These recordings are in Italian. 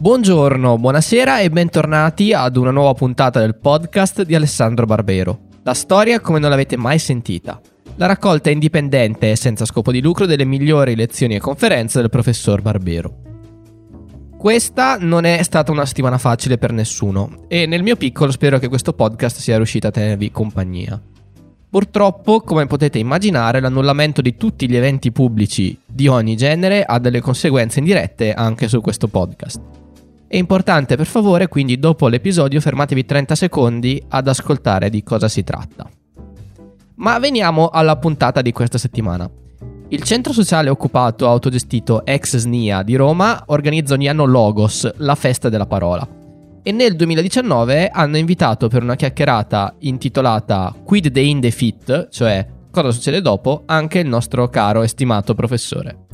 Buongiorno, buonasera e bentornati ad una nuova puntata del podcast di Alessandro Barbero. La storia come non l'avete mai sentita. La raccolta indipendente e senza scopo di lucro delle migliori lezioni e conferenze del professor Barbero. Questa non è stata una settimana facile per nessuno e nel mio piccolo spero che questo podcast sia riuscito a tenervi compagnia. Purtroppo, come potete immaginare, l'annullamento di tutti gli eventi pubblici di ogni genere ha delle conseguenze indirette anche su questo podcast. È importante, per favore, quindi dopo l'episodio fermatevi 30 secondi ad ascoltare di cosa si tratta. Ma veniamo alla puntata di questa settimana. Il centro sociale occupato autogestito Ex SNIA di Roma organizza ogni anno Logos, la festa della parola. E nel 2019 hanno invitato per una chiacchierata intitolata Quid de in the fit, cioè cosa succede dopo, anche il nostro caro e stimato professore.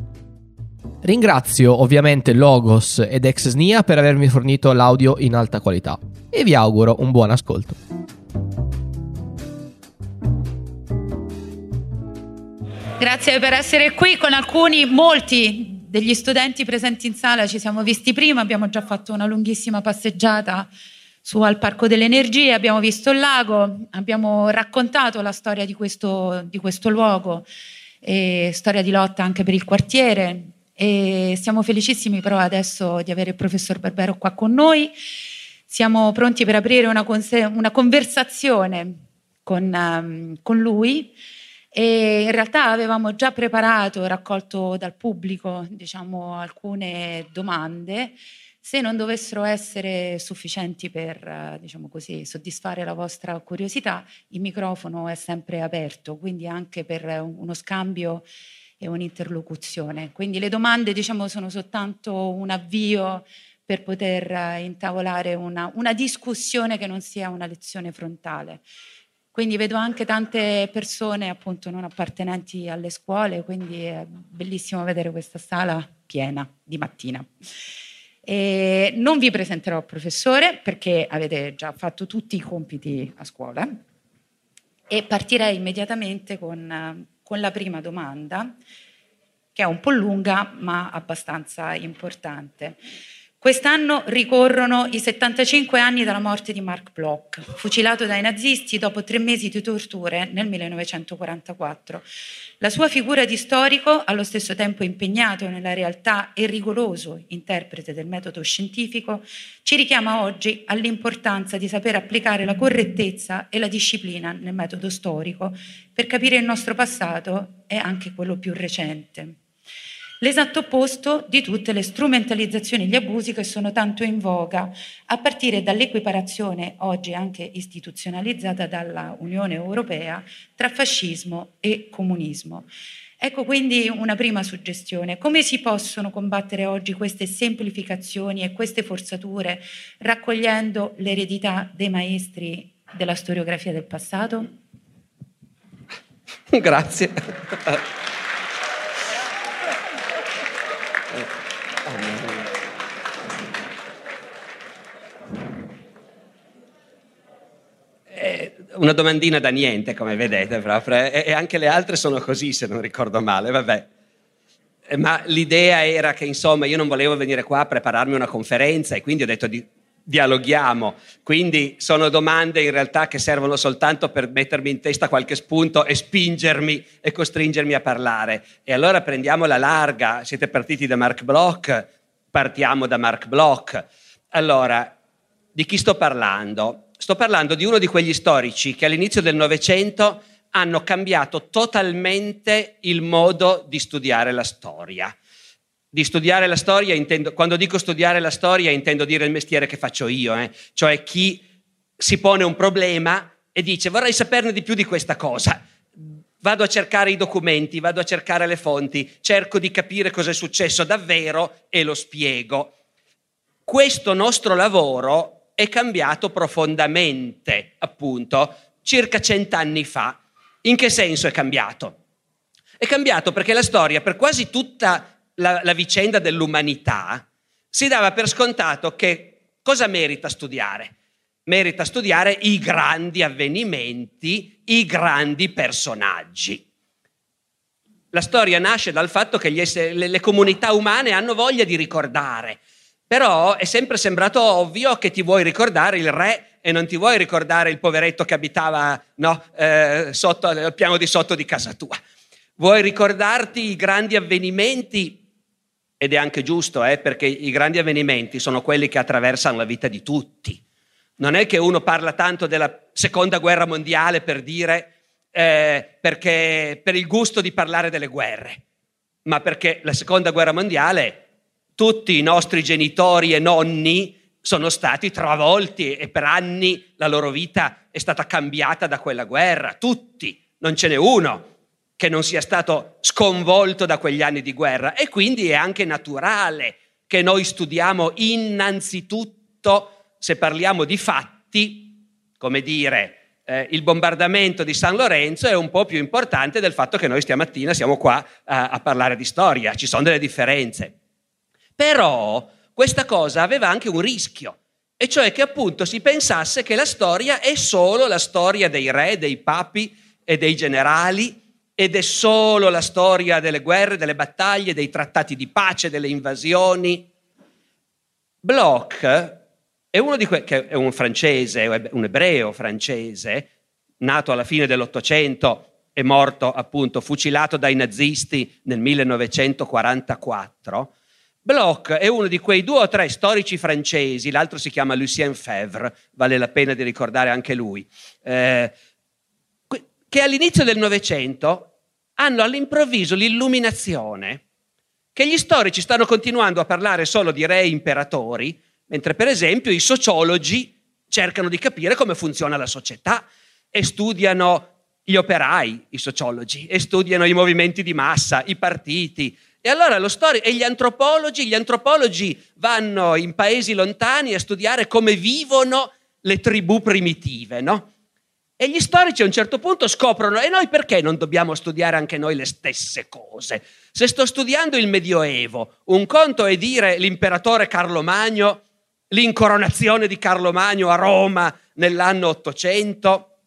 Ringrazio ovviamente Logos ed Exsnia per avermi fornito l'audio in alta qualità e vi auguro un buon ascolto. Grazie per essere qui con alcuni, molti degli studenti presenti in sala. Ci siamo visti prima, abbiamo già fatto una lunghissima passeggiata su al Parco delle Energie, abbiamo visto il lago, abbiamo raccontato la storia di questo, di questo luogo, storia di lotta anche per il quartiere, e siamo felicissimi però adesso di avere il professor Barbero qua con noi. Siamo pronti per aprire una, una conversazione con, um, con lui e in realtà avevamo già preparato e raccolto dal pubblico diciamo, alcune domande. Se non dovessero essere sufficienti per diciamo così, soddisfare la vostra curiosità, il microfono è sempre aperto, quindi anche per uno scambio e un'interlocuzione. Quindi le domande diciamo, sono soltanto un avvio per poter eh, intavolare una, una discussione che non sia una lezione frontale. Quindi vedo anche tante persone appunto non appartenenti alle scuole, quindi è bellissimo vedere questa sala piena di mattina. E non vi presenterò professore perché avete già fatto tutti i compiti a scuola e partirei immediatamente con eh, con la prima domanda, che è un po' lunga ma abbastanza importante. Quest'anno ricorrono i 75 anni dalla morte di Mark Bloch, fucilato dai nazisti dopo tre mesi di torture nel 1944. La sua figura di storico, allo stesso tempo impegnato nella realtà e rigoroso interprete del metodo scientifico, ci richiama oggi all'importanza di saper applicare la correttezza e la disciplina nel metodo storico per capire il nostro passato e anche quello più recente l'esatto opposto di tutte le strumentalizzazioni e gli abusi che sono tanto in voga, a partire dall'equiparazione oggi anche istituzionalizzata dalla Unione Europea tra fascismo e comunismo. Ecco quindi una prima suggestione. Come si possono combattere oggi queste semplificazioni e queste forzature raccogliendo l'eredità dei maestri della storiografia del passato? Grazie. Una domandina da niente, come vedete, proprio. E, e, anche le altre sono così, se non ricordo male, vabbè. Eh, ma l'idea era che, insomma, io non volevo venire qua a prepararmi una conferenza e quindi ho detto di, dialoghiamo. Quindi sono domande in realtà che servono soltanto per mettermi in testa qualche spunto e spingermi e costringermi a parlare. E allora prendiamo la larga. Siete partiti da Mark Bloch? Partiamo da Mark Bloch. Allora, di chi sto parlando? sto parlando di uno di quegli storici che all'inizio del Novecento hanno cambiato totalmente il modo di studiare la storia. Di studiare la storia intendo, quando dico studiare la storia intendo dire il mestiere che faccio io, eh? cioè chi si pone un problema e dice vorrei saperne di più di questa cosa. Vado a cercare i documenti, vado a cercare le fonti, cerco di capire cosa è successo davvero e lo spiego. Questo nostro lavoro è cambiato profondamente, appunto, circa cent'anni fa. In che senso è cambiato? È cambiato perché la storia, per quasi tutta la, la vicenda dell'umanità, si dava per scontato che cosa merita studiare? Merita studiare i grandi avvenimenti, i grandi personaggi. La storia nasce dal fatto che esseri, le, le comunità umane hanno voglia di ricordare, Però è sempre sembrato ovvio che ti vuoi ricordare il re e non ti vuoi ricordare il poveretto che abitava no, eh, sotto, al piano di sotto di casa tua. Vuoi ricordarti i grandi avvenimenti ed è anche giusto, eh, perché i grandi avvenimenti sono quelli che attraversano la vita di tutti. Non è che uno parla tanto della seconda guerra mondiale per dire eh, perché per il gusto di parlare delle guerre, ma perché la seconda guerra mondiale tutti i nostri genitori e nonni sono stati travolti e per anni la loro vita è stata cambiata da quella guerra, tutti, non ce n'è uno che non sia stato sconvolto da quegli anni di guerra e quindi è anche naturale che noi studiamo innanzitutto, se parliamo di fatti, come dire, eh, il bombardamento di San Lorenzo è un po' più importante del fatto che noi stamattina siamo qua a, a parlare di storia, ci sono delle differenze. Però questa cosa aveva anche un rischio, e cioè che appunto si pensasse che la storia è solo la storia dei re, dei papi e dei generali, ed è solo la storia delle guerre, delle battaglie, dei trattati di pace, delle invasioni. Bloch è uno di que- che è un francese, un ebreo francese, nato alla fine dell'Ottocento e morto appunto fucilato dai nazisti nel 1944 Bloch è uno di quei due o tre storici francesi, l'altro si chiama Lucien Febvre, vale la pena di ricordare anche lui, eh, che all'inizio del Novecento hanno all'improvviso l'illuminazione che gli storici stanno continuando a parlare solo di re e imperatori, mentre per esempio i sociologi cercano di capire come funziona la società e studiano gli operai, i sociologi, e studiano i movimenti di massa, i partiti, e allora lo storia e gli antropologi, gli antropologi vanno in paesi lontani a studiare come vivono le tribù primitive, no? E gli storici a un certo punto scoprono, e noi perché non dobbiamo studiare anche noi le stesse cose? Se sto studiando il Medioevo, un conto è dire l'imperatore Carlo Magno, l'incoronazione di Carlo Magno a Roma nell'anno 800,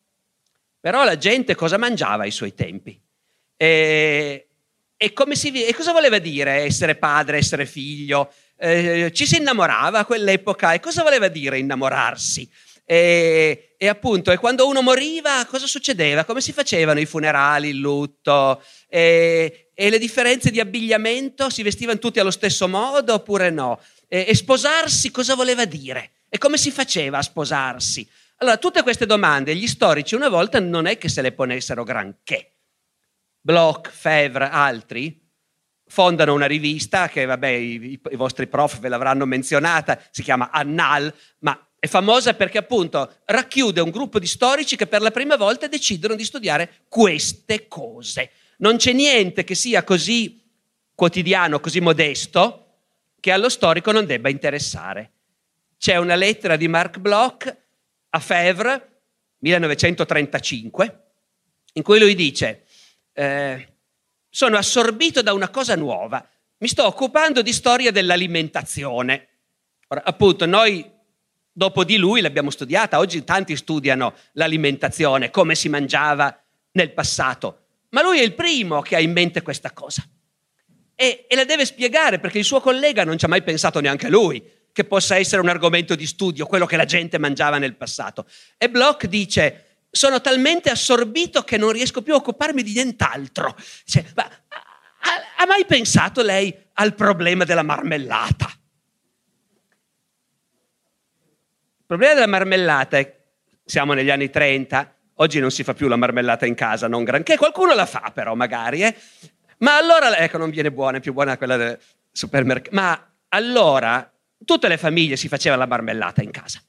però la gente cosa mangiava ai suoi tempi? E, e, si, e, cosa voleva dire essere padre, essere figlio? Eh, ci si innamorava a quell'epoca e cosa voleva dire innamorarsi? E, e, appunto, e quando uno moriva, cosa succedeva? Come si facevano i funerali, il lutto? E, e le differenze di abbigliamento? Si vestivano tutti allo stesso modo oppure no? E, sposarsi cosa voleva dire? E come si faceva a sposarsi? Allora, tutte queste domande gli storici una volta non è che se le ponessero granché. Bloch, Fevre, altri, fondano una rivista che, vabbè, i, i, vostri prof ve l'avranno menzionata, si chiama Annal, ma è famosa perché appunto racchiude un gruppo di storici che per la prima volta decidono di studiare queste cose. Non c'è niente che sia così quotidiano, così modesto, che allo storico non debba interessare. C'è una lettera di Marc Bloch a Fevre, 1935, in cui lui dice eh, sono assorbito da una cosa nuova. Mi sto occupando di storia dell'alimentazione. Ora, appunto, noi dopo di lui l'abbiamo studiata, oggi tanti studiano l'alimentazione, come si mangiava nel passato, ma lui è il primo che ha in mente questa cosa. E, e la deve spiegare perché il suo collega non ci ha mai pensato neanche lui che possa essere un argomento di studio, quello che la gente mangiava nel passato. E Bloch dice, sono talmente assorbito che non riesco più a occuparmi di nient'altro. Cioè, ma, ha, ha mai pensato lei al problema della marmellata? Il problema della marmellata è, siamo negli anni 30, oggi non si fa più la marmellata in casa, non granché, qualcuno la fa però magari, eh? Ma allora, ecco, non viene buona, è più buona quella del supermercato. Ma allora, tutte le famiglie si facevano la marmellata in casa.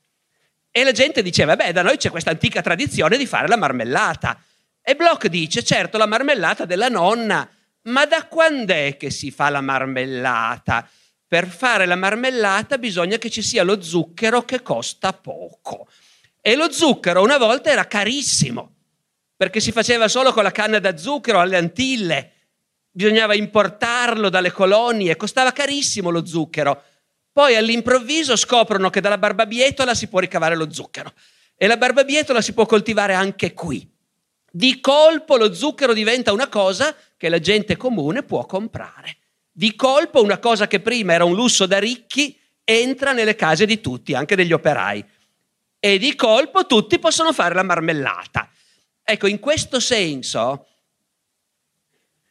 E la gente diceva, beh, da noi c'è questa antica tradizione di fare la marmellata. E Bloch dice, certo, la marmellata della nonna, ma da quando è che si fa la marmellata? Per fare la marmellata bisogna che ci sia lo zucchero che costa poco. E lo zucchero una volta era carissimo, perché si faceva solo con la canna da zucchero alle Antille. Bisognava importarlo dalle colonie, costava carissimo lo zucchero. Poi all'improvviso scoprono che dalla barbabietola si può ricavare lo zucchero e la barbabietola si può coltivare anche qui. Di colpo lo zucchero diventa una cosa che la gente comune può comprare. Di colpo una cosa che prima era un lusso da ricchi entra nelle case di tutti, anche degli operai. E di colpo tutti possono fare la marmellata. Ecco, in questo senso,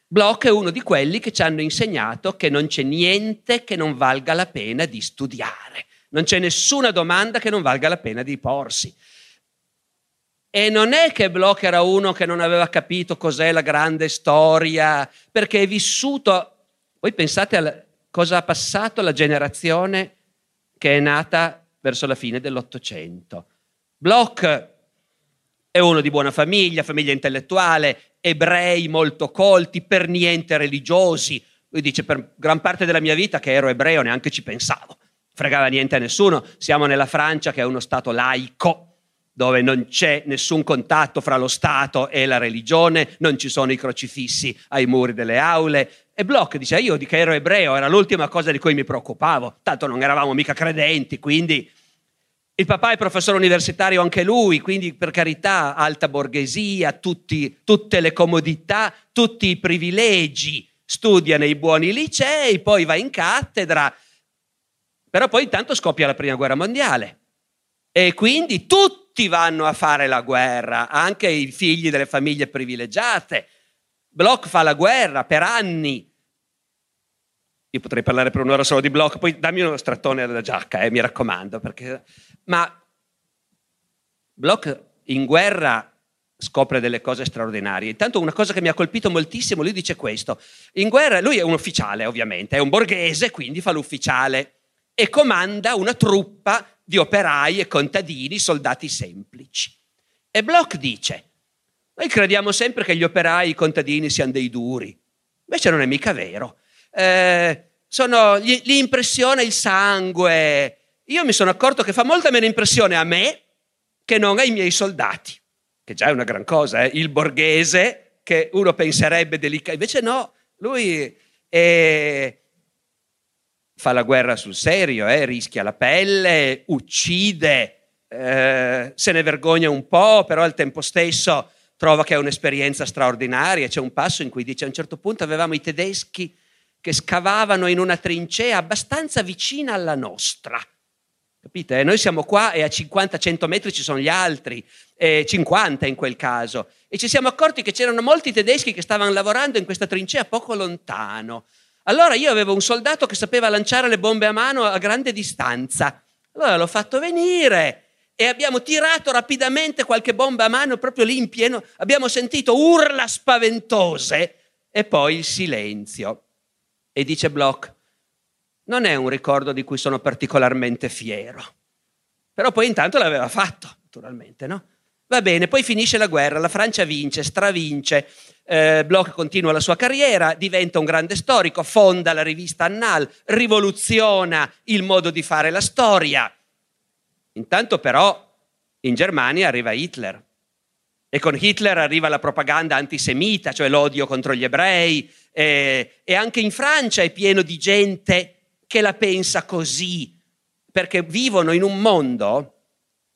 Bloch è uno di quelli che ci hanno insegnato che non c'è niente che non valga la pena di studiare. Non c'è nessuna domanda che non valga la pena di porsi. E non è che Bloch era uno che non aveva capito cos'è la grande storia, perché è vissuto. Voi pensate a cosa ha passato la generazione che è nata verso la fine dell'Ottocento. Bloch è uno di buona famiglia, famiglia intellettuale, ebrei molto colti, per niente religiosi. Lui dice per gran parte della mia vita che ero ebreo neanche ci pensavo, fregava niente a nessuno. Siamo nella Francia che è uno Stato laico, dove non c'è nessun contatto fra lo Stato e la religione, non ci sono i crocifissi ai muri delle aule. E Bloch dice, io che ero ebreo, era l'ultima cosa di cui mi preoccupavo, tanto non eravamo mica credenti, quindi il papà è professore universitario anche lui, quindi per carità, alta borghesia, tutti, tutte le comodità, tutti i privilegi, studia nei buoni licei, poi va in cattedra, però poi intanto scoppia la prima guerra mondiale e quindi tutti vanno a fare la guerra, anche i figli delle famiglie privilegiate. Bloch fa la guerra per anni. Io potrei parlare per un'ora solo di Bloch, poi dammi uno strattone della giacca, eh, mi raccomando. Perché... Ma Bloch in guerra scopre delle cose straordinarie. Intanto una cosa che mi ha colpito moltissimo, lui dice questo. In guerra, lui è un ufficiale ovviamente, è un borghese, quindi fa l'ufficiale e comanda una truppa di operai e contadini, soldati semplici. E Bloch dice, noi crediamo sempre che gli operai e i contadini siano dei duri, invece non è mica vero. Eh, sono, gli, gli impressiona il sangue. Io mi sono accorto che fa molta meno impressione a me che non ai miei soldati, che già è una gran cosa, eh? il borghese che uno penserebbe delicato, invece no, lui è, fa la guerra sul serio, eh, rischia la pelle, uccide, eh, se ne vergogna un po', però al tempo stesso trova che è un'esperienza straordinaria. C'è un passo in cui dice a un certo punto avevamo i tedeschi che scavavano in una trincea abbastanza vicina alla nostra. Capite? Noi siamo qua e a 50-100 metri ci sono gli altri, eh, 50 in quel caso. E ci siamo accorti che c'erano molti tedeschi che stavano lavorando in questa trincea poco lontano. Allora io avevo un soldato che sapeva lanciare le bombe a mano a grande distanza. Allora l'ho fatto venire e abbiamo tirato rapidamente qualche bomba a mano proprio lì in pieno. Abbiamo sentito urla spaventose e poi il silenzio. E dice Bloch, non è un ricordo di cui sono particolarmente fiero. Però poi intanto l'aveva fatto, naturalmente, no? Va bene, poi finisce la guerra, la Francia vince, stravince, eh, Bloch continua la sua carriera, diventa un grande storico, fonda la rivista Annal, rivoluziona il modo di fare la storia. Intanto però in Germania arriva Hitler e con Hitler arriva la propaganda antisemita, cioè l'odio contro gli ebrei e, e anche in Francia è pieno di gente che la pensa così, perché vivono in un mondo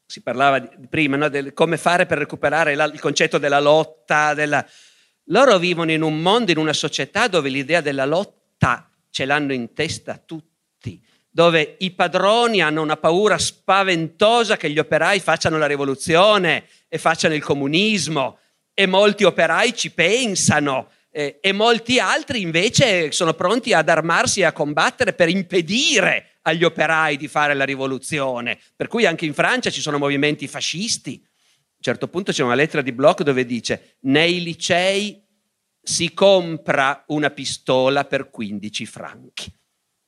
si parlava prima, no? del come fare per recuperare la, il concetto della lotta. Della... Loro vivono in un mondo, in una società dove l'idea della lotta ce l'hanno in testa tutti, dove i padroni hanno una paura spaventosa che gli operai facciano la rivoluzione e facciano il comunismo e molti operai ci pensano eh, e molti altri invece sono pronti ad armarsi e a combattere per impedire agli operai di fare la rivoluzione. Per cui anche in Francia ci sono movimenti fascisti. A un certo punto c'è una lettera di Bloch dove dice nei licei si compra una pistola per 15 franchi.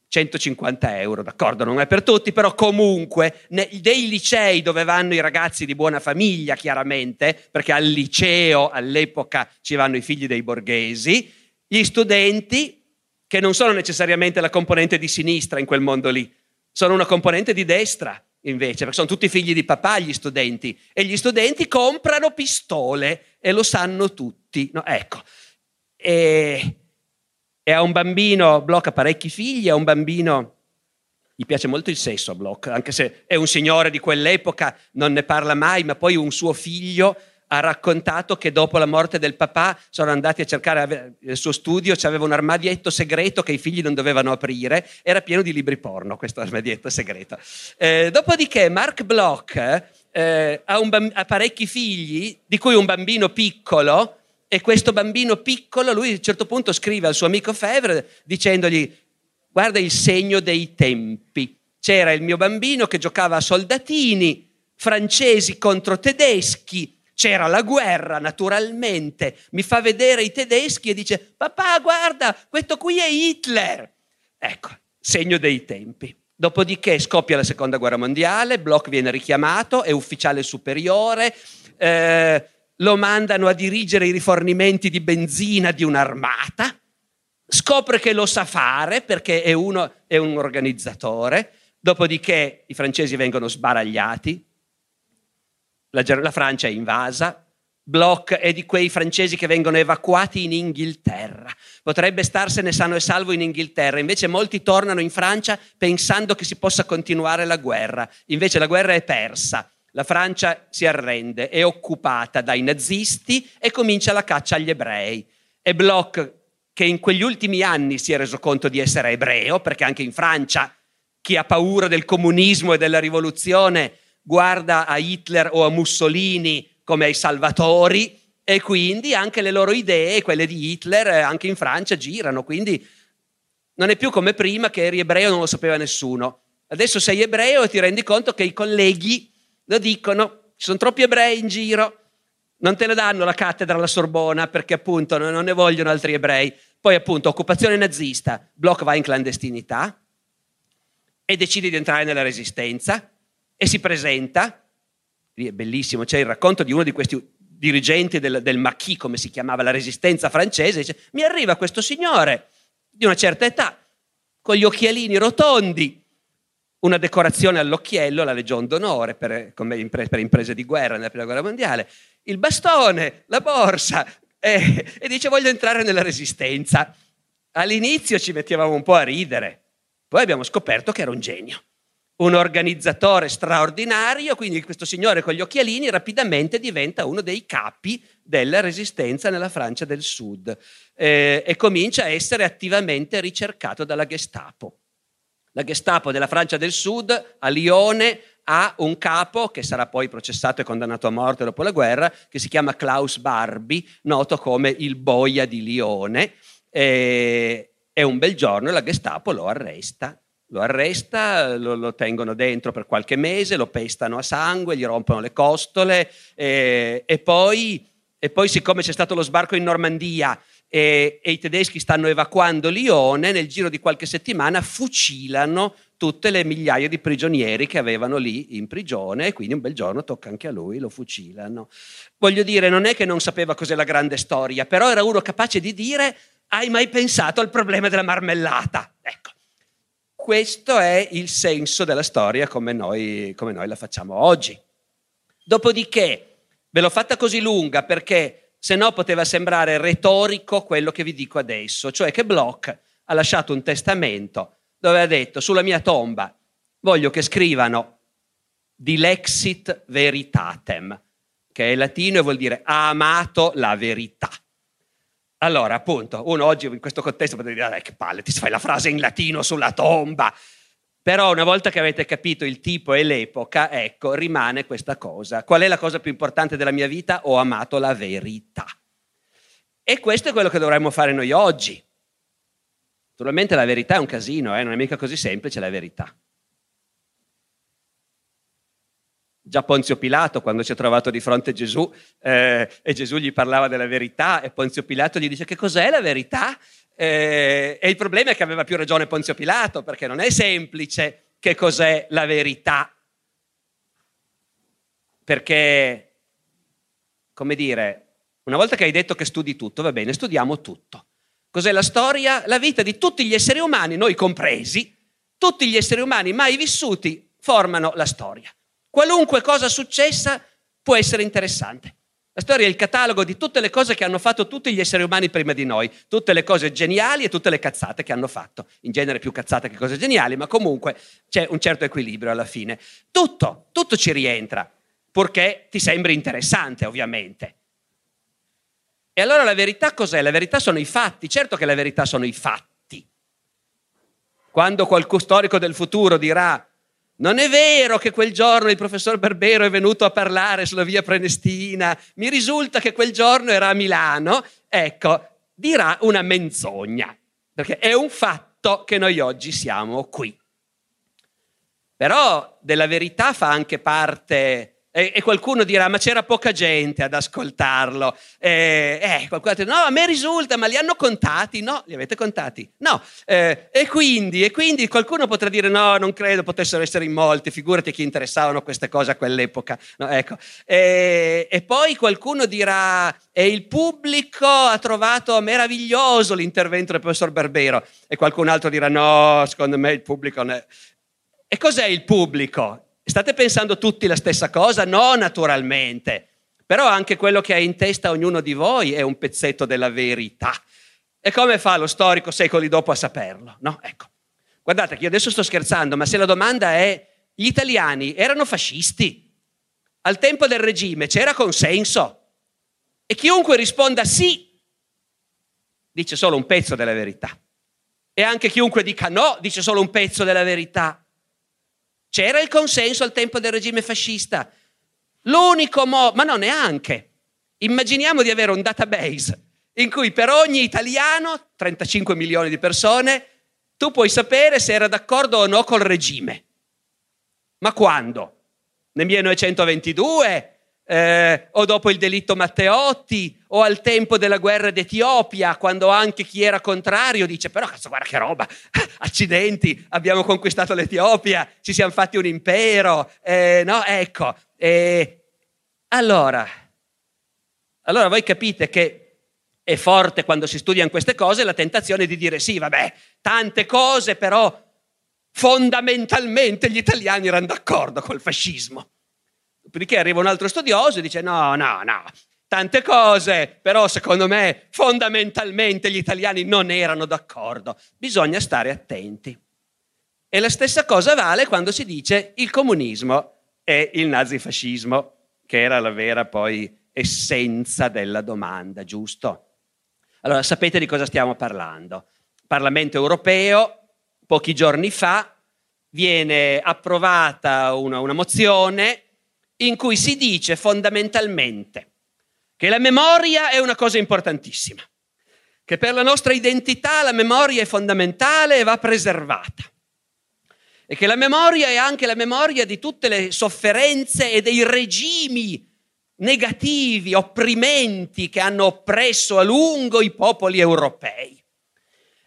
150 euro, d'accordo, non è per tutti, però comunque nei, dei licei dove vanno i ragazzi di buona famiglia, chiaramente, perché al liceo all'epoca ci vanno i figli dei borghesi, gli studenti che non sono necessariamente la componente di sinistra in quel mondo lì, sono una componente di destra invece, perché sono tutti figli di papà gli studenti e gli studenti comprano pistole e lo sanno tutti. No, ecco. E, e a un bambino, Bloch ha parecchi figli, a un bambino gli piace molto il sesso a Bloch, anche se è un signore di quell'epoca, non ne parla mai, ma poi un suo figlio ha raccontato che dopo la morte del papà sono andati a cercare il suo studio, c'aveva un armadietto segreto che i figli non dovevano aprire, era pieno di libri porno questo armadietto segreto. Eh, dopodiché Mark Bloch eh, ha, bamb- ha parecchi figli, di cui un bambino piccolo, e questo bambino piccolo, lui a un certo punto scrive al suo amico Fevre dicendogli guarda il segno dei tempi. C'era il mio bambino che giocava a soldatini, francesi contro tedeschi, c'era la guerra naturalmente, mi fa vedere i tedeschi e dice papà guarda, questo qui è Hitler. Ecco, segno dei tempi. Dopodiché scoppia la seconda guerra mondiale, Bloch viene richiamato, è ufficiale superiore, eh, lo mandano a dirigere i rifornimenti di benzina di un'armata, scopre che lo sa fare perché è, uno, è un organizzatore, dopodiché i francesi vengono sbaragliati, la, la Francia è invasa, Bloch è di quei francesi che vengono evacuati in Inghilterra. Potrebbe starsene sano e salvo in Inghilterra, invece molti tornano in Francia pensando che si possa continuare la guerra. Invece la guerra è persa. La Francia si arrende, è occupata dai nazisti e comincia la caccia agli ebrei. E Bloch, che in quegli ultimi anni si è reso conto di essere ebreo, perché anche in Francia chi ha paura del comunismo e della rivoluzione guarda a Hitler o a Mussolini come ai salvatori e quindi anche le loro idee, quelle di Hitler, eh, anche in Francia girano. Quindi non è più come prima che eri ebreo e non lo sapeva nessuno. Adesso sei ebreo e ti rendi conto che i colleghi lo dicono, ci sono troppi ebrei in giro, non te ne danno la cattedra alla Sorbona perché appunto non ne vogliono altri ebrei. Poi appunto occupazione nazista, Bloch va in clandestinità e decide di entrare nella resistenza e si presenta lì è bellissimo, c'è il racconto di uno di questi dirigenti del, del Maquis, come si chiamava la resistenza francese, dice, mi arriva questo signore di una certa età, con gli occhialini rotondi, una decorazione all'occhiello, la Legion d'Onore per, per imprese di guerra nella Prima Guerra Mondiale, il bastone, la borsa, eh, e dice voglio entrare nella resistenza. All'inizio ci mettevamo un po' a ridere, poi abbiamo scoperto che era un genio un organizzatore straordinario, quindi questo signore con gli occhialini rapidamente diventa uno dei capi della resistenza nella Francia del Sud eh, e comincia a essere attivamente ricercato dalla Gestapo. La Gestapo della Francia del Sud a Lione ha un capo che sarà poi processato e condannato a morte dopo la guerra, che si chiama Klaus Barbie, noto come il boia di Lione. Eh, e un bel giorno la Gestapo lo arresta lo arresta, lo, lo, tengono dentro per qualche mese, lo pestano a sangue, gli rompono le costole e, e, poi, e poi, siccome c'è stato lo sbarco in Normandia e, e, i tedeschi stanno evacuando Lione, nel giro di qualche settimana fucilano tutte le migliaia di prigionieri che avevano lì in prigione e quindi un bel giorno tocca anche a lui, lo fucilano. Voglio dire, non è che non sapeva cos'è la grande storia, però era uno capace di dire hai mai pensato al problema della marmellata? Ecco questo è il senso della storia come noi, come noi la facciamo oggi. Dopodiché, ve l'ho fatta così lunga perché se no poteva sembrare retorico quello che vi dico adesso, cioè che Bloch ha lasciato un testamento dove ha detto sulla mia tomba voglio che scrivano dilexit veritatem, che è latino e vuol dire ha amato la verità. Allora, appunto, uno oggi in questo contesto potrebbe dire, che palle, ti fai la frase in latino sulla tomba. Però una volta che avete capito il tipo e l'epoca, ecco, rimane questa cosa. Qual è la cosa più importante della mia vita? Ho amato la verità. E questo è quello che dovremmo fare noi oggi. Naturalmente la verità è un casino, eh? non è mica così semplice la verità. già Ponzio Pilato quando si è trovato di fronte a Gesù eh, e Gesù gli parlava della verità e Ponzio Pilato gli dice che cos'è la verità? Eh, e il problema è che aveva più ragione Ponzio Pilato perché non è semplice che cos'è la verità. Perché, come dire, una volta che hai detto che studi tutto, va bene, studiamo tutto. Cos'è la storia? La vita di tutti gli esseri umani, noi compresi, tutti gli esseri umani mai vissuti formano la storia. Qualunque cosa successa può essere interessante. La storia è il catalogo di tutte le cose che hanno fatto tutti gli esseri umani prima di noi, tutte le cose geniali e tutte le cazzate che hanno fatto. In genere più cazzate che cose geniali, ma comunque c'è un certo equilibrio alla fine. Tutto, tutto ci rientra. Purché ti sembri interessante, ovviamente. E allora la verità cos'è? La verità sono i fatti, certo che la verità sono i fatti. Quando qualche storico del futuro dirà non è vero che quel giorno il professor Barbero è venuto a parlare sulla via Prenestina, mi risulta che quel giorno era a Milano, ecco, dirà una menzogna, perché è un fatto che noi oggi siamo qui. Però della verità fa anche parte e, e, qualcuno dirà, ma c'era poca gente ad ascoltarlo. Eh, eh, qualcuno dirà, no, a me risulta, ma li hanno contati? No, li avete contati? No. Eh, e, quindi, e quindi qualcuno potrà dire, no, non credo potessero essere in molti, figurati chi interessavano queste cose a quell'epoca. No, ecco. e, e poi qualcuno dirà, e il pubblico ha trovato meraviglioso l'intervento del professor Barbero. E qualcun altro dirà, no, secondo me il pubblico... Ne... E cos'è il pubblico? State pensando tutti la stessa cosa? No, naturalmente. Però anche quello che ha in testa ognuno di voi è un pezzetto della verità. E come fa lo storico secoli dopo a saperlo? No? Ecco. Guardate che io adesso sto scherzando, ma se la domanda è gli italiani erano fascisti? Al tempo del regime c'era consenso? E chiunque risponda sì, dice solo un pezzo della verità. E anche chiunque dica no, dice solo un pezzo della verità. C'era il consenso al tempo del regime fascista. L'unico modo, ma no, neanche. Immaginiamo di avere un database in cui per ogni italiano, 35 milioni di persone, tu puoi sapere se era d'accordo o no col regime. Ma quando? Nel 1922? Eh, o dopo il delitto Matteotti, o al tempo della guerra d'Etiopia, quando anche chi era contrario dice, però cazzo guarda che roba, accidenti, abbiamo conquistato l'Etiopia, ci siamo fatti un impero, eh, no? Ecco, eh, allora, allora voi capite che è forte quando si studiano queste cose la tentazione di dire sì, vabbè, tante cose, però fondamentalmente gli italiani erano d'accordo col fascismo. Dopodiché arriva un altro studioso e dice no, no, no, tante cose, però secondo me fondamentalmente gli italiani non erano d'accordo. Bisogna stare attenti. E la stessa cosa vale quando si dice il comunismo e il nazifascismo, che era la vera poi essenza della domanda, giusto? Allora, sapete di cosa stiamo parlando? Parlamento europeo, pochi giorni fa, viene approvata una, una mozione in cui si dice fondamentalmente che la memoria è una cosa importantissima, che per la nostra identità la memoria è fondamentale e va preservata e che la memoria è anche la memoria di tutte le sofferenze e dei regimi negativi, opprimenti che hanno oppresso a lungo i popoli europei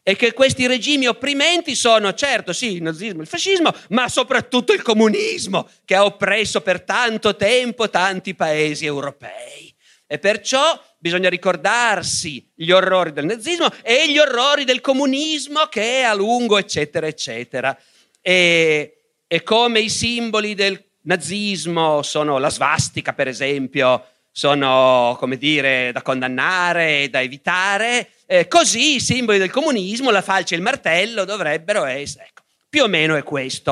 e che questi regimi opprimenti sono, certo, sì, il nazismo, il fascismo, ma soprattutto il comunismo, che ha oppresso per tanto tempo tanti paesi europei. E perciò bisogna ricordarsi gli orrori del nazismo e gli orrori del comunismo che è a lungo, eccetera, eccetera. E, e come i simboli del nazismo sono la svastica, per esempio, sono, come dire, da condannare e da evitare, eh, così i simboli del comunismo, la falce e il martello, dovrebbero essere. Ecco, più o meno è questo.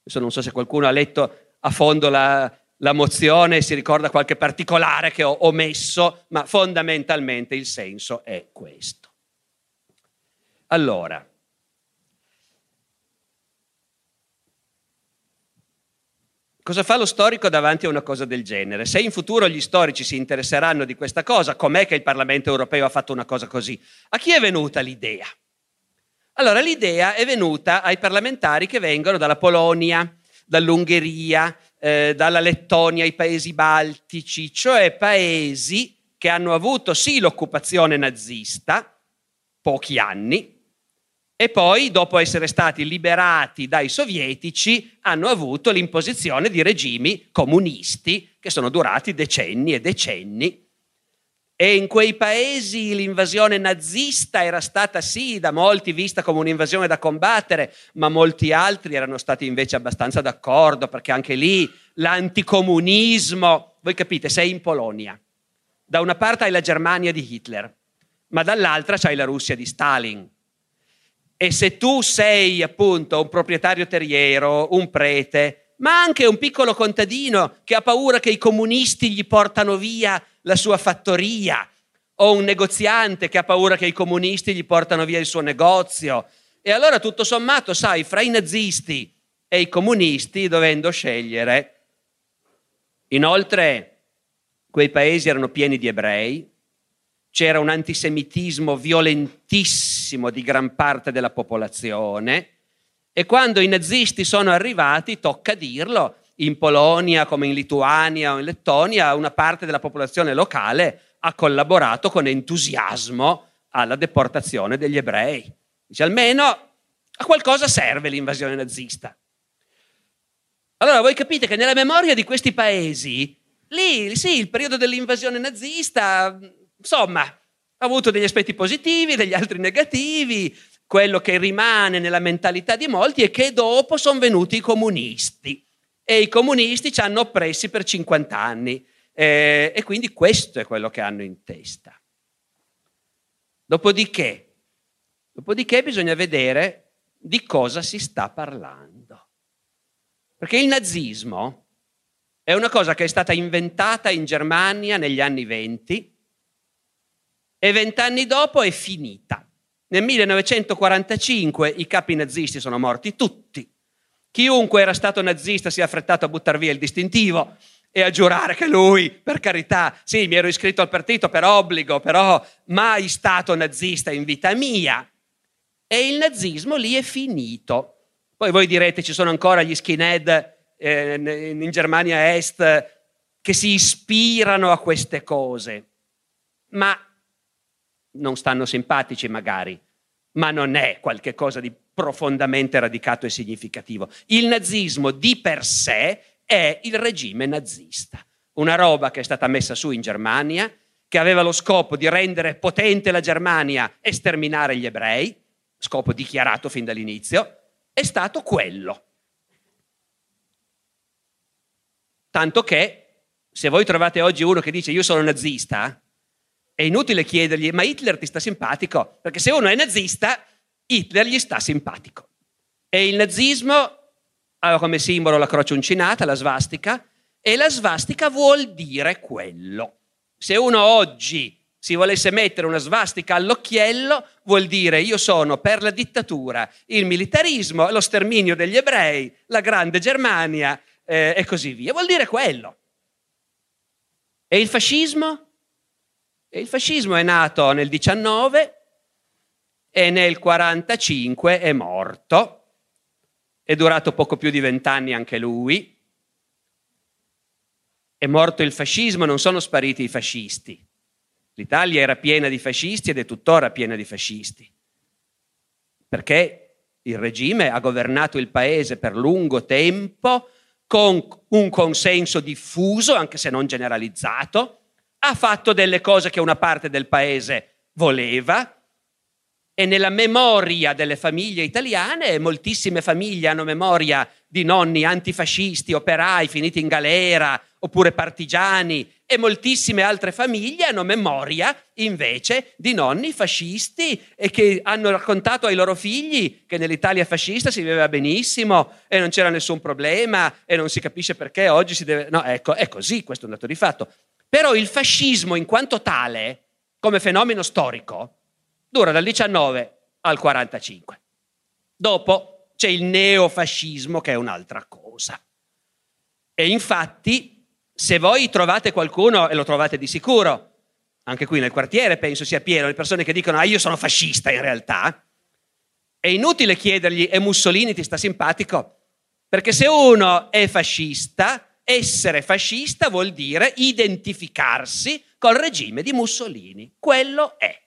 Adesso non so se qualcuno ha letto a fondo la, la mozione e si ricorda qualche particolare che ho omesso, ma fondamentalmente il senso è questo. Allora, Cosa fa lo storico davanti a una cosa del genere? Se in futuro gli storici si interesseranno di questa cosa, com'è che il Parlamento europeo ha fatto una cosa così? A chi è venuta l'idea? Allora, l'idea è venuta ai parlamentari che vengono dalla Polonia, dall'Ungheria, eh, dalla Lettonia, i paesi baltici, cioè paesi che hanno avuto sì l'occupazione nazista, pochi anni, e poi, dopo essere stati liberati dai sovietici, hanno avuto l'imposizione di regimi comunisti che sono durati decenni e decenni. E in quei paesi l'invasione nazista era stata sì da molti vista come un'invasione da combattere, ma molti altri erano stati invece abbastanza d'accordo perché anche lì l'anticomunismo, voi capite, sei in Polonia, da una parte hai la Germania di Hitler, ma dall'altra c'hai la Russia di Stalin e se tu sei appunto un proprietario terriero, un prete, ma anche un piccolo contadino che ha paura che i comunisti gli portano via la sua fattoria, o un negoziante che ha paura che i comunisti gli portano via il suo negozio. E allora tutto sommato, sai, fra i nazisti e i comunisti, dovendo scegliere, inoltre quei paesi erano pieni di ebrei, c'era un antisemitismo violentissimo di gran parte della popolazione e quando i nazisti sono arrivati, tocca dirlo, in Polonia come in Lituania o in Lettonia, una parte della popolazione locale ha collaborato con entusiasmo alla deportazione degli ebrei. Dice almeno a qualcosa serve l'invasione nazista. Allora voi capite che nella memoria di questi paesi, lì sì, il periodo dell'invasione nazista Insomma, ha avuto degli aspetti positivi, degli altri negativi. Quello che rimane nella mentalità di molti è che dopo sono venuti i comunisti e i comunisti ci hanno oppressi per 50 anni eh, e quindi questo è quello che hanno in testa. Dopodiché, dopodiché bisogna vedere di cosa si sta parlando. Perché il nazismo è una cosa che è stata inventata in Germania negli anni 20 e vent'anni dopo è finita. Nel 1945 i capi nazisti sono morti tutti. Chiunque era stato nazista si è affrettato a buttare via il distintivo e a giurare che lui, per carità, sì, mi ero iscritto al partito per obbligo, però mai stato nazista in vita mia. E il nazismo lì è finito. Poi voi direte ci sono ancora gli skinhead eh, in Germania Est che si ispirano a queste cose. Ma non stanno simpatici magari, ma non è qualcosa di profondamente radicato e significativo. Il nazismo di per sé è il regime nazista, una roba che è stata messa su in Germania, che aveva lo scopo di rendere potente la Germania e sterminare gli ebrei, scopo dichiarato fin dall'inizio, è stato quello. Tanto che se voi trovate oggi uno che dice io sono nazista, è inutile chiedergli, ma Hitler ti sta simpatico? Perché se uno è nazista, Hitler gli sta simpatico. E il nazismo ha come simbolo la croce uncinata, la svastica, e la svastica vuol dire quello. Se uno oggi si volesse mettere una svastica all'occhiello, vuol dire io sono per la dittatura, il militarismo, lo sterminio degli ebrei, la grande Germania eh, e così via. Vuol dire quello. E il fascismo? Il fascismo è nato nel 19 e nel 45 è morto. È durato poco più di vent'anni anche lui. È morto il fascismo, non sono spariti i fascisti. L'Italia era piena di fascisti ed è tuttora piena di fascisti. Perché il regime ha governato il paese per lungo tempo con un consenso diffuso, anche se non generalizzato, ha fatto delle cose che una parte del paese voleva e nella memoria delle famiglie italiane, moltissime famiglie hanno memoria di nonni antifascisti, operai finiti in galera oppure partigiani e moltissime altre famiglie hanno memoria invece di nonni fascisti e che hanno raccontato ai loro figli che nell'Italia fascista si viveva benissimo e non c'era nessun problema e non si capisce perché oggi si deve... No, ecco, è così, questo è un dato di fatto. Però il fascismo in quanto tale, come fenomeno storico, dura dal 19 al 45. Dopo c'è il neofascismo che è un'altra cosa. E infatti, se voi trovate qualcuno, e lo trovate di sicuro, anche qui nel quartiere penso sia pieno di persone che dicono ah io sono fascista in realtà, è inutile chiedergli e Mussolini ti sta simpatico, perché se uno è fascista essere fascista vuol dire identificarsi col regime di Mussolini. Quello è.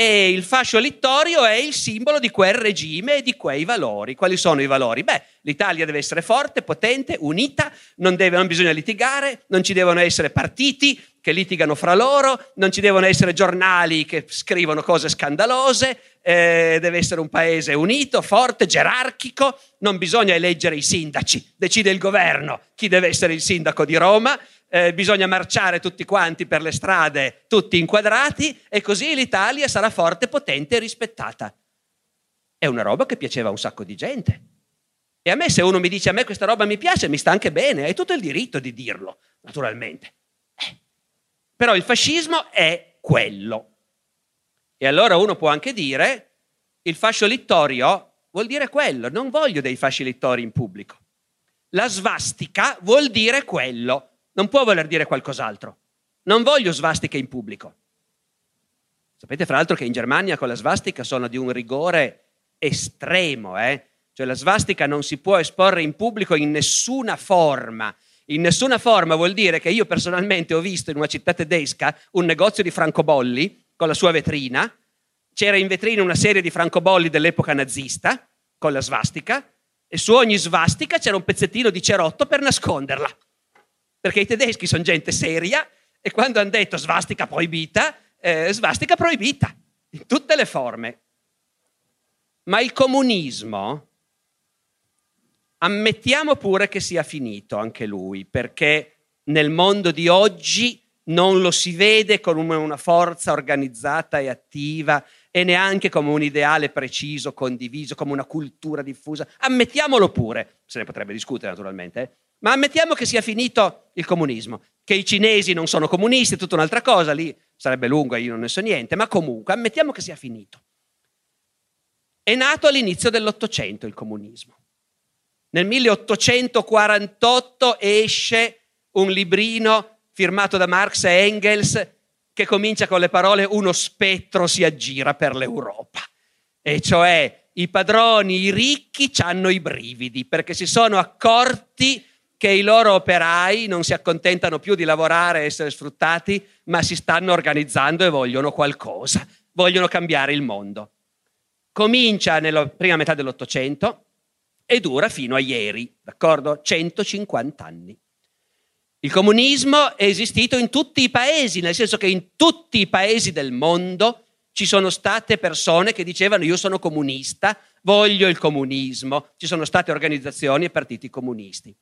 E il fascio littorio è il simbolo di quel regime e di quei valori. Quali sono i valori? Beh, l'Italia deve essere forte, potente, unita, non, deve, non bisogna litigare, non ci devono essere partiti che litigano fra loro, non ci devono essere giornali che scrivono cose scandalose, eh, deve essere un paese unito, forte, gerarchico, non bisogna eleggere i sindaci, decide il governo chi deve essere il sindaco di Roma, eh, bisogna marciare tutti quanti per le strade, tutti inquadrati, e così l'Italia sarà forte, potente e rispettata. È una roba che piaceva a un sacco di gente. E a me se uno mi dice a me questa roba mi piace, mi sta anche bene, hai tutto il diritto di dirlo, naturalmente. Eh. Però il fascismo è quello. E allora uno può anche dire, il fascio littorio vuol dire quello, non voglio dei fasci littori in pubblico. La svastica vuol dire quello, non può voler dire qualcos'altro. Non voglio svastiche in pubblico. Sapete fra l'altro che in Germania con la svastica sono di un rigore estremo, eh? Cioè la svastica non si può esporre in pubblico in nessuna forma. In nessuna forma vuol dire che io personalmente ho visto in una città tedesca un negozio di francobolli con la sua vetrina. C'era in vetrina una serie di francobolli dell'epoca nazista con la svastica e su ogni svastica c'era un pezzettino di cerotto per nasconderla. Perché i tedeschi sono gente seria e quando hanno detto svastica proibita, eh, svastica proibita, in tutte le forme. Ma il comunismo ammettiamo pure che sia finito anche lui, perché nel mondo di oggi non lo si vede come una forza organizzata e attiva e neanche come un ideale preciso, condiviso, come una cultura diffusa. Ammettiamolo pure, se ne potrebbe discutere naturalmente, eh? Ma ammettiamo che sia finito il comunismo, che i cinesi non sono comunisti, è tutta un'altra cosa, lì sarebbe lungo e io non ne so niente, ma comunque ammettiamo che sia finito. È nato all'inizio dell'Ottocento il comunismo. Nel 1848 esce un librino firmato da Marx e Engels che comincia con le parole uno spettro si aggira per l'Europa. E cioè i padroni, i ricchi, hanno i brividi perché si sono accorti che i loro operai non si accontentano più di lavorare e essere sfruttati, ma si stanno organizzando e vogliono qualcosa, vogliono cambiare il mondo. Comincia nella prima metà dell'Ottocento, e dura fino a ieri, d'accordo? 150 anni. Il comunismo è esistito in tutti i paesi, nel senso che in tutti i paesi del mondo ci sono state persone che dicevano io sono comunista, voglio il comunismo, ci sono state organizzazioni e partiti comunisti.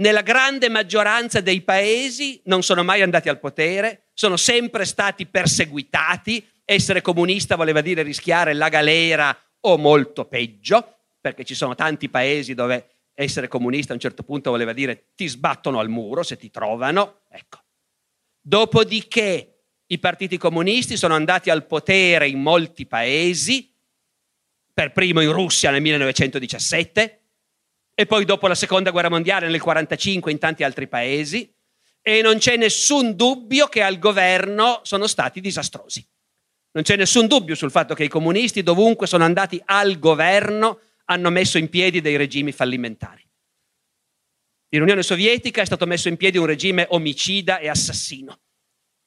Nella grande maggioranza dei paesi non sono mai andati al potere, sono sempre stati perseguitati, essere comunista voleva dire rischiare la galera o molto peggio, perché ci sono tanti paesi dove essere comunista a un certo punto voleva dire ti sbattono al muro se ti trovano. Ecco. Dopodiché i partiti comunisti sono andati al potere in molti paesi, per primo in Russia nel 1917 e poi dopo la seconda guerra mondiale nel 1945 in tanti altri paesi e non c'è nessun dubbio che al governo sono stati disastrosi. Non c'è nessun dubbio sul fatto che i comunisti dovunque sono andati al governo hanno messo in piedi dei regimi fallimentari. In Unione Sovietica è stato messo in piedi un regime omicida e assassino,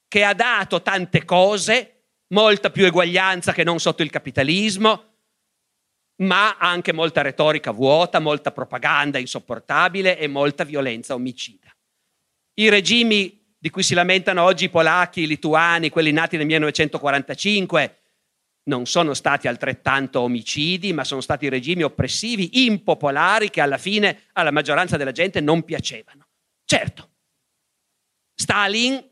che ha dato tante cose, molta più eguaglianza che non sotto il capitalismo, ma anche molta retorica vuota, molta propaganda insopportabile e molta violenza omicida. I regimi di cui si lamentano oggi i polacchi, i lituani, quelli nati nel 1945, non sono stati altrettanto omicidi, ma sono stati regimi oppressivi, impopolari, che alla fine alla maggioranza della gente non piacevano. Certo, Stalin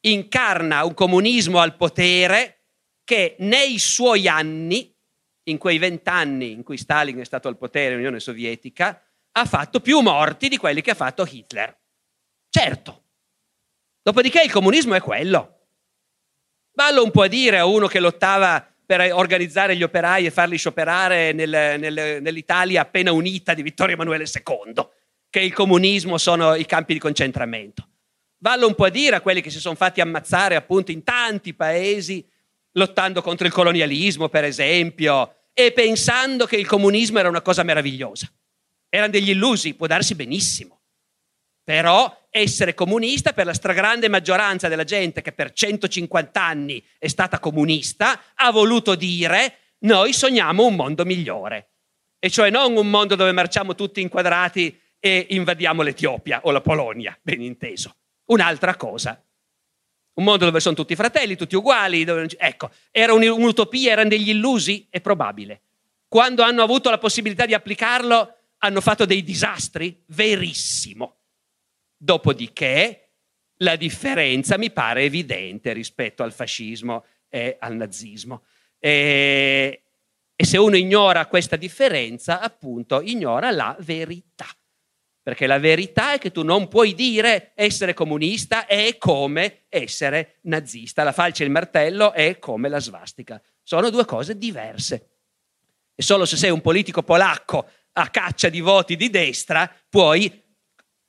incarna un comunismo al potere che nei suoi anni, in quei vent'anni in cui Stalin è stato al potere nell'Unione Sovietica, ha fatto più morti di quelli che ha fatto Hitler. Certo. Dopodiché il comunismo è quello. Vallo un po' a dire a uno che lottava per organizzare gli operai e farli scioperare nel, nel, nell'Italia appena unita di Vittorio Emanuele II, che il comunismo sono i campi di concentramento. Vallo un po' a dire a quelli che si sono fatti ammazzare appunto in tanti paesi, lottando contro il colonialismo, per esempio, e pensando che il comunismo era una cosa meravigliosa. Erano degli illusi, può darsi benissimo. Però essere comunista per la stragrande maggioranza della gente che per 150 anni è stata comunista ha voluto dire noi sogniamo un mondo migliore. E cioè non un mondo dove marciamo tutti inquadrati e invadiamo l'Etiopia o la Polonia, ben inteso. Un'altra cosa. Un mondo dove sono tutti fratelli, tutti uguali. Dove... Ecco, era un'utopia, erano degli illusi? È probabile. Quando hanno avuto la possibilità di applicarlo, hanno fatto dei disastri? Verissimo. Dopodiché la differenza mi pare evidente rispetto al fascismo e al nazismo. E E se uno ignora questa differenza, appunto, ignora la verità. Perché la verità è che tu non puoi dire essere comunista è come essere nazista. La falce e il martello è come la svastica. Sono due cose diverse. E solo se sei un politico polacco a caccia di voti di destra puoi,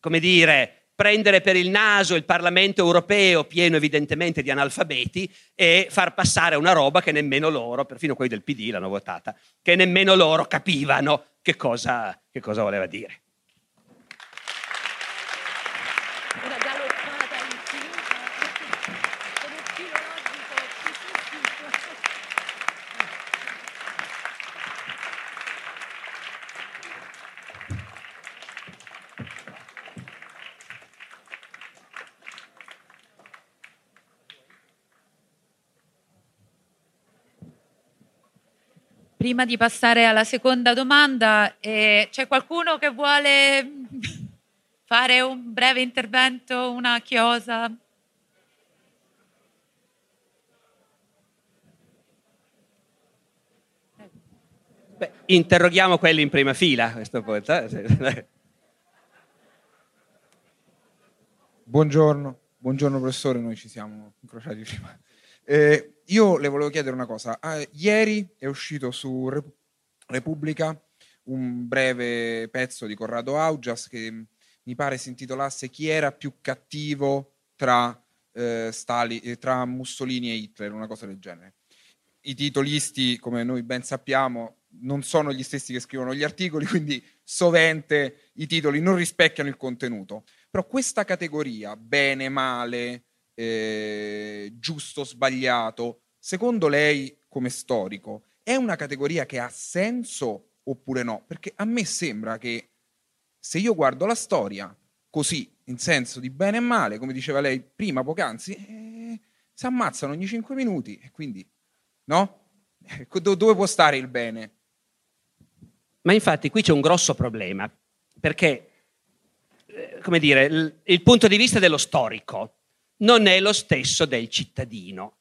come dire, prendere per il naso il Parlamento europeo pieno evidentemente di analfabeti e far passare una roba che nemmeno loro, perfino quelli del PD l'hanno votata, che nemmeno loro capivano che cosa, che cosa voleva dire. Prima di passare alla seconda domanda, eh, c'è qualcuno che vuole fare un breve intervento, una chiosa? Beh, interroghiamo quelli in prima fila a questo punto. Eh. Buongiorno, buongiorno professore, noi ci siamo incrociati prima. Eh, io le volevo chiedere una cosa. Ah, ieri è uscito su Rep- Repubblica un breve pezzo di Corrado Augias che mi pare si intitolasse Chi era più cattivo tra, eh, Stali, eh, tra Mussolini e Hitler, una cosa del genere. I titolisti, come noi ben sappiamo, non sono gli stessi che scrivono gli articoli, quindi sovente i titoli non rispecchiano il contenuto. Però questa categoria, bene, male, eh, giusto, sbagliato, secondo lei come storico è una categoria che ha senso oppure no? Perché a me sembra che se io guardo la storia così, in senso di bene e male, come diceva lei prima, poc'anzi, eh, si ammazzano ogni cinque minuti e quindi, no? Ecco, dove può stare il bene? Ma infatti qui c'è un grosso problema, perché, eh, come dire, il, il punto di vista dello storico non è lo stesso del cittadino.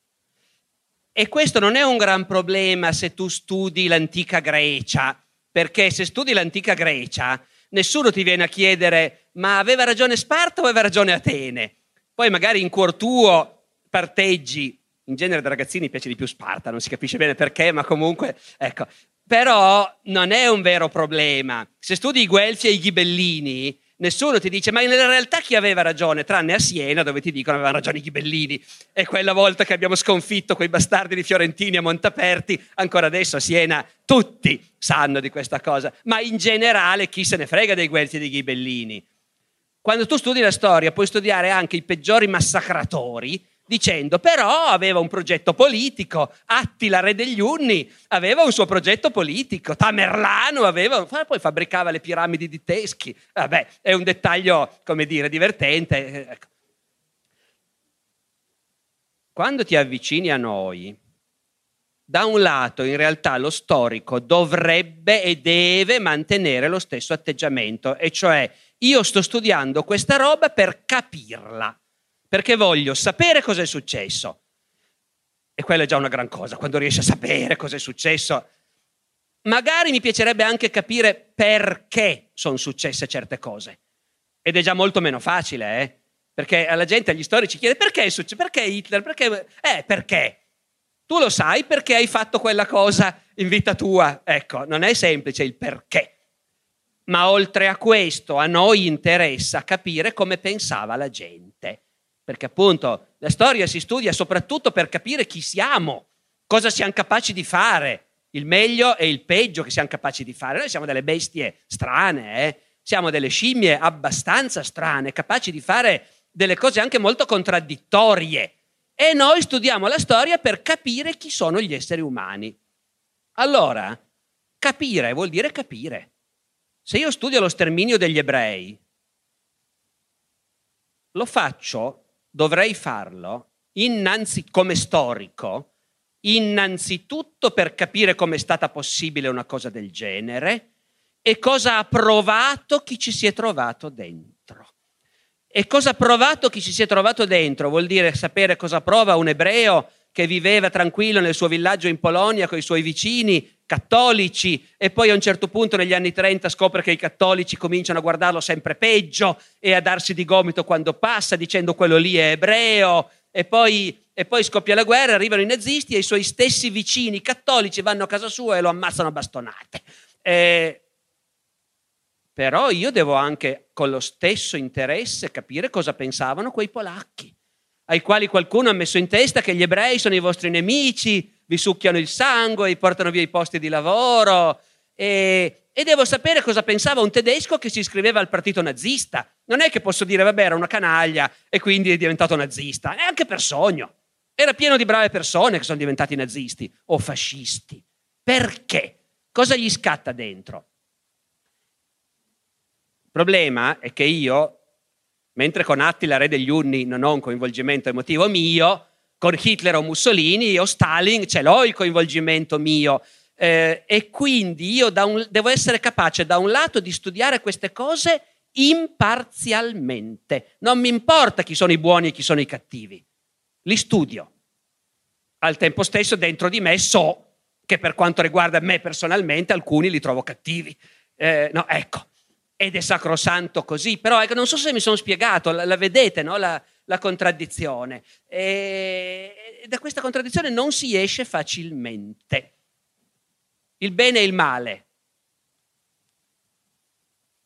E questo non è un gran problema se tu studi l'antica Grecia, perché se studi l'antica Grecia nessuno ti viene a chiedere ma aveva ragione Sparta o aveva ragione Atene? Poi magari in cuor tuo parteggi, in genere da ragazzini piace di più Sparta, non si capisce bene perché, ma comunque, ecco. Però non è un vero problema. Se studi i Guelfi e i Ghibellini, nessuno ti dice ma in realtà chi aveva ragione, tranne a Siena dove ti dicono avevano ragione i ghibellini e quella volta che abbiamo sconfitto quei bastardi di Fiorentini a Montaperti, ancora adesso a Siena tutti sanno di questa cosa, ma in generale chi se ne frega dei Guelfi e dei ghibellini. Quando tu studi la storia puoi studiare anche i peggiori massacratori dicendo però aveva un progetto politico, Attila re degli Unni aveva un suo progetto politico, Tamerlano aveva, poi fabbricava le piramidi di Teschi, vabbè è un dettaglio come dire divertente. Ecco. Quando ti avvicini a noi, da un lato in realtà lo storico dovrebbe e deve mantenere lo stesso atteggiamento, e cioè io sto studiando questa roba per capirla perché voglio sapere cosa è successo. E quella è già una gran cosa, quando riesci a sapere cosa è successo. Magari mi piacerebbe anche capire perché sono successe certe cose. Ed è già molto meno facile, eh? Perché alla gente, agli storici chiede perché è successo, perché Hitler, perché... Eh, perché? Tu lo sai perché hai fatto quella cosa in vita tua. Ecco, non è semplice il perché. Ma oltre a questo, a noi interessa capire come pensava la gente perché appunto la storia si studia soprattutto per capire chi siamo, cosa siamo capaci di fare, il meglio e il peggio che siamo capaci di fare. Noi siamo delle bestie strane, eh? siamo delle scimmie abbastanza strane, capaci di fare delle cose anche molto contraddittorie. E noi studiamo la storia per capire chi sono gli esseri umani. Allora, capire vuol dire capire. Se io studio lo sterminio degli ebrei, lo faccio dovrei farlo innanzi, come storico, innanzitutto per capire come è stata possibile una cosa del genere e cosa ha provato chi ci si è trovato dentro. E cosa ha provato chi ci si è trovato dentro vuol dire sapere cosa prova un ebreo che viveva tranquillo nel suo villaggio in Polonia con i suoi vicini cattolici e poi a un certo punto negli anni 30 scopre che i cattolici cominciano a guardarlo sempre peggio e a darsi di gomito quando passa dicendo quello lì è ebreo e poi, e poi scoppia la guerra, arrivano i nazisti e i suoi stessi vicini cattolici vanno a casa sua e lo ammazzano a bastonate. Eh, però io devo anche con lo stesso interesse capire cosa pensavano quei polacchi ai quali qualcuno ha messo in testa che gli ebrei sono i vostri nemici, vi succhiano il sangue, vi portano via i posti di lavoro. E, e, devo sapere cosa pensava un tedesco che si iscriveva al partito nazista. Non è che posso dire, vabbè, era una canaglia e quindi è diventato nazista. È anche per sogno. Era pieno di brave persone che sono diventati nazisti o fascisti. Perché? Cosa gli scatta dentro? Il problema è che io mentre con Attila, re degli Unni, non ho un coinvolgimento emotivo mio, con Hitler o Mussolini o Stalin ce l'ho il coinvolgimento mio. Eh, e quindi io un, devo essere capace da un lato di studiare queste cose imparzialmente. Non mi importa chi sono i buoni e chi sono i cattivi, li studio. Al tempo stesso dentro di me so che per quanto riguarda me personalmente alcuni li trovo cattivi. Eh, no, ecco, ed è sacrosanto così, però ecco, non so se mi sono spiegato, la, la vedete, no? la, la, contraddizione. E, e da questa contraddizione non si esce facilmente. Il bene e il male.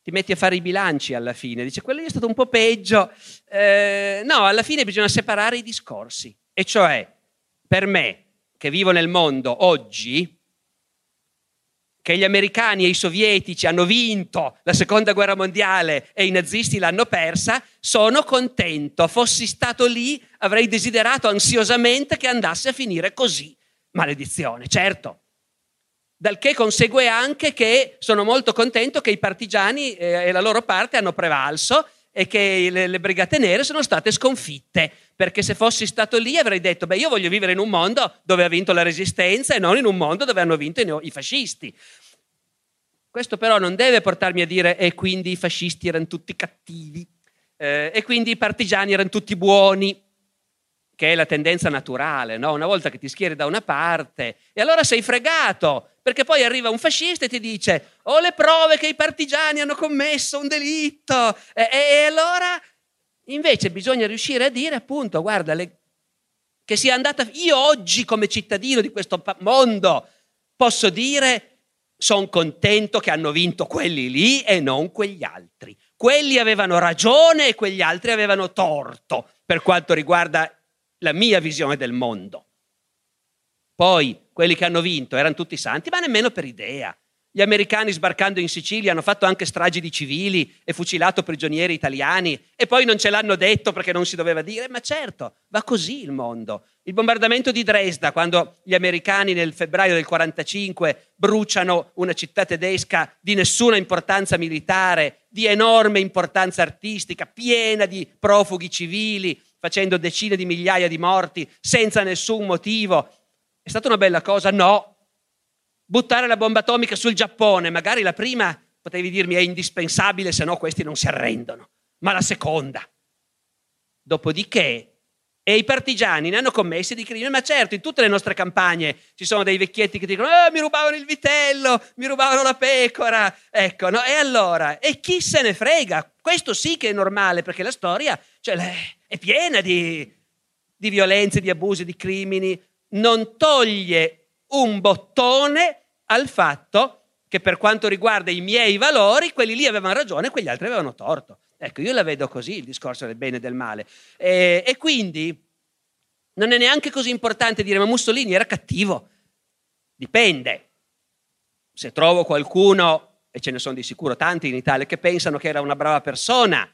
Ti metti a fare i bilanci alla fine, dice quello è stato un po' peggio. Eh, no, alla fine bisogna separare i discorsi. E cioè, per me, che vivo nel mondo oggi, che gli americani e i sovietici hanno vinto la seconda guerra mondiale e i nazisti l'hanno persa, sono contento. Fossi stato lì, avrei desiderato ansiosamente che andasse a finire così. Maledizione, certo. Dal che consegue anche che sono molto contento che i partigiani eh, e la loro parte hanno prevalso e che le, le, brigate nere sono state sconfitte. Perché se fossi stato lì avrei detto, beh, io voglio vivere in un mondo dove ha vinto la resistenza e non in un mondo dove hanno vinto i, fascisti. Questo però non deve portarmi a dire, e quindi i fascisti erano tutti cattivi, eh, e quindi i partigiani erano tutti buoni che è la tendenza naturale, no? una volta che ti schieri da una parte, e allora sei fregato, perché poi arriva un fascista e ti dice ho le prove che i partigiani hanno commesso un delitto, e, e, e allora invece bisogna riuscire a dire appunto, guarda, le, che sia andata, io oggi come cittadino di questo mondo posso dire sono contento che hanno vinto quelli lì e non quegli altri. Quelli avevano ragione e quegli altri avevano torto per quanto riguarda la mia visione del mondo. Poi quelli che hanno vinto erano tutti santi, ma nemmeno per idea. Gli americani sbarcando in Sicilia hanno fatto anche stragi di civili e fucilato prigionieri italiani e poi non ce l'hanno detto perché non si doveva dire, ma certo, va così il mondo. Il bombardamento di Dresda, quando gli americani nel febbraio del 45 bruciano una città tedesca di nessuna importanza militare, di enorme importanza artistica, piena di profughi civili, facendo decine di migliaia di morti senza nessun motivo. È stata una bella cosa? No. Buttare la bomba atomica sul Giappone, magari la prima potevi dirmi è indispensabile, se no questi non si arrendono, ma la seconda. Dopodiché e i partigiani ne hanno commessi di crimini, ma certo, in tutte le nostre campagne ci sono dei vecchietti che dicono: oh, mi rubavano il vitello, mi rubavano la pecora. Ecco, no? E allora, e chi se ne frega? Questo sì che è normale, perché la storia cioè, è piena di, di violenze, di abusi, di crimini. Non toglie un bottone al fatto che per quanto riguarda i miei valori, quelli lì avevano ragione e quegli altri avevano torto. Ecco, io la vedo così il discorso del bene e del male. E, e quindi non è neanche così importante dire ma Mussolini era cattivo. Dipende. Se trovo qualcuno, e ce ne sono di sicuro tanti in Italia, che pensano che era una brava persona,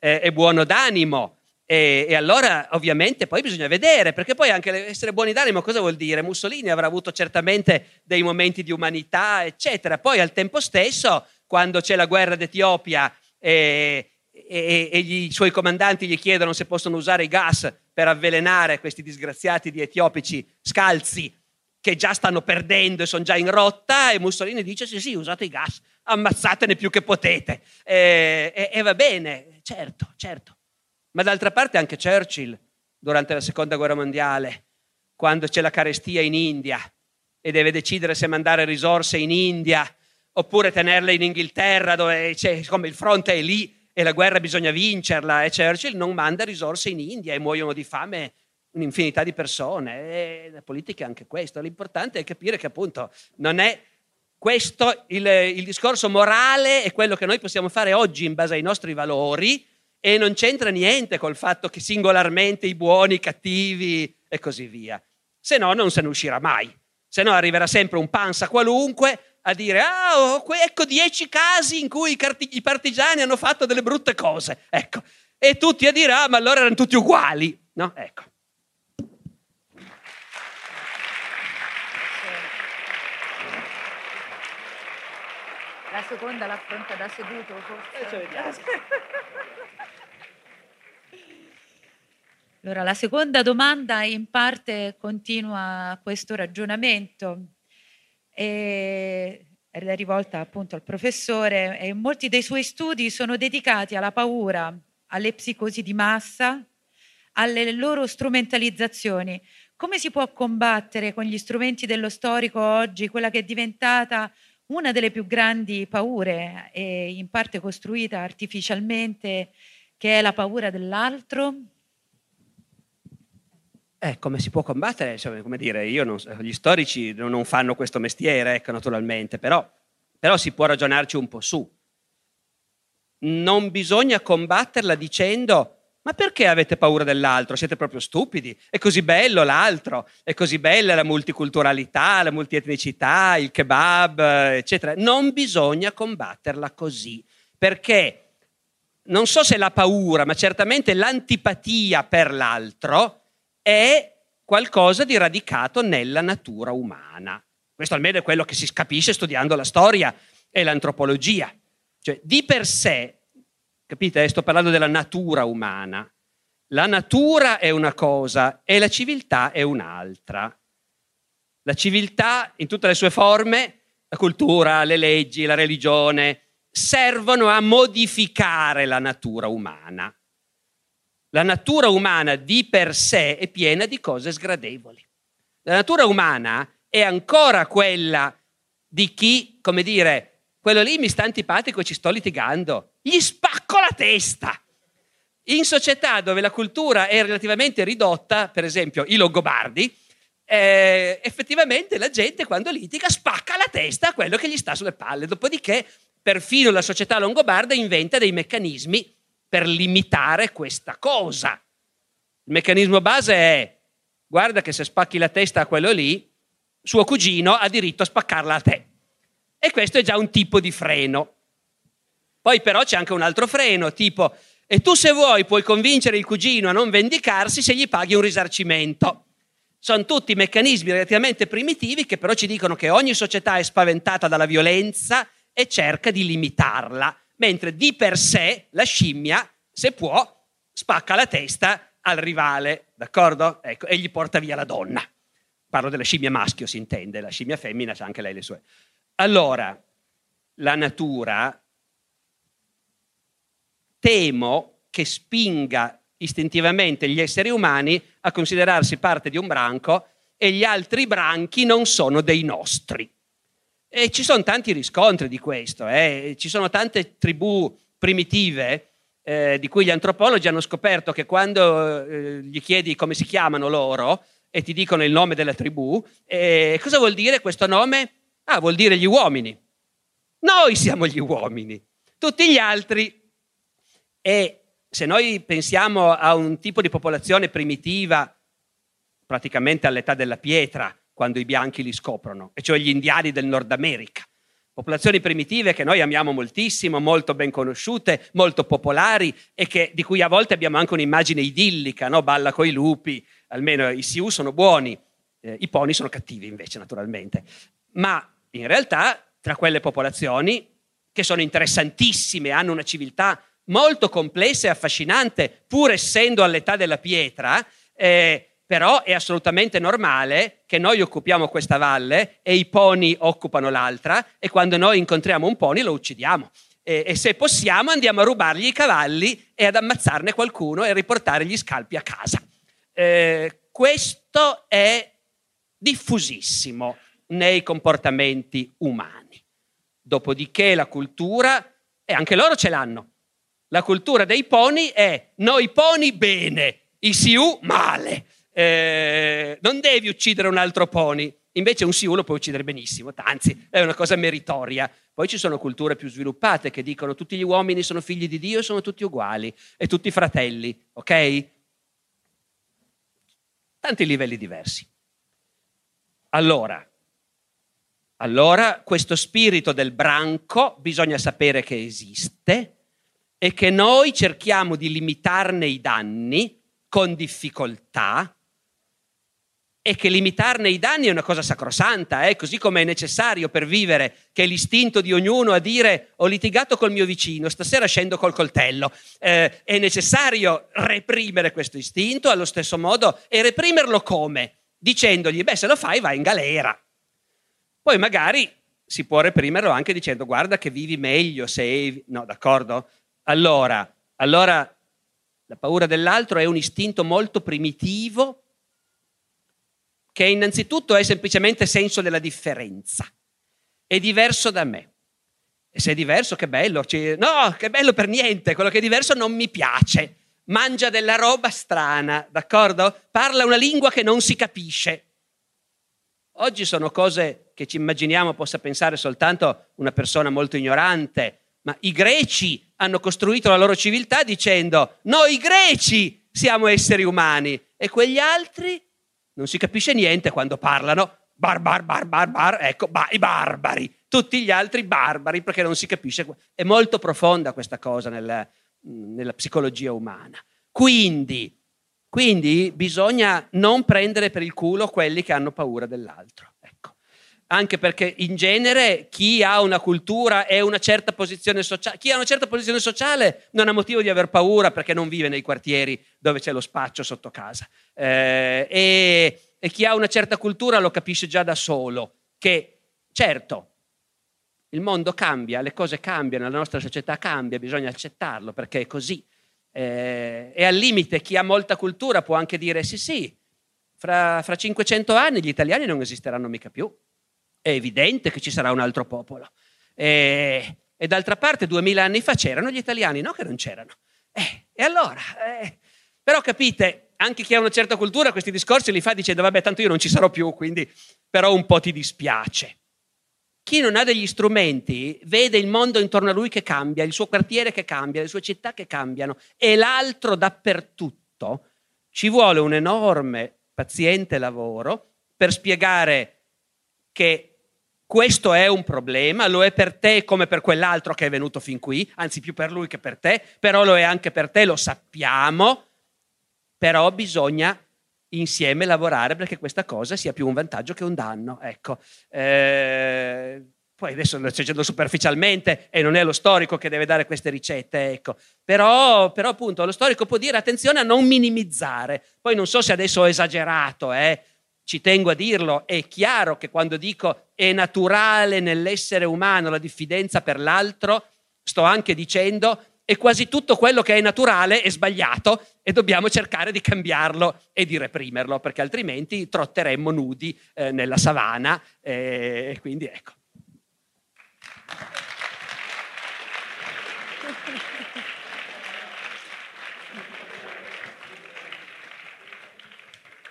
eh, è buono d'animo, e, e, allora ovviamente poi bisogna vedere, perché poi anche essere buoni d'animo cosa vuol dire? Mussolini avrà avuto certamente dei momenti di umanità, eccetera. Poi al tempo stesso, quando c'è la guerra d'Etiopia e, e, e i suoi comandanti gli chiedono se possono usare i gas per avvelenare questi disgraziati di etiopici scalzi che già stanno perdendo e sono già in rotta e Mussolini dice sì sì usate i gas, ammazzatene più che potete e, e, e va bene, certo, certo. Ma d'altra parte anche Churchill durante la seconda guerra mondiale quando c'è la carestia in India e deve decidere se mandare risorse in India oppure tenerle in Inghilterra dove come il fronte è lì e la guerra bisogna vincerla e Churchill non manda risorse in India e muoiono di fame un'infinità di persone e la politica è anche questo. L'importante è capire che appunto non è questo il, il discorso morale è quello che noi possiamo fare oggi in base ai nostri valori e non c'entra niente col fatto che singolarmente i buoni, i cattivi e così via. Se no non se ne uscirà mai se no arriverà sempre un panza qualunque a dire, ah, oh, ecco dieci casi in cui i, carti- i, partigiani hanno fatto delle brutte cose, ecco. E tutti a dire, ah, ma allora erano tutti uguali, no? Ecco. La seconda l'affronta da seduto, forse. Eh, Allora, la seconda domanda in parte continua questo ragionamento e è rivolta appunto al professore e molti dei suoi studi sono dedicati alla paura, alle psicosi di massa, alle loro strumentalizzazioni. Come si può combattere con gli strumenti dello storico oggi quella che è diventata una delle più grandi paure e in parte costruita artificialmente, che è la paura dell'altro? Eh, come si può combattere? Cioè, come dire, non, gli storici non fanno questo mestiere, ecco, naturalmente, però, però si può ragionarci un po' su. Non bisogna combatterla dicendo ma perché avete paura dell'altro? Siete proprio stupidi? È così bello l'altro, è così bella la multiculturalità, la multietnicità, il kebab, eccetera. Non bisogna combatterla così, perché non so se la paura, ma certamente l'antipatia per l'altro è qualcosa di radicato nella natura umana. Questo almeno è quello che si capisce studiando la storia e l'antropologia. Cioè, di per sé, capite, sto parlando della natura umana, la natura è una cosa e la civiltà è un'altra. La civiltà in tutte le sue forme, la cultura, le leggi, la religione, servono a modificare la natura umana la natura umana di per sé è piena di cose sgradevoli. La natura umana è ancora quella di chi, come dire, quello lì mi sta antipatico e ci sto litigando, gli spacco la testa. In società dove la cultura è relativamente ridotta, per esempio i Longobardi, eh, effettivamente la gente quando litiga spacca la testa a quello che gli sta sulle palle. Dopodiché, perfino la società longobarda inventa dei meccanismi per limitare questa cosa. Il meccanismo base è, guarda che se spacchi la testa a quello lì, suo cugino ha diritto a spaccarla a te. E questo è già un tipo di freno. Poi però c'è anche un altro freno, tipo, e tu se vuoi puoi convincere il cugino a non vendicarsi se gli paghi un risarcimento. Sono tutti meccanismi relativamente primitivi che però ci dicono che ogni società è spaventata dalla violenza e cerca di limitarla mentre di per sé la scimmia, se può, spacca la testa al rivale, d'accordo? Ecco, e gli porta via la donna. Parlo della scimmia maschio, si intende, la scimmia femmina c'ha anche lei le sue. Allora, la natura temo che spinga istintivamente gli esseri umani a considerarsi parte di un branco e gli altri branchi non sono dei nostri. E ci sono tanti riscontri di questo, eh. ci sono tante tribù primitive eh, di cui gli antropologi hanno scoperto che quando eh, gli chiedi come si chiamano loro e ti dicono il nome della tribù, eh, cosa vuol dire questo nome? Ah, vuol dire gli uomini. Noi siamo gli uomini, tutti gli altri. E se noi pensiamo a un tipo di popolazione primitiva, praticamente all'età della pietra, quando i bianchi li scoprono, e cioè gli indiani del Nord America. Popolazioni primitive che noi amiamo moltissimo, molto ben conosciute, molto popolari e che, di cui a volte abbiamo anche un'immagine idillica, no? balla coi lupi, almeno i Sioux sono buoni, eh, i poni sono cattivi invece naturalmente. Ma in realtà tra quelle popolazioni, che sono interessantissime, hanno una civiltà molto complessa e affascinante, pur essendo all'età della pietra, eh, però è assolutamente normale che noi occupiamo questa valle e i poni occupano l'altra e quando noi incontriamo un pony lo uccidiamo. E, e, se possiamo andiamo a rubargli i cavalli e ad ammazzarne qualcuno e riportare gli scalpi a casa. Eh, questo è diffusissimo nei comportamenti umani. Dopodiché la cultura, e anche loro ce l'hanno, la cultura dei poni è noi poni bene, i siu male. Eh, non devi uccidere un altro pony, invece un siu lo puoi uccidere benissimo, anzi è una cosa meritoria. Poi ci sono culture più sviluppate che dicono tutti gli uomini sono figli di Dio e sono tutti uguali e tutti fratelli, ok? Tanti livelli diversi. Allora, allora questo spirito del branco bisogna sapere che esiste e che noi cerchiamo di limitarne i danni con difficoltà e che limitarne i danni è una cosa sacrosanta, eh? così come è necessario per vivere che l'istinto di ognuno a dire ho litigato col mio vicino, stasera scendo col coltello. Eh, è necessario reprimere questo istinto allo stesso modo e reprimerlo come? Dicendogli, beh se lo fai vai in galera. Poi magari si può reprimerlo anche dicendo guarda che vivi meglio se... No, d'accordo? Allora, allora la paura dell'altro è un istinto molto primitivo che innanzitutto è semplicemente senso della differenza. È diverso da me. E se è diverso, che bello. No, che bello per niente. Quello che è diverso non mi piace. Mangia della roba strana, d'accordo? Parla una lingua che non si capisce. Oggi sono cose che ci immaginiamo possa pensare soltanto una persona molto ignorante, ma i greci hanno costruito la loro civiltà dicendo noi greci siamo esseri umani e quegli altri non si capisce niente quando parlano barbar, bar, bar, bar, ecco, ba, i barbari, tutti gli altri barbari perché non si capisce. È molto profonda questa cosa nella, nella psicologia umana. Quindi, quindi bisogna non prendere per il culo quelli che hanno paura dell'altro anche perché in genere chi ha una cultura e una certa posizione sociale, chi ha una certa posizione sociale non ha motivo di aver paura perché non vive nei quartieri dove c'è lo spaccio sotto casa. Eh, e, e chi ha una certa cultura lo capisce già da solo, che certo, il mondo cambia, le cose cambiano, la nostra società cambia, bisogna accettarlo perché è così. Eh, e al limite chi ha molta cultura può anche dire sì sì, fra, fra 500 anni gli italiani non esisteranno mica più è evidente che ci sarà un altro popolo. E, e d'altra parte, duemila anni fa c'erano gli italiani, no che non c'erano. Eh, e allora? Eh, però capite, anche chi ha una certa cultura questi discorsi li fa dicendo vabbè tanto io non ci sarò più, quindi però un po' ti dispiace. Chi non ha degli strumenti vede il mondo intorno a lui che cambia, il suo quartiere che cambia, le sue città che cambiano e l'altro dappertutto. Ci vuole un enorme, paziente lavoro per spiegare che questo è un problema, lo è per te come per quell'altro che è venuto fin qui, anzi più per lui che per te, però lo è anche per te, lo sappiamo, però bisogna insieme lavorare perché questa cosa sia più un vantaggio che un danno. Ecco. Eh, poi adesso lo sto dicendo superficialmente e non è lo storico che deve dare queste ricette, ecco. però, però appunto lo storico può dire attenzione a non minimizzare, poi non so se adesso ho esagerato, eh, ci tengo a dirlo, è chiaro che quando dico è naturale nell'essere umano la diffidenza per l'altro, sto anche dicendo e quasi tutto quello che è naturale è sbagliato e dobbiamo cercare di cambiarlo e di reprimerlo, perché altrimenti trotteremmo nudi eh, nella savana. Eh, quindi ecco.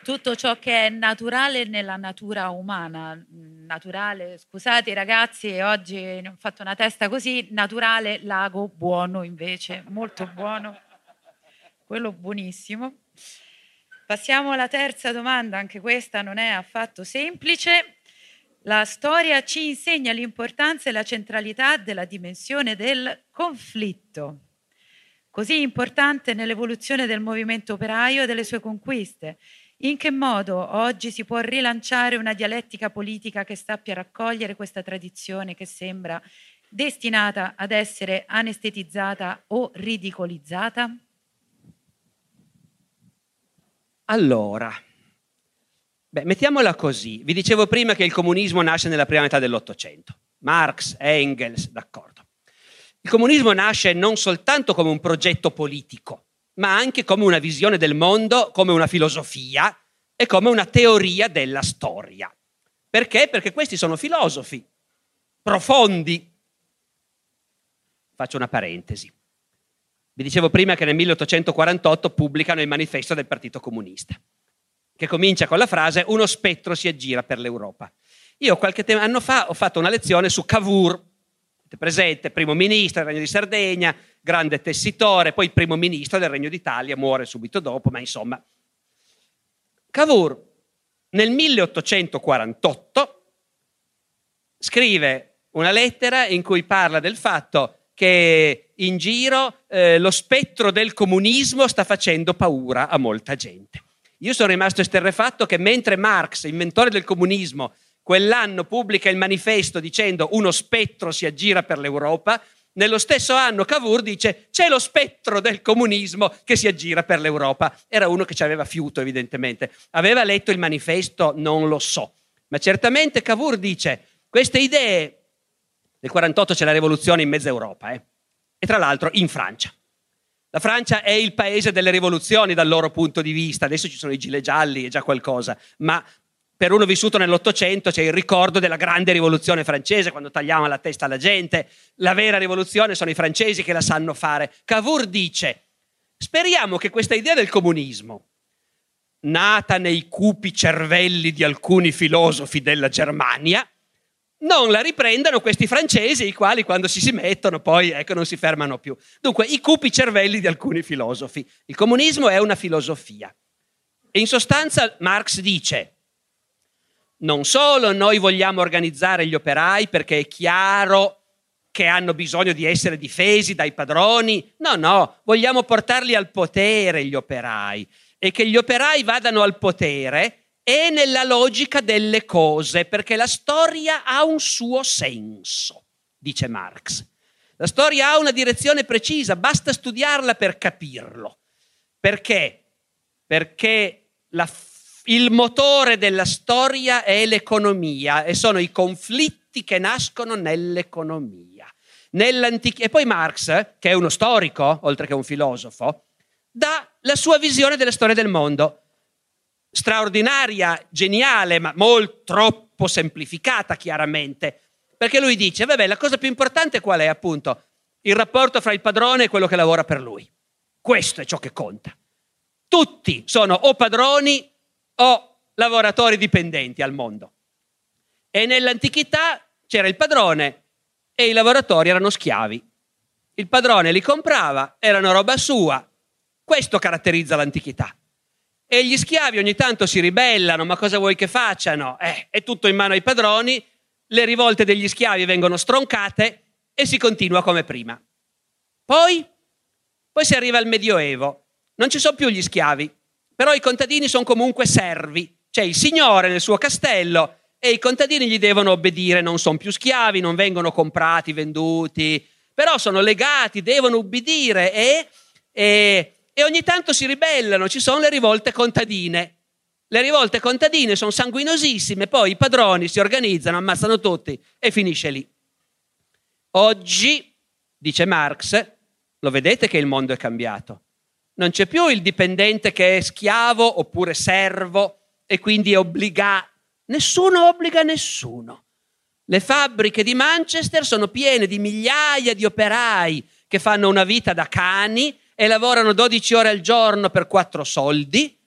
Tutto ciò che è naturale nella natura umana. Naturale, scusate ragazzi, oggi ho fatto una testa così, naturale, lago buono invece, molto buono, quello buonissimo. Passiamo alla terza domanda, anche questa non è affatto semplice. La storia ci insegna l'importanza e la centralità della dimensione del conflitto, così importante nell'evoluzione del movimento operaio e delle sue conquiste in che modo oggi si può rilanciare una dialettica politica che sappia raccogliere questa tradizione che sembra destinata ad essere anestetizzata o ridicolizzata? Allora, beh, mettiamola così. Vi dicevo prima che il comunismo nasce nella prima metà dell'Ottocento. Marx, Engels, d'accordo. Il comunismo nasce non soltanto come un progetto politico, ma anche come una visione del mondo, come una filosofia e come una teoria della storia. Perché? Perché questi sono filosofi profondi. Faccio una parentesi. Vi dicevo prima che nel 1848 pubblicano il manifesto del Partito Comunista, che comincia con la frase uno spettro si aggira per l'Europa. Io qualche anno fa ho fatto una lezione su Cavour, presente, primo ministro del Regno di Sardegna, grande tessitore, poi primo ministro del Regno d'Italia, muore subito dopo, ma insomma. Cavour nel 1848 scrive una lettera in cui parla del fatto che in giro eh, lo spettro del comunismo sta facendo paura a molta gente. Io sono rimasto esterrefatto che mentre Marx, inventore del comunismo, quell'anno pubblica il manifesto dicendo uno spettro si aggira per l'Europa, nello stesso anno Cavour dice c'è lo spettro del comunismo che si aggira per l'Europa. Era uno che ci aveva fiuto evidentemente. Aveva letto il manifesto? Non lo so. Ma certamente Cavour dice queste idee nel 48 c'è la rivoluzione in mezza Europa, eh? e tra l'altro in Francia. La Francia è il paese delle rivoluzioni dal loro punto di vista, adesso ci sono i gilet gialli, è già qualcosa, ma per uno vissuto nell'Ottocento c'è il ricordo della grande rivoluzione francese, quando tagliavano la testa alla gente. La vera rivoluzione sono i francesi che la sanno fare. Cavour dice, speriamo che questa idea del comunismo, nata nei cupi cervelli di alcuni filosofi della Germania, non la riprendano questi francesi, i quali quando si, si mettono poi ecco, non si fermano più. Dunque, i cupi cervelli di alcuni filosofi. Il comunismo è una filosofia. E in sostanza Marx dice, non solo noi vogliamo organizzare gli operai perché è chiaro che hanno bisogno di essere difesi dai padroni, no, no, vogliamo portarli al potere gli operai e che gli operai vadano al potere è nella logica delle cose, perché la storia ha un suo senso, dice Marx. La storia ha una direzione precisa, basta studiarla per capirlo. Perché? Perché la, il motore della storia è l'economia e sono i conflitti che nascono nell'economia. e poi Marx, che è uno storico, oltre che un filosofo, dà la sua visione della storia del mondo straordinaria, geniale, ma molto troppo semplificata chiaramente, perché lui dice, vabbè, la cosa più importante qual è appunto? Il rapporto fra il padrone e quello che lavora per lui. Questo è ciò che conta. Tutti sono o padroni o lavoratori dipendenti al mondo. E nell'antichità c'era il padrone e i lavoratori erano schiavi. Il padrone li comprava, erano roba sua. Questo caratterizza l'antichità. E gli schiavi ogni tanto si ribellano, ma cosa vuoi che facciano? Eh, è tutto in mano ai padroni, le rivolte degli schiavi vengono stroncate e si continua come prima. Poi, poi si arriva al Medioevo, non ci sono più gli schiavi, però i contadini sono comunque servi, c'è il signore nel suo castello e i contadini gli devono obbedire, non sono più schiavi, non vengono comprati, venduti, però sono legati, devono ubbidire e, e e ogni tanto si ribellano, ci sono le rivolte contadine. Le rivolte contadine sono sanguinosissime, poi i padroni si organizzano, ammazzano tutti e finisce lì. Oggi, dice Marx, lo vedete che il mondo è cambiato. Non c'è più il dipendente che è schiavo oppure servo e quindi è obbligato. Nessuno obbliga nessuno. Le fabbriche di Manchester sono piene di migliaia di operai che fanno una vita da cani e lavorano 12 ore al giorno per quattro soldi,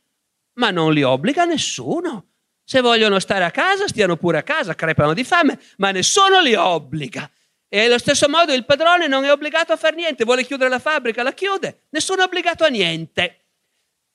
ma non li obbliga nessuno. Se vogliono stare a casa, stiano pure a casa, crepano di fame, ma nessuno li obbliga. E allo stesso modo il padrone non è obbligato a fare niente, vuole chiudere la fabbrica, la chiude, nessuno è obbligato a niente.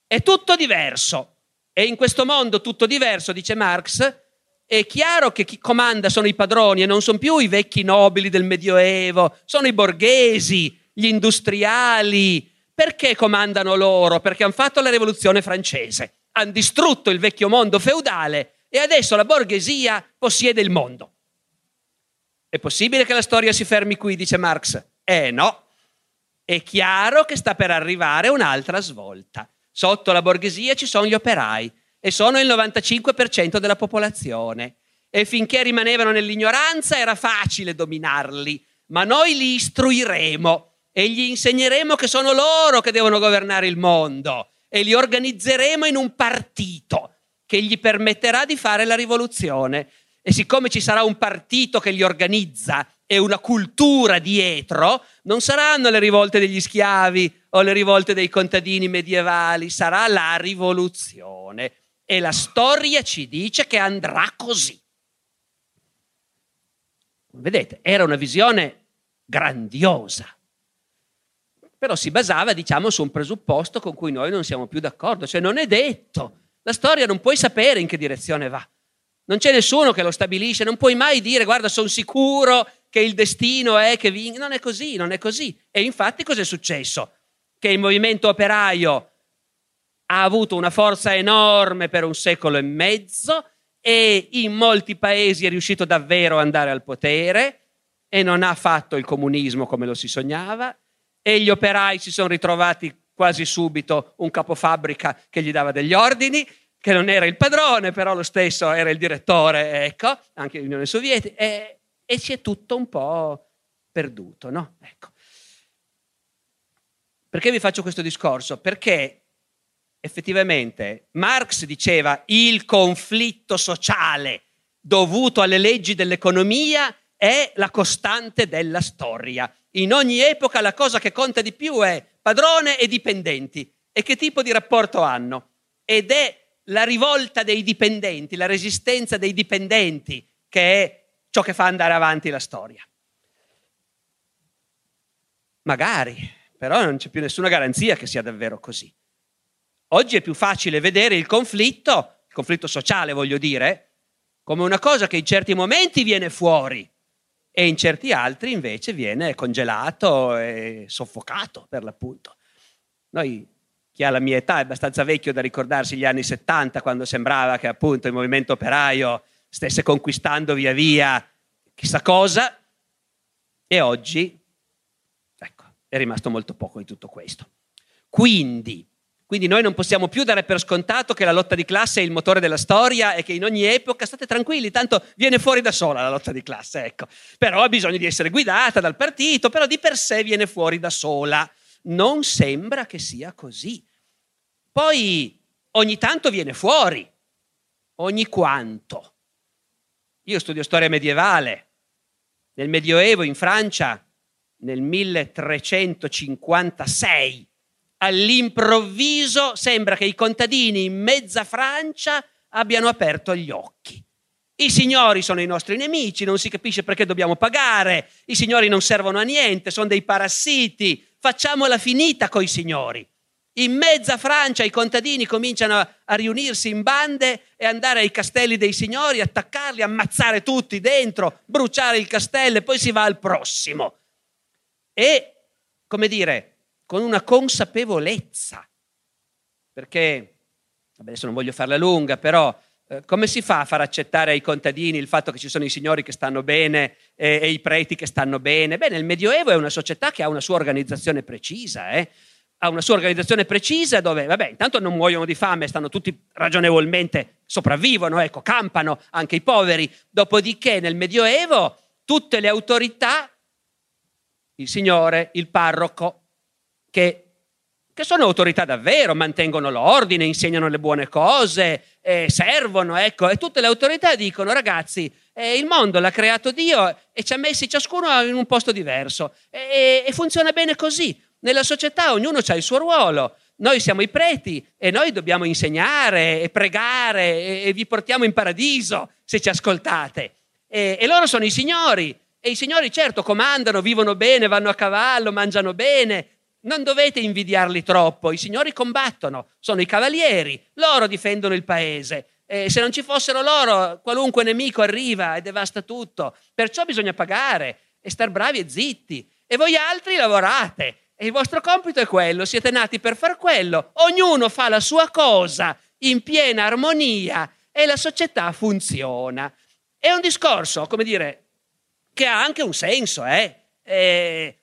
È tutto diverso. E in questo mondo tutto diverso, dice Marx, è chiaro che chi comanda sono i padroni e non sono più i vecchi nobili del Medioevo, sono i borghesi, gli industriali, perché comandano loro? Perché hanno fatto la rivoluzione francese, hanno distrutto il vecchio mondo feudale e adesso la borghesia possiede il mondo. È possibile che la storia si fermi qui, dice Marx? Eh no, è chiaro che sta per arrivare un'altra svolta. Sotto la borghesia ci sono gli operai e sono il 95% della popolazione. E finché rimanevano nell'ignoranza era facile dominarli, ma noi li istruiremo e gli insegneremo che sono loro che devono governare il mondo e li organizzeremo in un partito che gli permetterà di fare la rivoluzione. E siccome ci sarà un partito che li organizza e una cultura dietro, non saranno le rivolte degli schiavi o le rivolte dei contadini medievali, sarà la rivoluzione. E la storia ci dice che andrà così. Vedete, era una visione grandiosa, però si basava, diciamo, su un presupposto con cui noi non siamo più d'accordo, cioè non è detto. La storia non puoi sapere in che direzione va. Non c'è nessuno che lo stabilisce, non puoi mai dire guarda sono sicuro che il destino è che vinca. Non è così, non è così. E infatti cosa è successo? Che il movimento operaio ha avuto una forza enorme per un secolo e mezzo e in molti paesi è riuscito davvero ad andare al potere e non ha fatto il comunismo come lo si sognava e gli operai si sono ritrovati quasi subito un capofabbrica che gli dava degli ordini che non era il padrone, però lo stesso era il direttore, ecco, anche l'Unione Sovietica, e, e si è tutto un po' perduto, no? Ecco. Perché vi faccio questo discorso? Perché effettivamente Marx diceva il conflitto sociale dovuto alle leggi dell'economia è la costante della storia. In ogni epoca la cosa che conta di più è padrone e dipendenti e che tipo di rapporto hanno. Ed è la rivolta dei dipendenti, la resistenza dei dipendenti, che è ciò che fa andare avanti la storia. Magari, però non c'è più nessuna garanzia che sia davvero così. Oggi è più facile vedere il conflitto, il conflitto sociale voglio dire, come una cosa che in certi momenti viene fuori e in certi altri invece viene congelato e soffocato per l'appunto. Noi chi ha la mia età è abbastanza vecchio da ricordarsi gli anni 70 quando sembrava che appunto il movimento operaio stesse conquistando via via chissà cosa e oggi ecco, è rimasto molto poco di tutto questo. Quindi, quindi noi non possiamo più dare per scontato che la lotta di classe è il motore della storia e che in ogni epoca state tranquilli, tanto viene fuori da sola la lotta di classe, ecco. Però ha bisogno di essere guidata dal partito, però di per sé viene fuori da sola non sembra che sia così. Poi ogni tanto viene fuori, ogni quanto. Io studio storia medievale. Nel Medioevo in Francia, nel 1356, all'improvviso sembra che i contadini in mezza Francia abbiano aperto gli occhi. I signori sono i nostri nemici, non si capisce perché dobbiamo pagare, i signori non servono a niente, sono dei parassiti, facciamola finita coi signori. In mezza Francia i contadini cominciano a riunirsi in bande e andare ai castelli dei signori, attaccarli, ammazzare tutti dentro, bruciare il castello e poi si va al prossimo. E, come dire, con una consapevolezza, perché, adesso non voglio farla lunga, però come si fa a far accettare ai contadini il fatto che ci sono i signori che stanno bene e, e i preti che stanno bene? Bene, il Medioevo è una società che ha una sua organizzazione precisa, eh? ha una sua organizzazione precisa dove, vabbè, intanto non muoiono di fame, stanno tutti ragionevolmente, sopravvivono, ecco, campano anche i poveri. Dopodiché nel Medioevo tutte le autorità, il signore, il parroco, che che sono autorità davvero, mantengono l'ordine, insegnano le buone cose, eh, servono, ecco, e tutte le autorità dicono ragazzi, eh, il mondo l'ha creato Dio e ci ha messi ciascuno in un posto diverso e, e funziona bene così. Nella società ognuno ha il suo ruolo, noi siamo i preti e noi dobbiamo insegnare e pregare e, e vi portiamo in paradiso se ci ascoltate. E, e loro sono i signori e i signori certo comandano, vivono bene, vanno a cavallo, mangiano bene, non dovete invidiarli troppo, i signori combattono, sono i cavalieri, loro difendono il paese. E se non ci fossero loro, qualunque nemico arriva e devasta tutto. Perciò bisogna pagare e star bravi e zitti. E voi altri lavorate. E il vostro compito è quello, siete nati per far quello. Ognuno fa la sua cosa in piena armonia e la società funziona. È un discorso, come dire, che ha anche un senso, eh? eh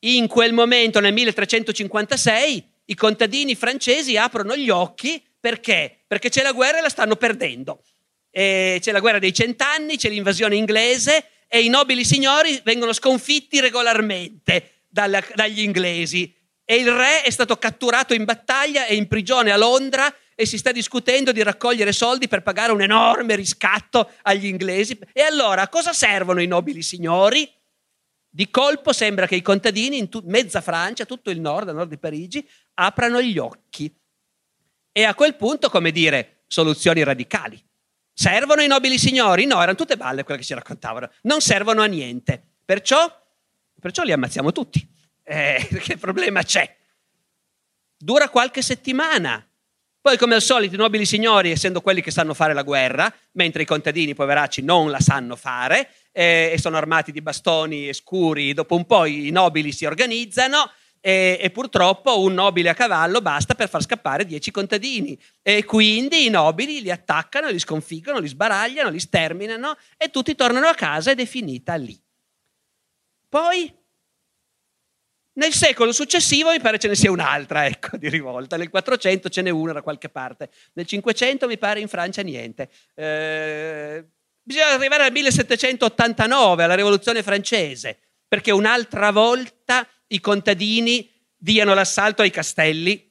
in quel momento, nel 1356, i contadini francesi aprono gli occhi perché? Perché c'è la guerra e la stanno perdendo. E c'è la guerra dei cent'anni, c'è l'invasione inglese e i nobili signori vengono sconfitti regolarmente dalla, dagli inglesi. E il re è stato catturato in battaglia e in prigione a Londra e si sta discutendo di raccogliere soldi per pagare un enorme riscatto agli inglesi. E allora a cosa servono i nobili signori? Di colpo sembra che i contadini in tu- mezza Francia, tutto il nord, a nord di Parigi, aprano gli occhi. E a quel punto, come dire, soluzioni radicali. Servono i nobili signori? No, erano tutte balle quelle che ci raccontavano. Non servono a niente. Perciò, perciò li ammazziamo tutti. Eh, che problema c'è? Dura qualche settimana. Poi, come al solito, i nobili signori, essendo quelli che sanno fare la guerra, mentre i contadini, poveracci, non la sanno fare eh, e sono armati di bastoni e scuri, dopo un po' i nobili si organizzano e, e, purtroppo un nobile a cavallo basta per far scappare dieci contadini e quindi i nobili li attaccano, li sconfiggono, li sbaragliano, li sterminano e tutti tornano a casa ed è finita lì. Poi nel secolo successivo mi pare ce ne sia un'altra, ecco, di rivolta. Nel 400 ce n'è una da qualche parte. Nel 500 mi pare in Francia niente. Eh, bisogna arrivare al 1789, alla rivoluzione francese, perché un'altra volta i contadini diano l'assalto ai castelli.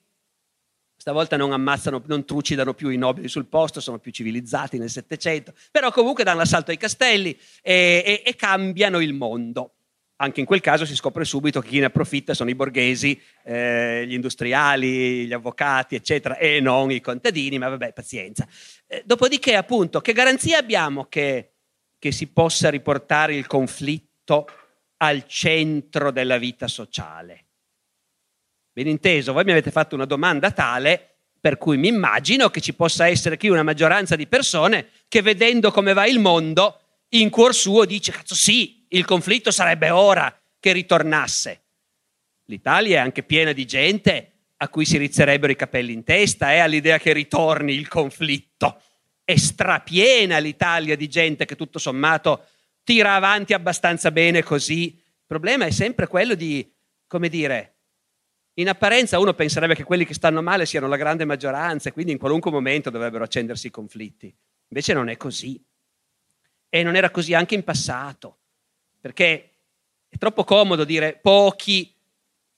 Stavolta non ammazzano, non trucidano più i nobili sul posto, sono più civilizzati nel Settecento, però comunque danno l'assalto ai castelli e, e, e cambiano il mondo anche in quel caso si scopre subito che chi ne approfitta sono i borghesi, eh, gli industriali, gli avvocati, eccetera, e non i contadini, ma vabbè, pazienza. Eh, dopodiché, appunto, che garanzia abbiamo che, che si possa riportare il conflitto al centro della vita sociale. Ben inteso, voi mi avete fatto una domanda tale per cui mi immagino che ci possa essere qui una maggioranza di persone che vedendo come va il mondo, in cuor suo dice, cazzo sì, il conflitto sarebbe ora che ritornasse. L'Italia è anche piena di gente a cui si rizzerebbero i capelli in testa eh, all'idea che ritorni il conflitto. È strapiena l'Italia di gente che tutto sommato tira avanti abbastanza bene così. Il problema è sempre quello di, come dire, in apparenza uno penserebbe che quelli che stanno male siano la grande maggioranza e quindi in qualunque momento dovrebbero accendersi i conflitti. Invece non è così. E non era così anche in passato, perché è troppo comodo dire pochi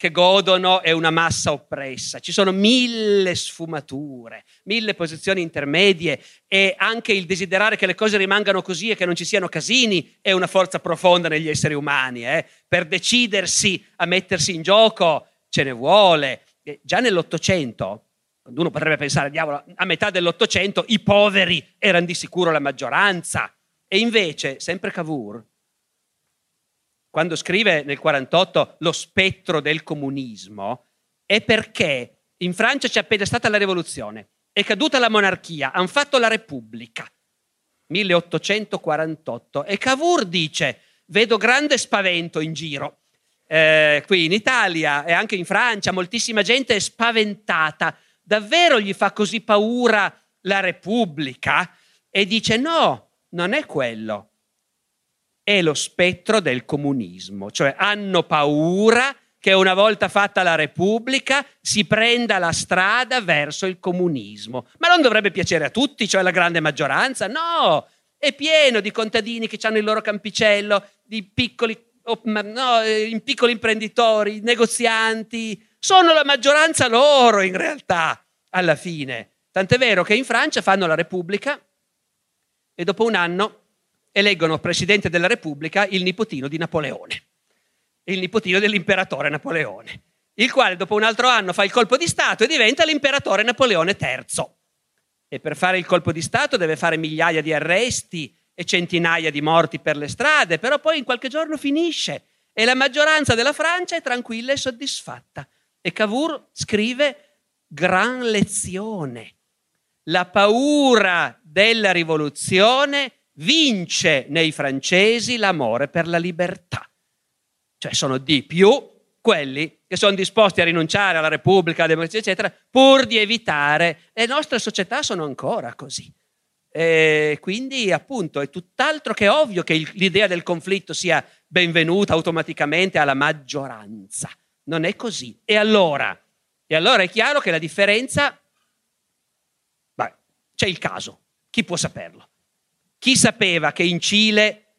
che godono è una massa oppressa. Ci sono mille sfumature, mille posizioni intermedie e anche il desiderare che le cose rimangano così e che non ci siano casini è una forza profonda negli esseri umani. Eh? Per decidersi a mettersi in gioco ce ne vuole. E già nell'Ottocento, uno potrebbe pensare, diavolo, a metà dell'Ottocento i poveri erano di sicuro la maggioranza. E invece, sempre Cavour, quando scrive nel 48 lo spettro del comunismo, è perché in Francia c'è appena stata la rivoluzione, è caduta la monarchia, hanno fatto la Repubblica, 1848, e Cavour dice, vedo grande spavento in giro. Eh, qui in Italia e anche in Francia moltissima gente è spaventata. Davvero gli fa così paura la Repubblica? E dice no, non è quello è lo spettro del comunismo, cioè hanno paura che una volta fatta la Repubblica si prenda la strada verso il comunismo. Ma non dovrebbe piacere a tutti, cioè alla grande maggioranza? No, è pieno di contadini che hanno il loro campicello, di piccoli, no, eh, piccoli imprenditori, negozianti. Sono la maggioranza loro in realtà, alla fine. Tant'è vero che in Francia fanno la Repubblica e dopo un anno eleggono presidente della Repubblica il nipotino di Napoleone, il nipotino dell'imperatore Napoleone, il quale dopo un altro anno fa il colpo di Stato e diventa l'imperatore Napoleone III. E per fare il colpo di Stato deve fare migliaia di arresti e centinaia di morti per le strade, però poi in qualche giorno finisce e la maggioranza della Francia è tranquilla e soddisfatta. E Cavour scrive gran lezione. La paura della rivoluzione vince nei francesi l'amore per la libertà. Cioè sono di più quelli che sono disposti a rinunciare alla Repubblica, alla democrazia, eccetera, pur di evitare. Le nostre società sono ancora così. E quindi, appunto, è tutt'altro che ovvio che l'idea del conflitto sia benvenuta automaticamente alla maggioranza. Non è così. E allora? E allora è chiaro che la differenza... Beh, c'è il caso. Chi può saperlo? Chi sapeva che in Cile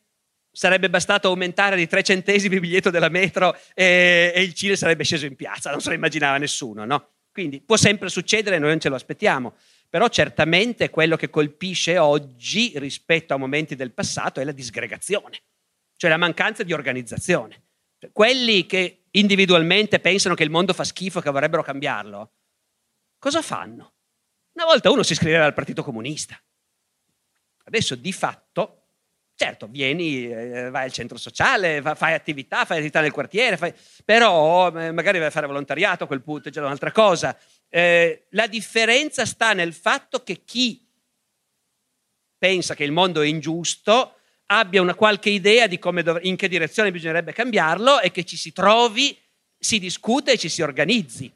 sarebbe bastato aumentare di tre centesimi il biglietto della metro e, e, il Cile sarebbe sceso in piazza? Non se lo immaginava nessuno, no? Quindi può sempre succedere, noi non ce lo aspettiamo. però certamente quello che colpisce oggi rispetto a momenti del passato è la disgregazione, cioè la mancanza di organizzazione. Cioè, quelli che individualmente pensano che il mondo fa schifo e che vorrebbero cambiarlo, cosa fanno? Una volta uno si iscriveva al Partito Comunista. Adesso di fatto Certo, vieni, eh, vai al centro sociale, fai attività, fai attività nel quartiere, fai... però eh, magari vai a fare volontariato a quel punto, è già un'altra cosa. Eh, la differenza sta nel fatto che chi pensa che il mondo è ingiusto abbia una qualche idea di dov- in che direzione bisognerebbe cambiarlo e che ci si trovi, si discute e ci si organizzi.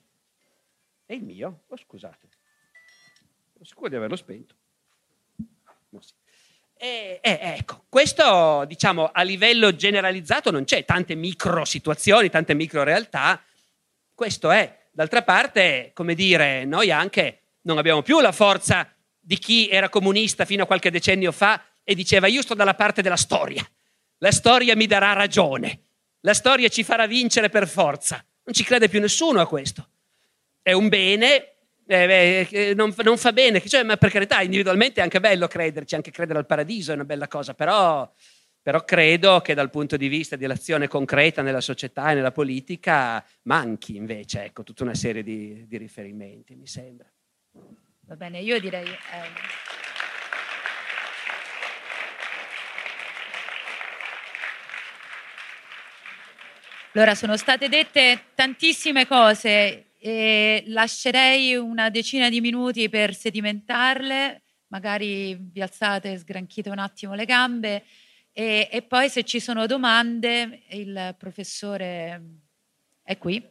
È il mio? Oh, scusate. Sono sicuro di averlo spento. No, sì. E, e, ecco, questo diciamo a livello generalizzato non c'è tante micro situazioni, tante micro realtà. Questo è. D'altra parte, come dire, noi anche non abbiamo più la forza di chi era comunista fino a qualche decennio fa e diceva io sto dalla parte della storia. La storia mi darà ragione. La storia ci farà vincere per forza. Non ci crede più nessuno a questo. È un bene, eh, eh, non, non, fa bene, cioè, ma per carità, individualmente è anche bello crederci, anche credere al paradiso è una bella cosa, però, però credo che dal punto di vista dell'azione concreta nella società e nella politica manchi invece ecco, tutta una serie di, di riferimenti, mi sembra. Va bene, io direi... Eh... Allora, sono state dette tantissime cose e lascerei una decina di minuti per sedimentarle, magari vi alzate, sgranchite un attimo le gambe e, e poi se ci sono domande il professore è qui.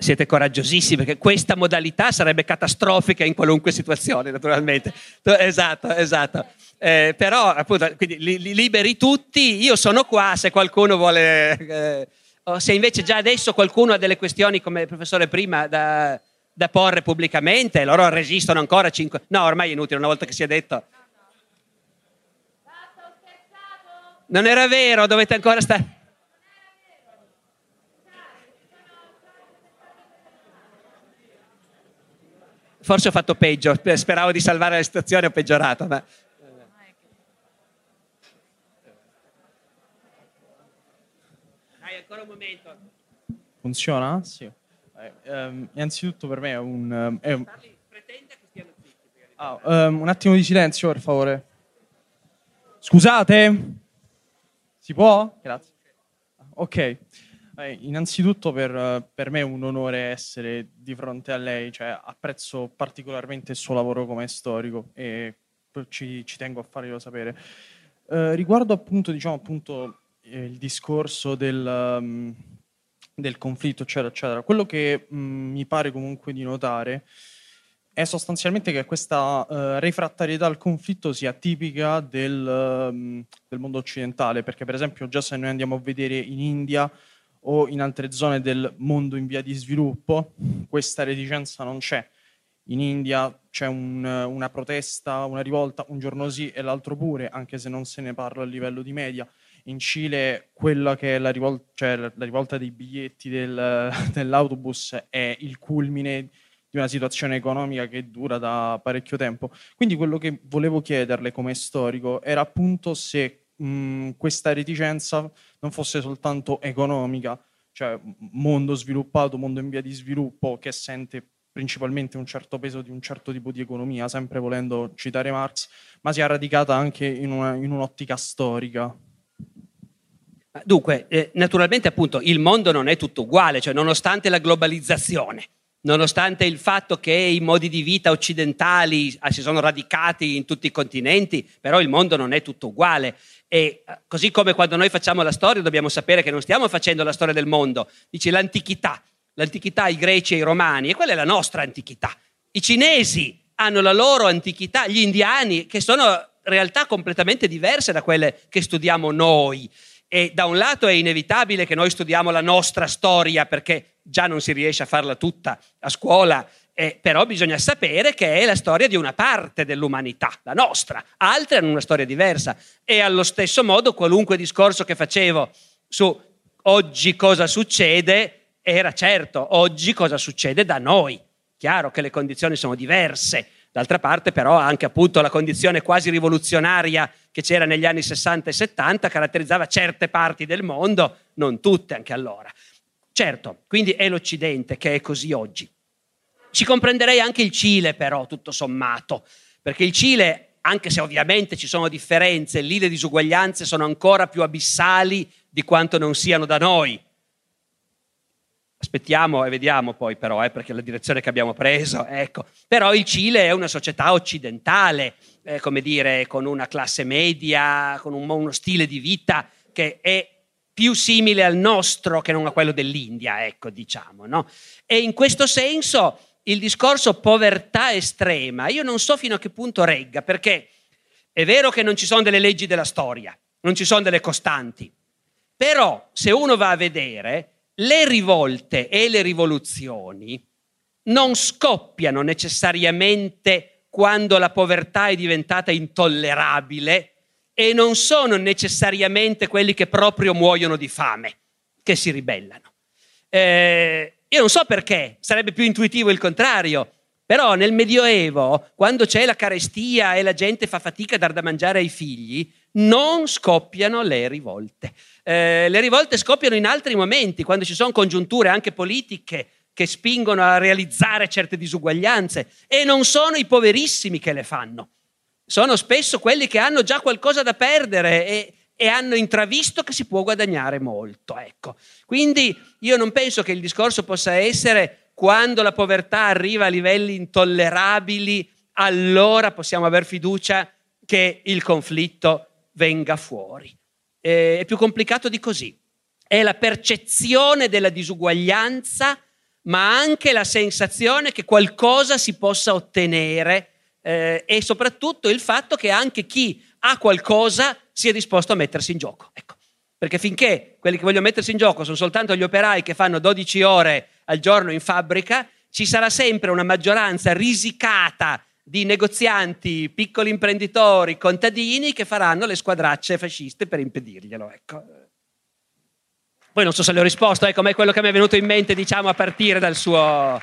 Siete coraggiosissimi perché questa modalità sarebbe catastrofica in qualunque situazione, naturalmente. Esatto, esatto. Eh, però, appunto, quindi li, li liberi tutti. Io sono qua se qualcuno vuole eh, o se invece già adesso qualcuno ha delle questioni, come il professore prima, da, da porre pubblicamente, loro resistono ancora cinque... No, ormai è inutile, una volta che si è detto... Non era vero, dovete ancora stare... Forse ho fatto peggio, speravo di salvare la situazione, ho peggiorato, ma... ancora un momento. Funziona? Sì. Eh, ehm, innanzitutto per me è un... Ehm, è un... Ah, um, un attimo di silenzio, per favore. Scusate? Si può? Grazie. Ok. Eh, innanzitutto per, per, me è un onore essere di fronte a lei, cioè apprezzo particolarmente il suo lavoro come storico e ci, ci tengo a farglielo sapere. Eh, riguardo appunto, diciamo, appunto eh, il discorso del, um, del, conflitto, eccetera, eccetera. Quello che um, mi pare comunque di notare è sostanzialmente che questa uh, refrattarietà al conflitto sia tipica del, um, del, mondo occidentale, perché per esempio già se noi andiamo a vedere in India o in altre zone del mondo in via di sviluppo, questa reticenza non c'è. In India c'è un, una protesta, una rivolta, un giorno sì e l'altro pure, anche se non se ne parla a livello di media in Cile quella che è la rivolta, cioè la rivolta dei biglietti del, dell'autobus è il culmine di una situazione economica che dura da parecchio tempo. Quindi quello che volevo chiederle come storico era appunto se mh, questa reticenza non fosse soltanto economica, cioè mondo sviluppato, mondo in via di sviluppo che sente principalmente un certo peso di un certo tipo di economia, sempre volendo citare Marx, ma sia radicata anche in, una, in un'ottica storica. Dunque, eh, naturalmente appunto il mondo non è tutto uguale, cioè nonostante la globalizzazione, nonostante il fatto che i modi di vita occidentali ah, si sono radicati in tutti i continenti, però il mondo non è tutto uguale. E eh, così come quando noi facciamo la storia dobbiamo sapere che non stiamo facendo la storia del mondo, dice l'antichità, l'antichità, i greci e i romani, e quella è la nostra antichità. I cinesi hanno la loro antichità, gli indiani, che sono realtà completamente diverse da quelle che studiamo noi. E da un lato è inevitabile che noi studiamo la nostra storia perché già non si riesce a farla tutta a scuola, eh, però bisogna sapere che è la storia di una parte dell'umanità, la nostra. Altre hanno una storia diversa e allo stesso modo qualunque discorso che facevo su oggi cosa succede era certo oggi cosa succede da noi. Chiaro che le condizioni sono diverse, D'altra parte però anche appunto la condizione quasi rivoluzionaria che c'era negli anni 60 e 70 caratterizzava certe parti del mondo, non tutte anche allora. Certo, quindi è l'Occidente che è così oggi. Ci comprenderei anche il Cile però, tutto sommato, perché il Cile, anche se ovviamente ci sono differenze, lì le disuguaglianze sono ancora più abissali di quanto non siano da noi. Aspettiamo e vediamo poi però, eh, perché la direzione che abbiamo preso, ecco. Però il Cile è una società occidentale, eh, come dire, con una classe media, con un, uno stile di vita che è più simile al nostro che non a quello dell'India, ecco, diciamo, no? E in questo senso il discorso povertà estrema, io non so fino a che punto regga, perché è vero che non ci sono delle leggi della storia, non ci sono delle costanti, però se uno va a vedere le rivolte e le rivoluzioni non scoppiano necessariamente quando la povertà è diventata intollerabile e non sono necessariamente quelli che proprio muoiono di fame che si ribellano. Eh, io non so perché, sarebbe più intuitivo il contrario, però nel Medioevo, quando c'è la carestia e la gente fa fatica a dar da mangiare ai figli, non scoppiano le rivolte. Eh, le rivolte scoppiano in altri momenti, quando ci sono congiunture anche politiche che spingono a realizzare certe disuguaglianze e non sono i poverissimi che le fanno, sono spesso quelli che hanno già qualcosa da perdere e, e hanno intravisto che si può guadagnare molto. Ecco. Quindi io non penso che il discorso possa essere quando la povertà arriva a livelli intollerabili, allora possiamo aver fiducia che il conflitto venga fuori. Eh, è più complicato di così. È la percezione della disuguaglianza, ma anche la sensazione che qualcosa si possa ottenere eh, e soprattutto il fatto che anche chi ha qualcosa sia disposto a mettersi in gioco. Ecco. Perché finché quelli che vogliono mettersi in gioco sono soltanto gli operai che fanno 12 ore al giorno in fabbrica, ci sarà sempre una maggioranza risicata di negozianti, piccoli imprenditori, contadini che faranno le squadracce fasciste per impedirglielo. Ecco. Poi non so se le ho risposto, ecco, ma è quello che mi è venuto in mente, diciamo, a partire dal suo...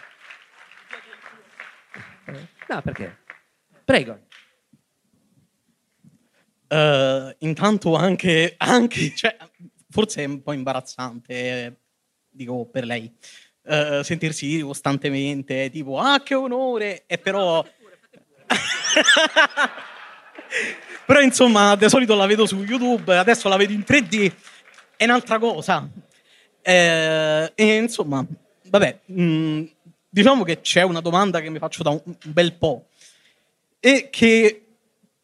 No, perché? Prego. Uh, intanto anche, anche cioè, forse è un po' imbarazzante, dico per lei, uh, sentirsi costantemente tipo, ah che onore, e però Però insomma, di solito la vedo su YouTube, adesso la vedo in 3D, è un'altra cosa. Eh, e insomma, vabbè, mh, mm, diciamo che c'è una domanda che mi faccio da un, bel po' e che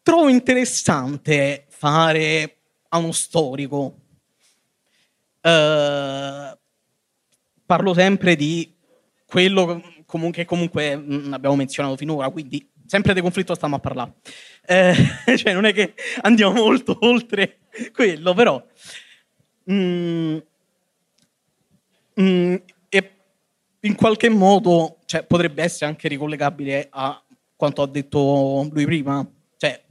trovo interessante fare a uno storico. Eh, parlo sempre di quello che comunque mh, mm, abbiamo menzionato finora, quindi sempre di conflitto stiamo a parlare. Eh, cioè, non è che andiamo molto oltre quello, però. Mm, mm, e in qualche modo cioè, potrebbe essere anche ricollegabile a quanto ha detto lui prima, cioè,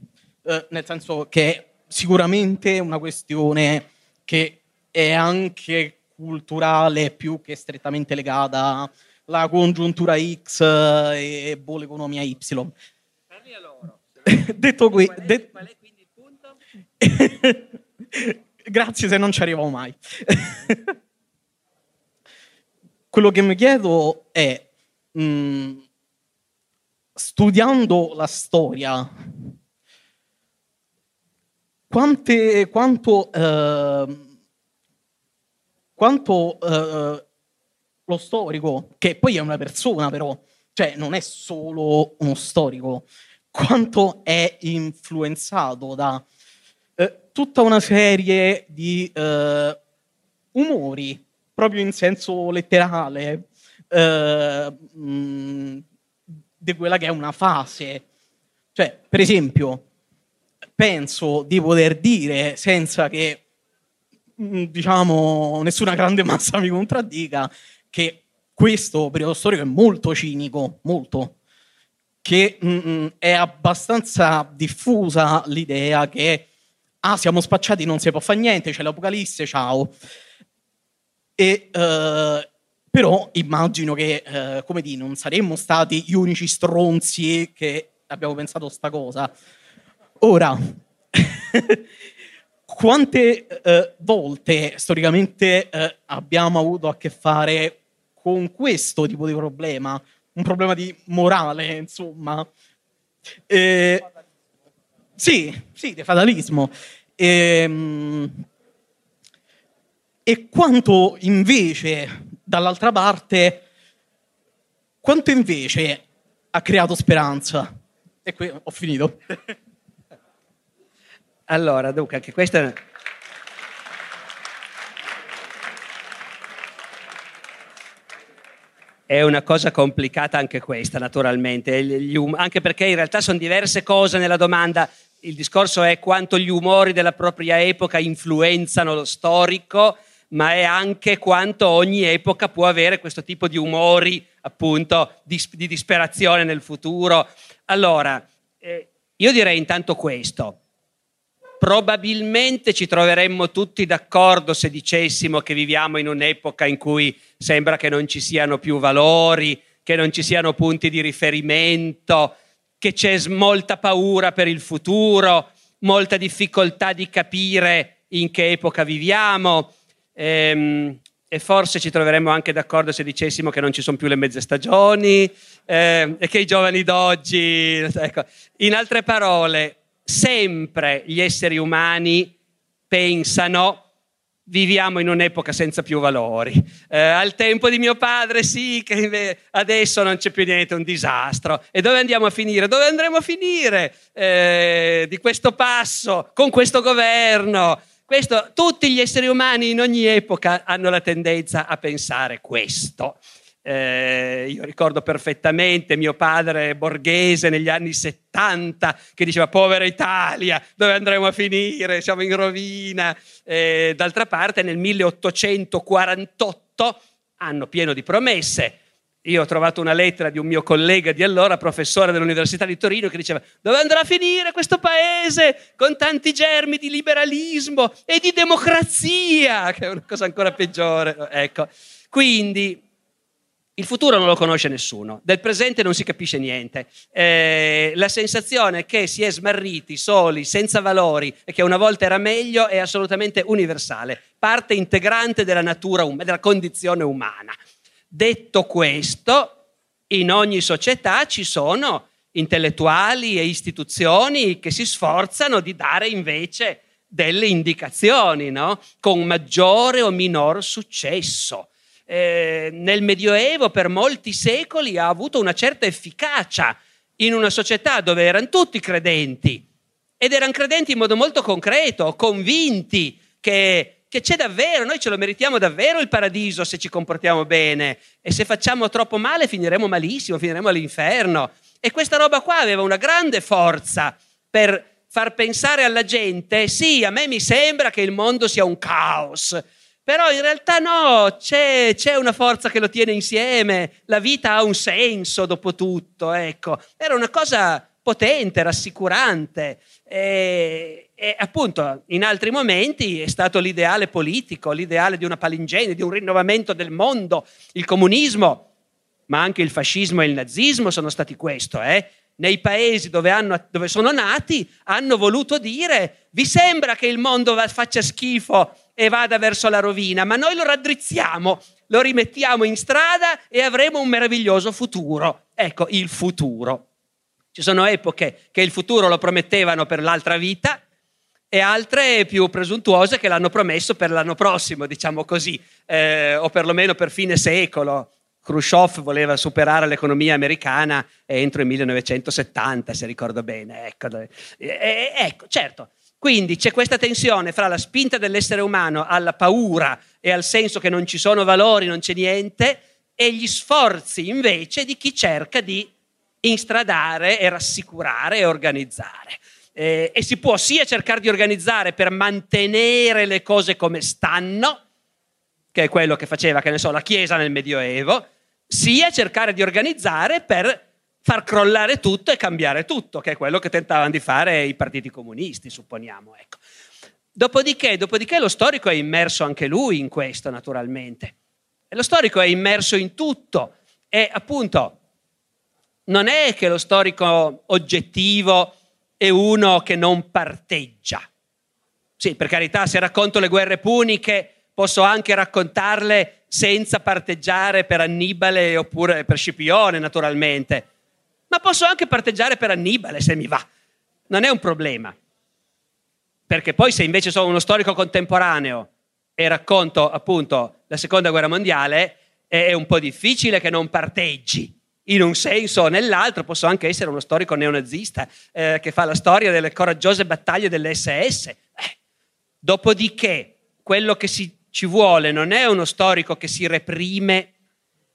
eh, nel senso che è sicuramente una questione che è anche culturale più che strettamente legata alla congiuntura X e boh, l'economia Y. detto qui, punto? Grazie se non ci arrivavo mai. Quello che mi chiedo è, mh, mm, studiando la storia, quante, quanto, uh, quanto uh, lo storico, che poi è una persona però, cioè non è solo uno storico, quanto è influenzato da eh, tutta una serie di eh, umori, proprio in senso letterale, eh, di quella che è una fase. Cioè, per esempio, penso di poter dire, senza che diciamo nessuna grande massa mi contraddica, che questo periodo storico è molto cinico, molto che mh, mm, mm, è abbastanza diffusa l'idea che ah, siamo spacciati, non si può fare niente, c'è l'apocalisse, ciao. E, uh, però immagino che, uh, come dire, non saremmo stati gli unici stronzi che abbiamo pensato sta cosa. Ora, quante eh, volte storicamente eh, abbiamo avuto a che fare con questo tipo di problema? Un problema di morale, insomma. Eh, sì, sì, di fatalismo. E, ehm, e quanto invece, dall'altra parte, quanto invece ha creato speranza? E qui ho finito. Allora, dunque, anche questa è... È una cosa complicata anche questa, naturalmente, um... anche perché in realtà sono diverse cose nella domanda. Il discorso è quanto gli umori della propria epoca influenzano lo storico, ma è anche quanto ogni epoca può avere questo tipo di umori, appunto, di, di disperazione nel futuro. Allora, eh, io direi intanto questo probabilmente ci troveremmo tutti d'accordo se dicessimo che viviamo in un'epoca in cui sembra che non ci siano più valori, che non ci siano punti di riferimento, che c'è molta paura per il futuro, molta difficoltà di capire in che epoca viviamo. Ehm, e forse ci troveremmo anche d'accordo se dicessimo che non ci sono più le mezze stagioni eh, e che i giovani d'oggi... Ecco. In altre parole, sempre gli esseri umani pensano viviamo in un'epoca senza più valori. Eh, al tempo di mio padre sì, che adesso non c'è più niente, è un disastro. E dove andiamo a finire? Dove andremo a finire eh, di questo passo, con questo governo? Questo, tutti gli esseri umani in ogni epoca hanno la tendenza a pensare questo. Eh, io ricordo perfettamente mio padre borghese negli anni 70 che diceva povera Italia, dove andremo a finire? Siamo in rovina. Eh, d'altra parte nel 1848, anno pieno di promesse, io ho trovato una lettera di un mio collega di allora, professore dell'Università di Torino, che diceva dove andrà a finire questo paese con tanti germi di liberalismo e di democrazia, che è una cosa ancora peggiore. Ecco, quindi il futuro non lo conosce nessuno, del presente non si capisce niente. Eh, la sensazione che si è smarriti, soli, senza valori e che una volta era meglio è assolutamente universale, parte integrante della natura, um- della condizione umana. Detto questo, in ogni società ci sono intellettuali e istituzioni che si sforzano di dare invece delle indicazioni, no? con maggiore o minor successo eh, nel Medioevo per molti secoli ha avuto una certa efficacia in una società dove erano tutti credenti ed erano credenti in modo molto concreto, convinti che, che c'è davvero, noi ce lo meritiamo davvero il paradiso se ci comportiamo bene e se facciamo troppo male finiremo malissimo, finiremo all'inferno. E questa roba qua aveva una grande forza per far pensare alla gente, sì, a me mi sembra che il mondo sia un caos, però in realtà no, c'è, c'è, una forza che lo tiene insieme, la vita ha un senso dopo tutto, ecco. Era una cosa potente, rassicurante e, e appunto in altri momenti è stato l'ideale politico, l'ideale di una palingene, di un rinnovamento del mondo, il comunismo, ma anche il fascismo e il nazismo sono stati questo, eh? nei paesi dove, hanno, dove, sono nati hanno voluto dire vi sembra che il mondo faccia schifo e vada verso la rovina, ma noi lo raddrizziamo, lo rimettiamo in strada e avremo un meraviglioso futuro. Ecco, il futuro. Ci sono epoche che il futuro lo promettevano per l'altra vita e altre più presuntuose che l'hanno promesso per l'anno prossimo, diciamo così, eh, o perlomeno per fine secolo. Khrushchev voleva superare l'economia americana entro il 1970, se ricordo bene. Ecco, e, ecco certo, quindi c'è questa tensione fra la spinta dell'essere umano alla paura e al senso che non ci sono valori, non c'è niente, e gli sforzi invece di chi cerca di instradare e rassicurare e organizzare. Eh, e si può sia cercare di organizzare per mantenere le cose come stanno, che è quello che faceva, che ne so, la Chiesa nel Medioevo, sia cercare di organizzare per far crollare tutto e cambiare tutto, che è quello che tentavano di fare i partiti comunisti, supponiamo. Ecco. Dopodiché, dopodiché lo storico è immerso anche lui in questo, naturalmente. E lo storico è immerso in tutto e appunto non è che lo storico oggettivo è uno che non parteggia. Sì, per carità, se racconto le guerre puniche posso anche raccontarle senza parteggiare per Annibale oppure per Scipione, naturalmente. Ma posso anche parteggiare per Annibale se mi va. Non è un problema. Perché poi se invece sono uno storico contemporaneo e racconto appunto la seconda guerra mondiale, è un po' difficile che non parteggi in un senso o nell'altro, posso anche essere uno storico neonazista eh, che fa la storia delle coraggiose battaglie dell'SS. Eh, dopodiché, quello che si, ci vuole non è uno storico che si reprime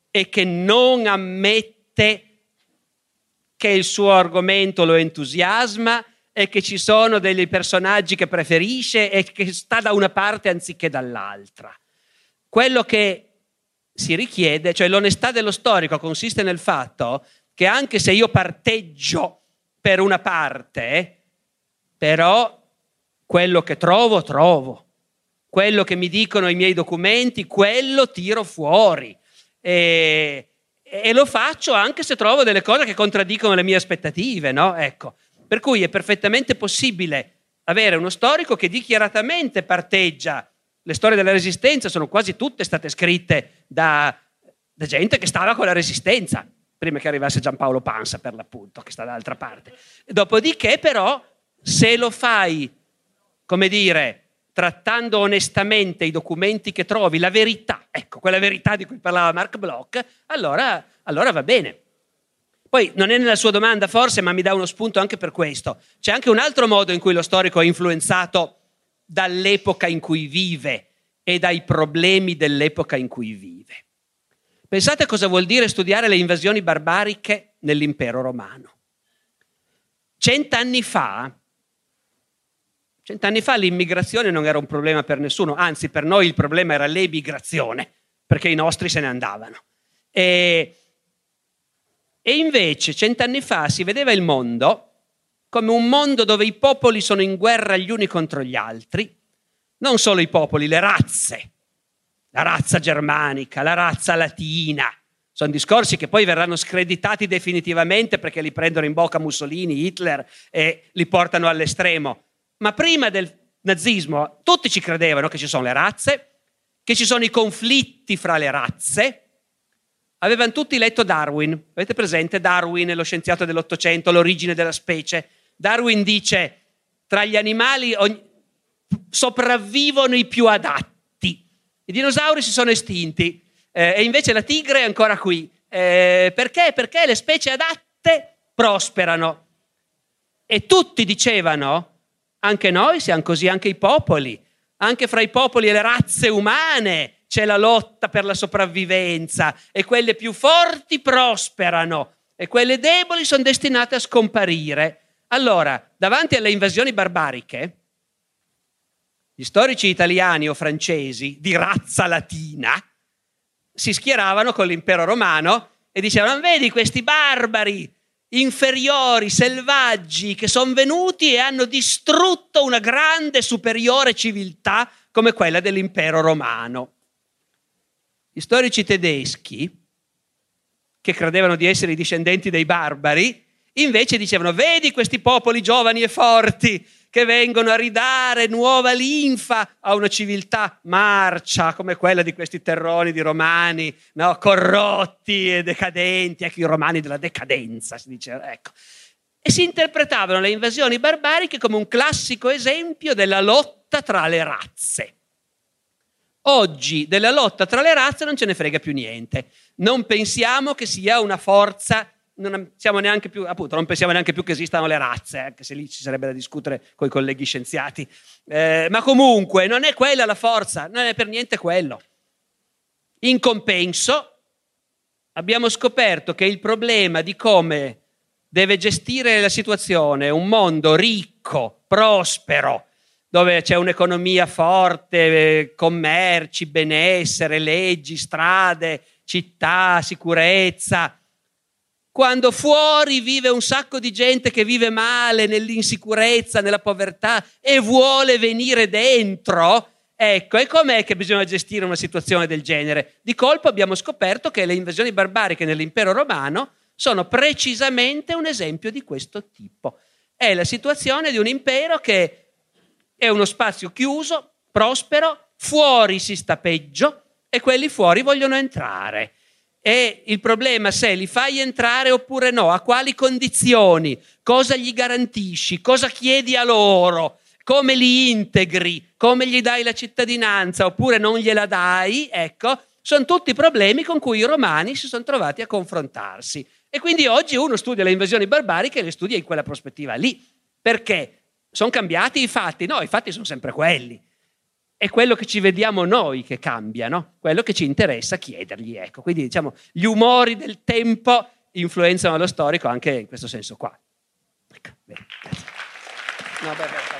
e che non ammette che il suo argomento lo entusiasma e che ci sono dei personaggi che preferisce e che sta da una parte anziché dall'altra. Quello che si richiede, cioè l'onestà dello storico consiste nel fatto che anche se io parteggio per una parte, però quello che trovo, trovo. Quello che mi dicono i miei documenti, quello tiro fuori. E, e lo faccio anche se trovo delle cose che contraddicono le mie aspettative, no? Ecco. Per cui è perfettamente possibile avere uno storico che dichiaratamente parteggia le storie della resistenza sono quasi tutte state scritte da, da gente che stava con la resistenza, prima che arrivasse Giampaolo Pansa per l'appunto, che sta dall'altra parte. Dopodiché però, se lo fai, come dire, trattando onestamente i documenti che trovi, la verità, ecco, quella verità di cui parlava Mark Bloch, allora, allora va bene. Poi non è nella sua domanda forse, ma mi dà uno spunto anche per questo. C'è anche un altro modo in cui lo storico è influenzato dall'epoca in cui vive e dai problemi dell'epoca in cui vive. Pensate cosa vuol dire studiare le invasioni barbariche nell'impero romano. Cent'anni fa, cent'anni fa l'immigrazione non era un problema per nessuno, anzi per noi il problema era l'emigrazione, perché i nostri se ne andavano. E, e invece cent'anni fa si vedeva il mondo come un mondo dove i popoli sono in guerra gli uni contro gli altri, non solo i popoli, le razze, la razza germanica, la razza latina. Sono discorsi che poi verranno screditati definitivamente perché li prendono in bocca Mussolini, Hitler e li portano all'estremo. Ma prima del nazismo tutti ci credevano che ci sono le razze, che ci sono i conflitti fra le razze. Avevano tutti letto Darwin. Avete presente Darwin, lo scienziato dell'Ottocento, l'origine della specie? Darwin dice, tra gli animali ogni, sopravvivono i più adatti. I dinosauri si sono estinti eh, e invece la tigre è ancora qui. Eh, perché? Perché le specie adatte prosperano. E tutti dicevano, anche noi siamo così, anche i popoli, anche fra i popoli e le razze umane c'è la lotta per la sopravvivenza e quelle più forti prosperano e quelle deboli sono destinate a scomparire. Allora, davanti alle invasioni barbariche, gli storici italiani o francesi di razza latina si schieravano con l'impero romano e dicevano, vedi questi barbari inferiori, selvaggi, che sono venuti e hanno distrutto una grande, superiore civiltà come quella dell'impero romano. Gli storici tedeschi, che credevano di essere i discendenti dei barbari, Invece dicevano, vedi questi popoli giovani e forti che vengono a ridare nuova linfa a una civiltà marcia come quella di questi terroni di romani, no? corrotti e decadenti, ecco i romani della decadenza, si dice, ecco. E si interpretavano le invasioni barbariche come un classico esempio della lotta tra le razze. Oggi della lotta tra le razze non ce ne frega più niente. Non pensiamo che sia una forza non più, appunto, non pensiamo neanche più che esistano le razze, anche se lì ci sarebbe da discutere con i colleghi scienziati. Eh, ma comunque non è quella la forza, non è per niente quello. In compenso abbiamo scoperto che il problema di come deve gestire la situazione un mondo ricco, prospero, dove c'è un'economia forte, commerci, benessere, leggi, strade, città, sicurezza, quando fuori vive un sacco di gente che vive male, nell'insicurezza, nella povertà e vuole venire dentro, ecco, e com'è che bisogna gestire una situazione del genere? Di colpo abbiamo scoperto che le invasioni barbariche nell'impero romano sono precisamente un esempio di questo tipo. È la situazione di un impero che è uno spazio chiuso, prospero, fuori si sta peggio e quelli fuori vogliono entrare. E il problema se li fai entrare oppure no, a quali condizioni, cosa gli garantisci, cosa chiedi a loro, come li integri, come gli dai la cittadinanza oppure non gliela dai, ecco, sono tutti problemi con cui i romani si sono trovati a confrontarsi. E quindi oggi uno studia le invasioni barbariche e le studia in quella prospettiva lì. Perché? Sono cambiati i fatti? No, i fatti sono sempre quelli. È quello che ci vediamo noi che cambia, no? quello che ci interessa chiedergli. Ecco. Quindi diciamo, gli umori del tempo influenzano lo storico anche in questo senso qua. Ecco, bene, grazie. No, beh, beh,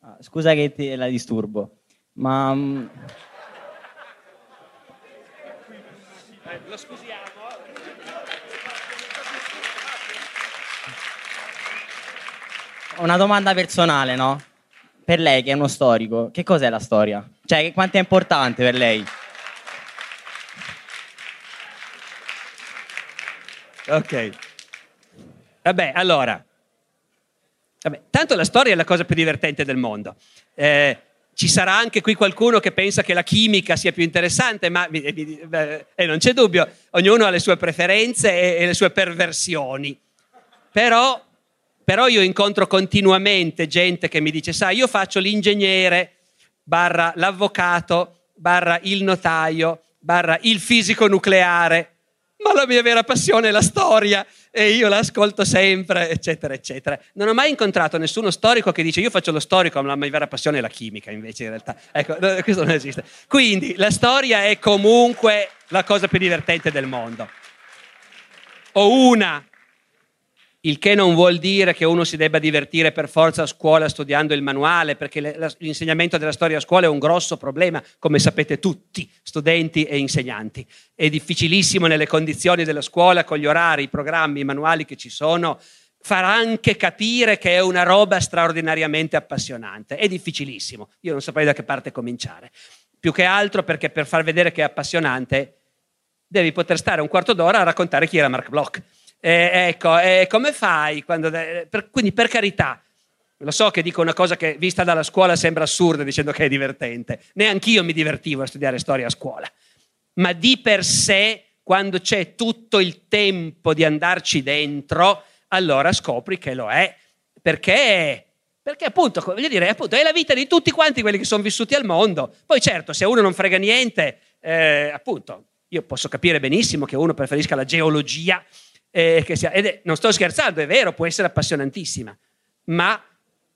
Ah, scusa che ti, la disturbo, ma... Mm, eh, lo scusiamo. Una domanda personale, no? Per lei che è uno storico, che cos'è la storia? Cioè, quanto è importante per lei? Ok. Vabbè, allora, Vabbè, tanto la storia è la cosa più divertente del mondo. Eh, ci sarà anche qui qualcuno che pensa che la chimica sia più interessante, ma eh, non c'è dubbio, ognuno ha le sue preferenze e, e le sue perversioni. Però, però, io incontro continuamente gente che mi dice, sai, io faccio l'ingegnere, barra l'avvocato, barra il notaio, barra il fisico nucleare, ma la mia vera passione è la storia e io l'ascolto sempre, eccetera, eccetera. Non ho mai incontrato nessuno storico che dice io faccio lo storico, ma la mia vera passione è la chimica, invece in realtà. Ecco, questo non esiste. Quindi la storia è comunque la cosa più divertente del mondo. O una il che non vuol dire che uno si debba divertire per forza a scuola studiando il manuale, perché l'insegnamento della storia a scuola è un grosso problema, come sapete tutti, studenti e insegnanti. È difficilissimo nelle condizioni della scuola, con gli orari, i programmi, i manuali che ci sono, far anche capire che è una roba straordinariamente appassionante. È difficilissimo, io non saprei da che parte cominciare. Più che altro perché per far vedere che è appassionante devi poter stare un quarto d'ora a raccontare chi era Mark Bloch eh, ecco, eh, come fai? Quando, per, quindi per carità, lo so che dico una cosa che vista dalla scuola sembra assurda dicendo che è divertente. Neanch'io mi divertivo a studiare storia a scuola. Ma di per sé, quando c'è tutto il tempo di andarci dentro, allora scopri che lo è. Perché? Perché appunto, voglio dire, appunto, è la vita di tutti quanti quelli che sono vissuti al mondo. Poi certo, se uno non frega niente, eh, appunto, io posso capire benissimo che uno preferisca la geologia eh, sia, ed è, non sto scherzando, è vero, può essere appassionantissima, ma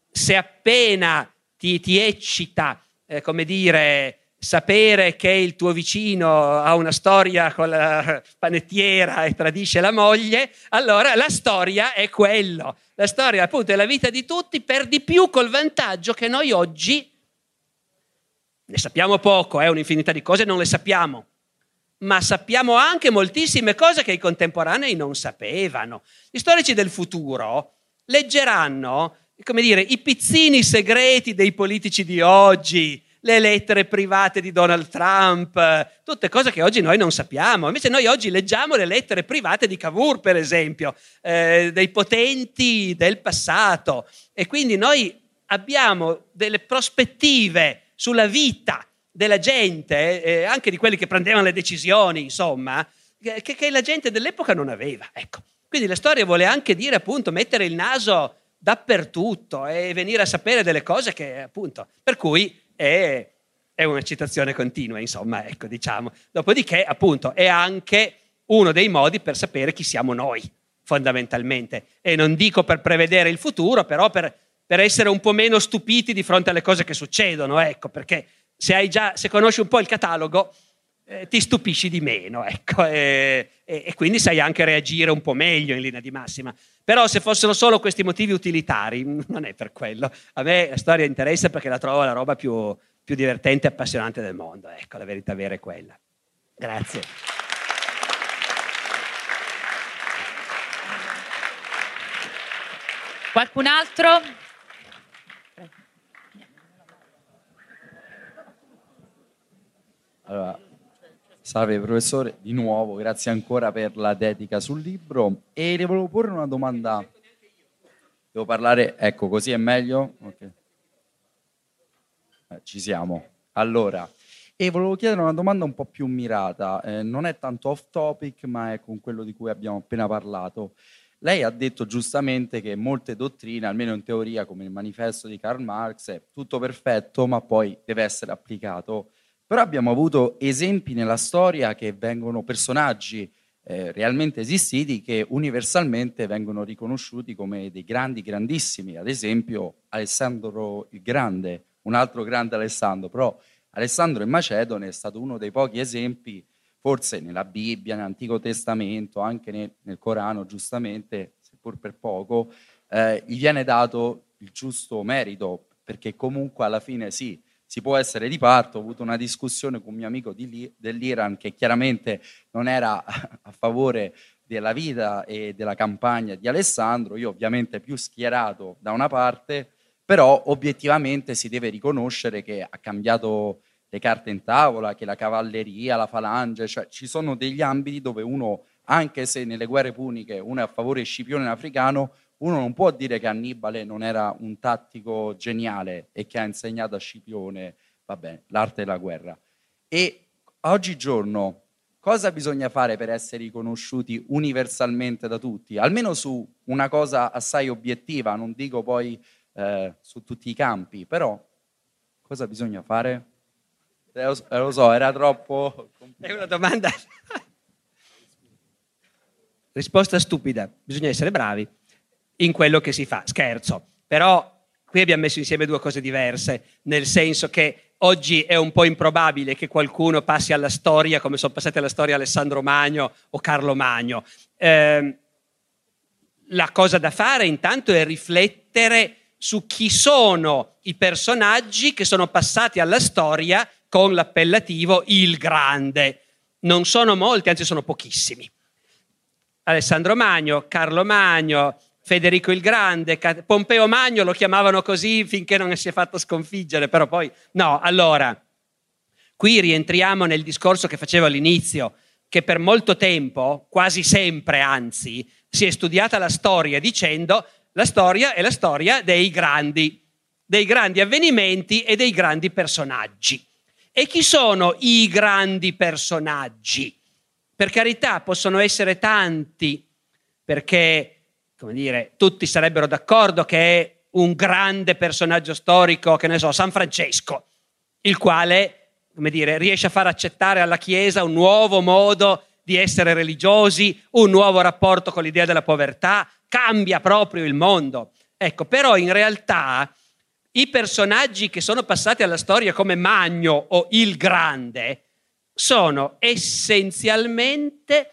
se appena ti, ti eccita, eh, come dire, sapere che il tuo vicino ha una storia con la panettiera e tradisce la moglie, allora la storia è quello. La storia appunto è la vita di tutti, per di più col vantaggio che noi oggi ne sappiamo poco, è eh, un'infinità di cose non le sappiamo ma sappiamo anche moltissime cose che i contemporanei non sapevano. Gli storici del futuro leggeranno, come dire, i pizzini segreti dei politici di oggi, le lettere private di Donald Trump, tutte cose che oggi noi non sappiamo. Invece noi oggi leggiamo le lettere private di Cavour, per esempio, eh, dei potenti del passato. E quindi noi abbiamo delle prospettive sulla vita della gente, eh, anche di quelli che prendevano le decisioni, insomma, che, che, la gente dell'epoca non aveva. Ecco. Quindi la storia vuole anche dire, appunto, mettere il naso dappertutto e venire a sapere delle cose che, appunto, per cui è, è una citazione continua, insomma, ecco, diciamo. Dopodiché, appunto, è anche uno dei modi per sapere chi siamo noi, fondamentalmente. E non dico per prevedere il futuro, però per, per essere un po' meno stupiti di fronte alle cose che succedono, ecco, perché se, già, se conosci un po' il catalogo, eh, ti stupisci di meno, ecco, e, e, e, quindi sai anche reagire un po' meglio in linea di massima. Però se fossero solo questi motivi utilitari, non è per quello. A me la storia interessa perché la trovo la roba più, più divertente e appassionante del mondo, ecco, la verità vera è quella. Grazie. Qualcun altro? Allora, salve professore, di nuovo, grazie ancora per la dedica sul libro. E le volevo porre una domanda. Devo parlare, ecco, così è meglio? Ok. Eh, ci siamo. Allora, e volevo chiedere una domanda un po' più mirata, eh, non è tanto off topic, ma è con quello di cui abbiamo appena parlato. Lei ha detto giustamente che molte dottrine, almeno in teoria, come il manifesto di Karl Marx, è tutto perfetto, ma poi deve essere applicato. Però abbiamo avuto esempi nella storia che vengono personaggi eh, realmente esistiti che universalmente vengono riconosciuti come dei grandi, grandissimi. Ad esempio Alessandro il Grande, un altro grande Alessandro, però Alessandro il Macedone è stato uno dei pochi esempi, forse nella Bibbia, nell'Antico Testamento, anche nel, nel Corano, giustamente, seppur per poco, eh, gli viene dato il giusto merito, perché comunque alla fine sì, si può essere di parto. Ho avuto una discussione con un mio amico di, dell'Iran che chiaramente non era a favore della vita e della campagna di Alessandro, io ovviamente più schierato da una parte, però obiettivamente si deve riconoscere che ha cambiato le carte in tavola, che la cavalleria, la falange, cioè ci sono degli ambiti dove uno, anche se nelle guerre puniche uno è a favore di Scipione africano, uno non può dire che Annibale non era un tattico geniale e che ha insegnato a Scipione vabbè, l'arte della guerra. E oggigiorno cosa bisogna fare per essere riconosciuti universalmente da tutti? Almeno su una cosa assai obiettiva, non dico poi eh, su tutti i campi, però cosa bisogna fare? Eh, lo, eh, lo so, era troppo... È una domanda... Risposta stupida, bisogna essere bravi in quello che si fa. Scherzo, però qui abbiamo messo insieme due cose diverse, nel senso che oggi è un po' improbabile che qualcuno passi alla storia come sono passati alla storia Alessandro Magno o Carlo Magno. Eh, la cosa da fare intanto è riflettere su chi sono i personaggi che sono passati alla storia con l'appellativo il grande. Non sono molti, anzi sono pochissimi. Alessandro Magno, Carlo Magno, Federico il Grande, Pompeo Magno lo chiamavano così finché non si è fatto sconfiggere, però poi no, allora qui rientriamo nel discorso che facevo all'inizio, che per molto tempo, quasi sempre anzi, si è studiata la storia dicendo la storia è la storia dei grandi, dei grandi avvenimenti e dei grandi personaggi. E chi sono i grandi personaggi? Per carità, possono essere tanti, perché, come dire, tutti sarebbero d'accordo che è un grande personaggio storico, che ne so, San Francesco, il quale, come dire, riesce a far accettare alla Chiesa un nuovo modo di essere religiosi, un nuovo rapporto con l'idea della povertà, cambia proprio il mondo. Ecco, però in realtà i personaggi che sono passati alla storia come Magno o il Grande sono essenzialmente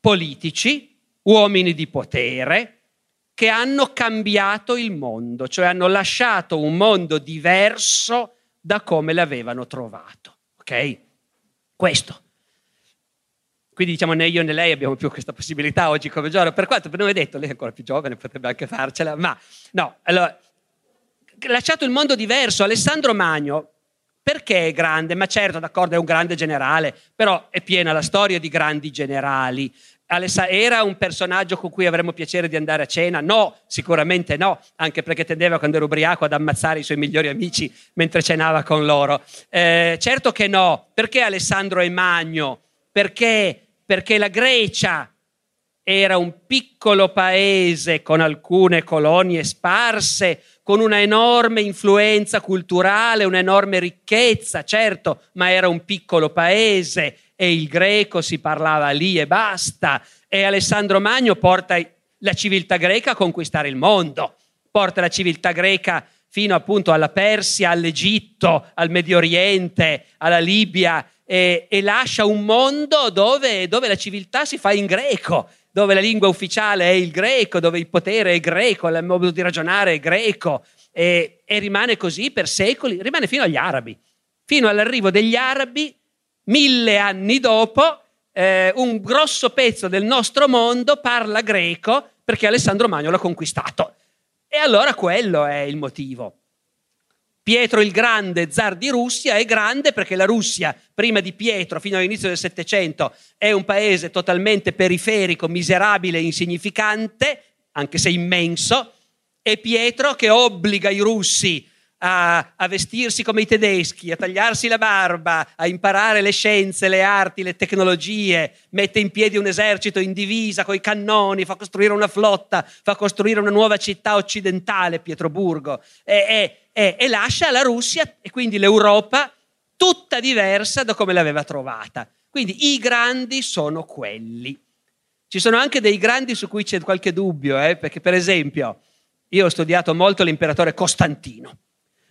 politici, uomini di potere, che hanno cambiato il mondo, cioè hanno lasciato un mondo diverso da come l'avevano trovato. Ok? Questo. Quindi diciamo né io né lei abbiamo più questa possibilità oggi come giorno, per quanto per è detto, lei è ancora più giovane, potrebbe anche farcela, ma no, allora, lasciato il mondo diverso, Alessandro Magno, perché è grande? Ma certo, d'accordo, è un grande generale, però è piena la storia di grandi generali. Era un personaggio con cui avremmo piacere di andare a cena? No, sicuramente no, anche perché tendeva quando era ubriaco ad ammazzare i suoi migliori amici mentre cenava con loro. Eh, certo che no, perché Alessandro è Magno? Perché perché la Grecia era un piccolo paese con alcune colonie sparse, con una enorme influenza culturale, un'enorme ricchezza, certo, ma era un piccolo paese e il greco si parlava lì e basta. E Alessandro Magno porta la civiltà greca a conquistare il mondo, porta la civiltà greca fino appunto alla Persia, all'Egitto, al Medio Oriente, alla Libia e, e lascia un mondo dove, dove la civiltà si fa in greco, dove la lingua ufficiale è il greco, dove il potere è greco, il modo di ragionare è greco e, e, rimane così per secoli, rimane fino agli arabi, fino all'arrivo degli arabi, mille anni dopo, eh, un grosso pezzo del nostro mondo parla greco perché Alessandro Magno l'ha conquistato. E allora quello è il motivo Pietro il Grande, zar di Russia, è grande perché la Russia, prima di Pietro, fino all'inizio del Settecento, è un paese totalmente periferico, miserabile, insignificante, anche se immenso, e Pietro che obbliga i russi a, a, vestirsi come i tedeschi, a tagliarsi la barba, a imparare le scienze, le arti, le tecnologie, mette in piedi un esercito in divisa con i cannoni, fa costruire una flotta, fa costruire una nuova città occidentale, Pietroburgo, e, e, e, lascia la Russia e quindi l'Europa tutta diversa da come l'aveva trovata. Quindi i grandi sono quelli. Ci sono anche dei grandi su cui c'è qualche dubbio, eh? perché per esempio io ho studiato molto l'imperatore Costantino.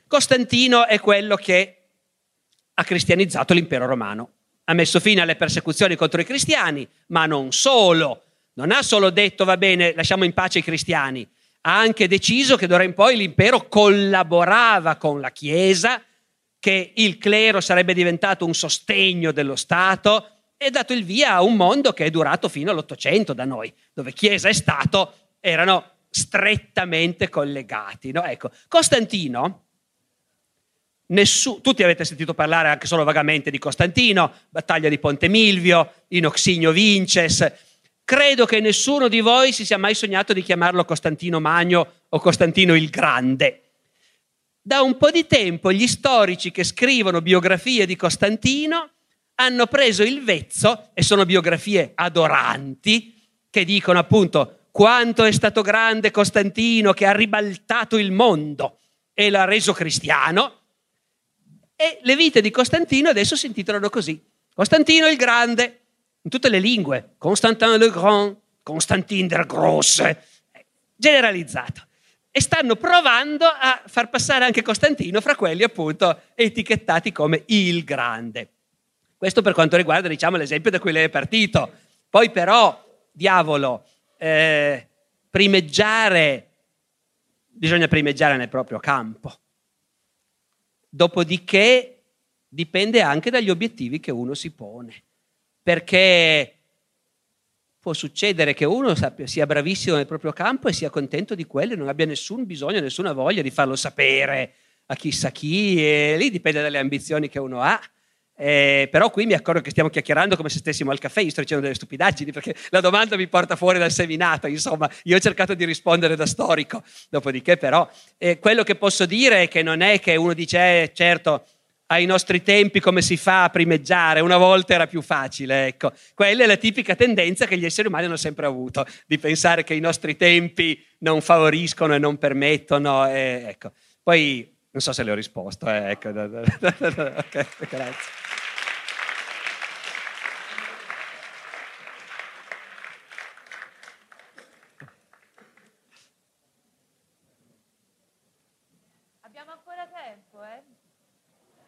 Costantino è quello che ha cristianizzato l'impero romano, ha messo fine alle persecuzioni contro i cristiani, ma non solo, non ha solo detto va bene, lasciamo in pace i cristiani, ha anche deciso che d'ora in poi l'impero collaborava con la Chiesa, che il clero sarebbe diventato un sostegno dello Stato e dato il via a un mondo che è durato fino all'Ottocento da noi, dove Chiesa e Stato erano strettamente collegati. No? Ecco, Costantino Nessu- tutti avete sentito parlare anche solo vagamente di Costantino, battaglia di Ponte Milvio, Inoxigno Vinces. Credo che nessuno di voi si sia mai sognato di chiamarlo Costantino Magno o Costantino il Grande. Da un po' di tempo gli storici che scrivono biografie di Costantino hanno preso il vezzo, e sono biografie adoranti, che dicono appunto quanto è stato grande Costantino che ha ribaltato il mondo e l'ha reso cristiano, e le vite di Costantino adesso si intitolano così. Costantino il Grande, in tutte le lingue. Constantin le Grand, Constantin der Grosse, generalizzato. E stanno provando a far passare anche Costantino fra quelli appunto etichettati come il Grande. Questo per quanto riguarda diciamo, l'esempio da cui lei è partito. Poi però, diavolo, eh, primeggiare, bisogna primeggiare nel proprio campo Dopodiché dipende anche dagli obiettivi che uno si pone, perché può succedere che uno sia bravissimo nel proprio campo e sia contento di quello e non abbia nessun bisogno, nessuna voglia di farlo sapere a chissà chi, e lì dipende dalle ambizioni che uno ha. Eh, però qui mi accorgo che stiamo chiacchierando come se stessimo al caffè, io sto dicendo delle stupidaggini perché la domanda mi porta fuori dal seminato, insomma, io ho cercato di rispondere da storico, dopodiché però eh, quello che posso dire è che non è che uno dice, eh, certo, ai nostri tempi come si fa a primeggiare, una volta era più facile, ecco. Quella è la tipica tendenza che gli esseri umani hanno sempre avuto, di pensare che i nostri tempi non favoriscono e non permettono, eh, ecco. Poi non so se le ho risposto, eh, ecco. okay, grazie.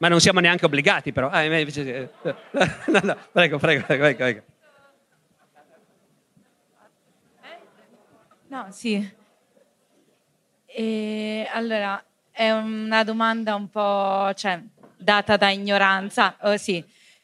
Ma non siamo neanche obbligati però. Ah, invece... no, no, prego, prego, prego, prego. No, sì. E, allora, è una domanda un po', cioè, data da ignoranza. Oh, sì.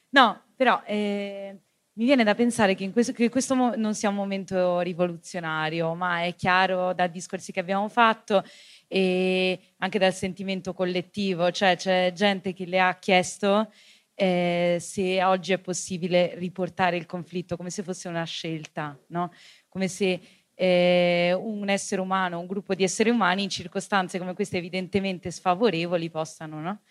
No, però eh, mi viene da pensare che, in questo, che questo non sia un momento rivoluzionario, ma è chiaro da discorsi che abbiamo fatto e anche dal sentimento collettivo, cioè c'è gente che le ha chiesto eh, se oggi è possibile riportare il conflitto come se fosse una scelta, no? come se eh, un essere umano, un gruppo di esseri umani in circostanze come queste evidentemente sfavorevoli possano. No?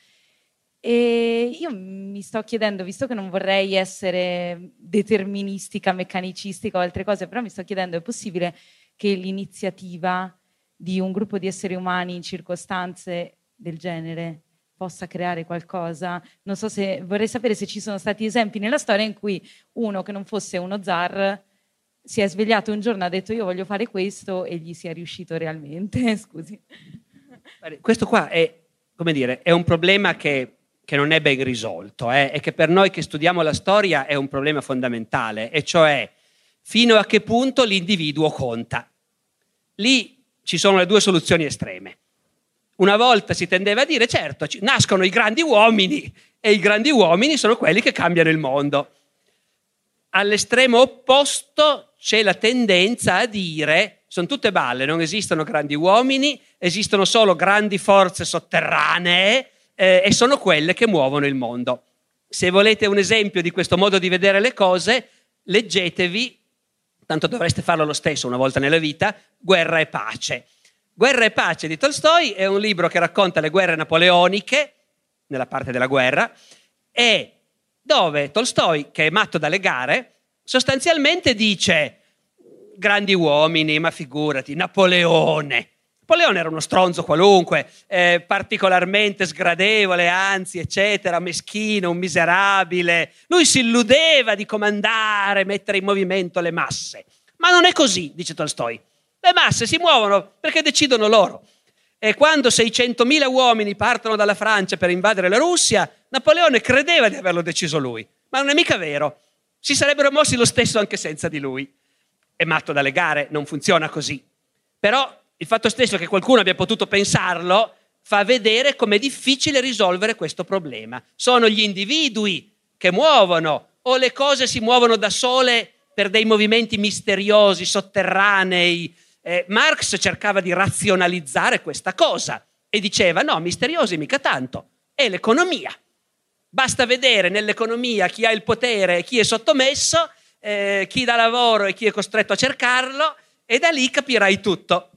E io mi sto chiedendo, visto che non vorrei essere deterministica, meccanicistica o altre cose, però mi sto chiedendo, è possibile che l'iniziativa di un gruppo di esseri umani in circostanze del genere possa creare qualcosa. Non so se vorrei sapere se ci sono stati esempi nella storia in cui uno che non fosse uno zar si è svegliato un giorno e ha detto io voglio fare questo e gli sia riuscito realmente. Scusi. Questo qua è, come dire, è un problema che, che non è ben risolto eh, e che per noi che studiamo la storia è un problema fondamentale, e cioè fino a che punto l'individuo conta. Lì ci sono le due soluzioni estreme. Una volta si tendeva a dire, certo, nascono i grandi uomini e i grandi uomini sono quelli che cambiano il mondo. All'estremo opposto c'è la tendenza a dire, sono tutte balle, non esistono grandi uomini esistono solo grandi forze sotterranee eh, e sono quelle che muovono il mondo. Se volete un esempio di questo modo di vedere le cose, leggetevi, tanto dovreste farlo lo stesso una volta nella vita, Guerra e pace. Guerra e pace di Tolstoi è un libro che racconta le guerre napoleoniche, nella parte della guerra, e dove Tolstoi, che è matto dalle gare, sostanzialmente dice grandi uomini, ma figurati, Napoleone. Napoleone era uno stronzo qualunque, eh, particolarmente sgradevole, anzi, eccetera, meschino, un miserabile. Lui si illudeva di comandare, mettere in movimento le masse. Ma non è così, dice Tolstoi. Le masse si muovono perché decidono loro. E quando 600.000 uomini partono dalla Francia per invadere la Russia, Napoleone credeva di averlo deciso lui, ma non è mica vero. Si sarebbero mossi lo stesso anche senza di lui. È matto dalle gare, non funziona così. Però il fatto stesso che qualcuno abbia potuto pensarlo fa vedere com'è difficile risolvere questo problema. Sono gli individui che muovono o le cose si muovono da sole per dei movimenti misteriosi, sotterranei. Eh, Marx cercava di razionalizzare questa cosa e diceva no, misteriosi mica tanto, è l'economia. Basta vedere nell'economia chi ha il potere e chi è sottomesso, eh, chi dà lavoro e chi è costretto a cercarlo e da lì capirai tutto.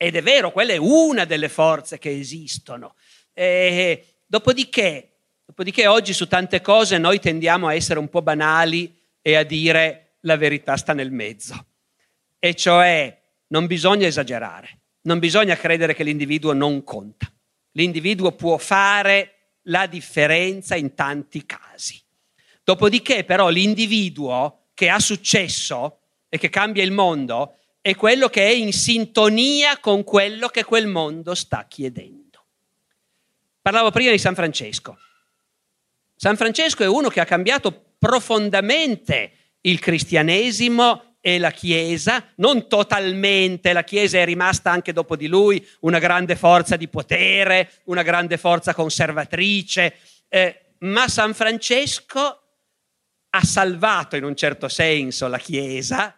Ed è vero, quella è una delle forze che esistono. E, dopodiché, dopodiché oggi su tante cose noi tendiamo a essere un po' banali e a dire la verità sta nel mezzo. E cioè non bisogna esagerare, non bisogna credere che l'individuo non conta. L'individuo può fare la differenza in tanti casi. Dopodiché però l'individuo che ha successo e che cambia il mondo è quello che è in sintonia con quello che quel mondo sta chiedendo. Parlavo prima di San Francesco. San Francesco è uno che ha cambiato profondamente il cristianesimo e la Chiesa, non totalmente, la Chiesa è rimasta anche dopo di lui una grande forza di potere, una grande forza conservatrice, eh, ma San Francesco ha salvato in un certo senso la Chiesa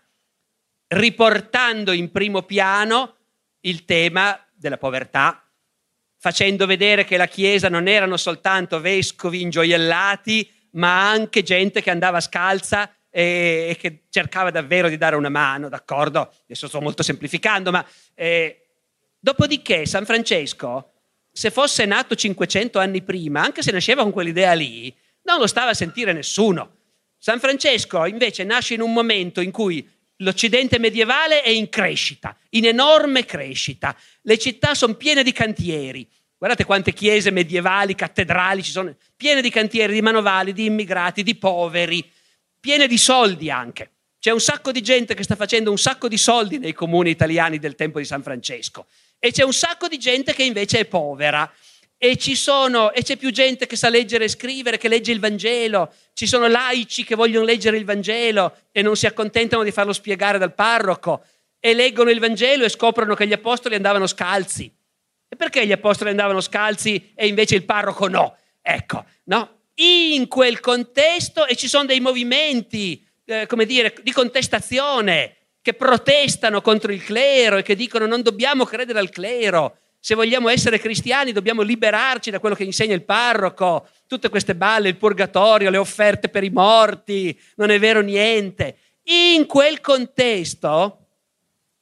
riportando in primo piano il tema della povertà, facendo vedere che la Chiesa non erano soltanto vescovi ingioiellati, ma anche gente che andava scalza e, che cercava davvero di dare una mano, d'accordo? Adesso sto molto semplificando, ma eh, dopodiché San Francesco, se fosse nato 500 anni prima, anche se nasceva con quell'idea lì, non lo stava a sentire nessuno. San Francesco invece nasce in un momento in cui L'Occidente medievale è in crescita, in enorme crescita. Le città sono piene di cantieri. Guardate quante chiese medievali, cattedrali ci sono, piene di cantieri, di manovali, di immigrati, di poveri, piene di soldi anche. C'è un sacco di gente che sta facendo un sacco di soldi nei comuni italiani del tempo di San Francesco e c'è un sacco di gente che invece è povera e, sono, e c'è più gente che sa leggere e scrivere, che legge il Vangelo, ci sono laici che vogliono leggere il Vangelo e non si accontentano di farlo spiegare dal parroco e leggono il Vangelo e scoprono che gli apostoli andavano scalzi. E perché gli apostoli andavano scalzi e invece il parroco no? Ecco, no? In quel contesto e ci sono dei movimenti, eh, come dire, di contestazione che protestano contro il clero e che dicono non dobbiamo credere al clero, se vogliamo essere cristiani dobbiamo liberarci da quello che insegna il parroco, tutte queste balle, il purgatorio, le offerte per i morti, non è vero niente. In quel contesto,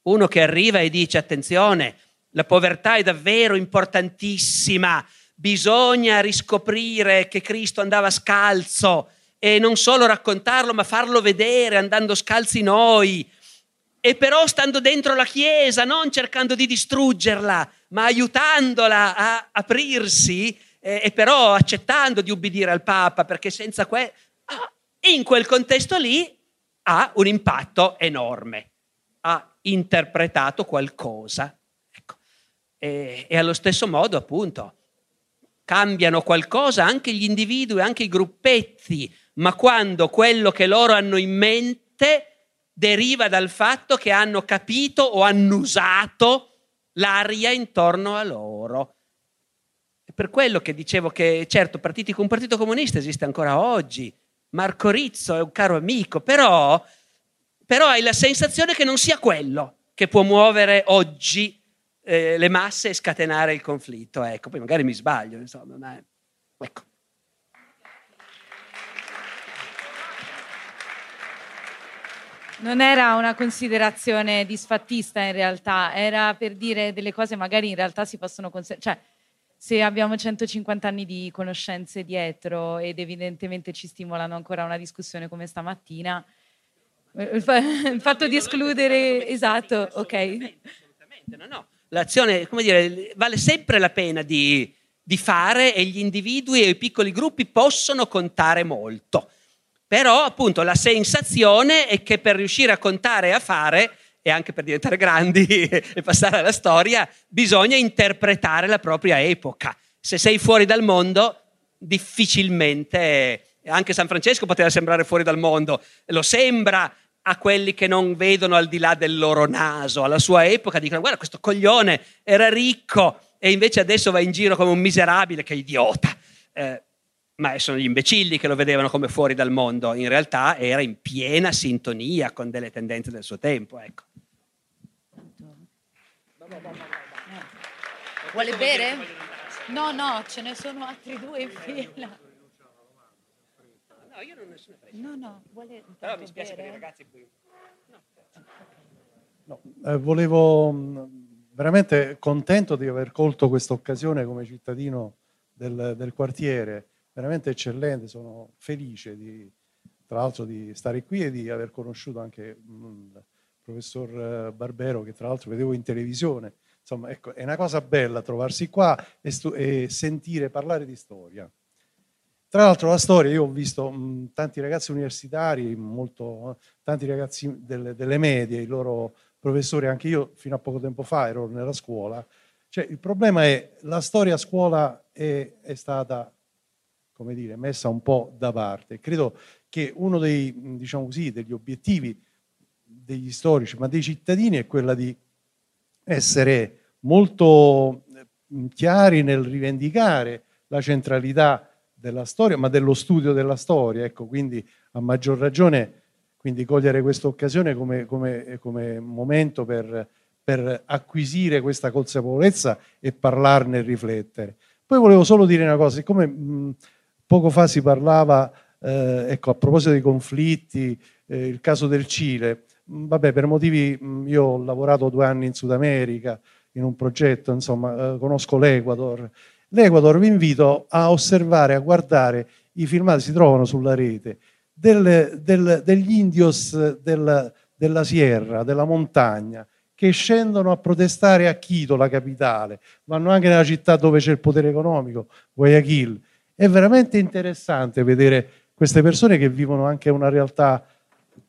uno che arriva e dice attenzione, la povertà è davvero importantissima, bisogna riscoprire che Cristo andava scalzo e non solo raccontarlo, ma farlo vedere andando scalzi noi. E però stando dentro la Chiesa, non cercando di distruggerla, ma aiutandola a aprirsi eh, e però accettando di ubbidire al Papa, perché senza que... Ah, in quel contesto lì ha un impatto enorme, ha interpretato qualcosa. Ecco. E, e allo stesso modo, appunto, cambiano qualcosa anche gli individui, anche i gruppetti, ma quando quello che loro hanno in mente deriva dal fatto che hanno capito o hanno usato l'aria intorno a loro. È per quello che dicevo che, certo, partiti, un partito comunista esiste ancora oggi. Marco Rizzo è un caro amico, però, però hai la sensazione che non sia quello che può muovere oggi eh, le masse e scatenare il conflitto. Ecco, poi magari mi sbaglio, insomma, ma ecco. Non era una considerazione disfattista in realtà, era per dire delle cose magari in realtà si possono considerare. Cioè, se abbiamo 150 anni di conoscenze dietro ed evidentemente ci stimolano ancora una discussione come stamattina, il fatto di escludere... Esatto, ok. Assolutamente, no, no. L'azione, come dire, vale sempre la pena di, di fare e gli individui e i piccoli gruppi possono contare molto però appunto la sensazione è che per riuscire a contare e a fare, e anche per diventare grandi e passare alla storia, bisogna interpretare la propria epoca. Se sei fuori dal mondo, difficilmente, anche San Francesco poteva sembrare fuori dal mondo, lo sembra a quelli che non vedono al di là del loro naso, alla sua epoca dicono guarda questo coglione era ricco e invece adesso va in giro come un miserabile, che idiota. Eh, ma sono gli imbecilli che lo vedevano come fuori dal mondo, in realtà era in piena sintonia con delle tendenze del suo tempo. Ecco. Vuole bere? No, no, ce ne sono altri due in fila. No, io non ho nessuna fretta. No, no, vuole Però mi spiace bere? per i ragazzi qui. No, eh, volevo mh, veramente contento di aver colto questa occasione come cittadino del, del quartiere, veramente eccellente, sono felice di, tra l'altro di stare qui e di aver conosciuto anche mh, il professor eh, Barbero che tra l'altro vedevo in televisione. Insomma, ecco, è una cosa bella trovarsi qua e, stu- e sentire parlare di storia. Tra l'altro la storia, io ho visto mh, tanti ragazzi universitari, molto, tanti ragazzi delle, delle medie, i loro professori, anche io fino a poco tempo fa ero nella scuola. Cioè, il problema è la storia a scuola è, è stata, come dire, messa un po' da parte. Credo che uno dei, diciamo così, degli obiettivi degli storici, ma dei cittadini, è quella di essere molto chiari nel rivendicare la centralità della storia, ma dello studio della storia. Ecco, quindi a maggior ragione quindi cogliere questa occasione come, come, come momento per, per, acquisire questa consapevolezza e parlarne e riflettere. Poi volevo solo dire una cosa, siccome mh, poco fa si parlava, eh, ecco, a proposito dei conflitti, eh, il caso del Cile, mh, vabbè, per motivi, mh, io ho lavorato due anni in Sud America in un progetto, insomma, eh, conosco l'Equador. L'Equador vi invito a osservare, a guardare i filmati, si trovano sulla rete, del, del, degli indios del, della sierra, della montagna, che scendono a protestare a Quito, la capitale, vanno anche nella città dove c'è il potere economico, Guayaquil. È veramente interessante vedere queste persone che vivono anche una realtà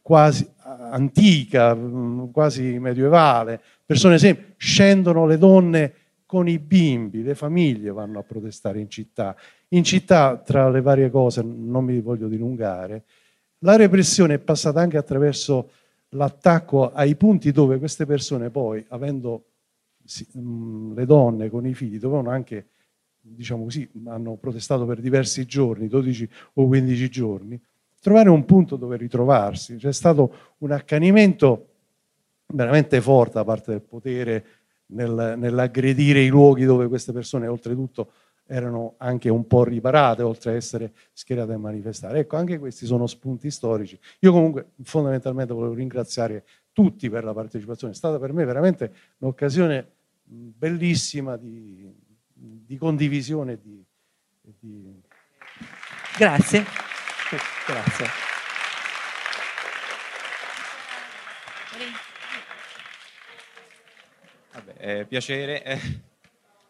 quasi antica, quasi medievale, persone semplici, scendono le donne con i bimbi, le famiglie vanno a protestare in città. In città, tra le varie cose, non mi voglio dilungare, la repressione è passata anche attraverso l'attacco ai punti dove queste persone poi, avendo mh, le donne con i figli, dovevano anche, diciamo così, hanno protestato per diversi giorni, 12 o 15 giorni, trovare un punto dove ritrovarsi. C'è stato un accanimento veramente forte da parte del potere nel, nell'aggredire i luoghi dove queste persone oltretutto erano anche un po' riparate, oltre a essere schierate a manifestare. Ecco, anche questi sono spunti storici. Io comunque fondamentalmente volevo ringraziare tutti per la partecipazione, è stata per me veramente un'occasione bellissima di, di condivisione. Di, di... Grazie. Grazie. Vabbè, è piacere.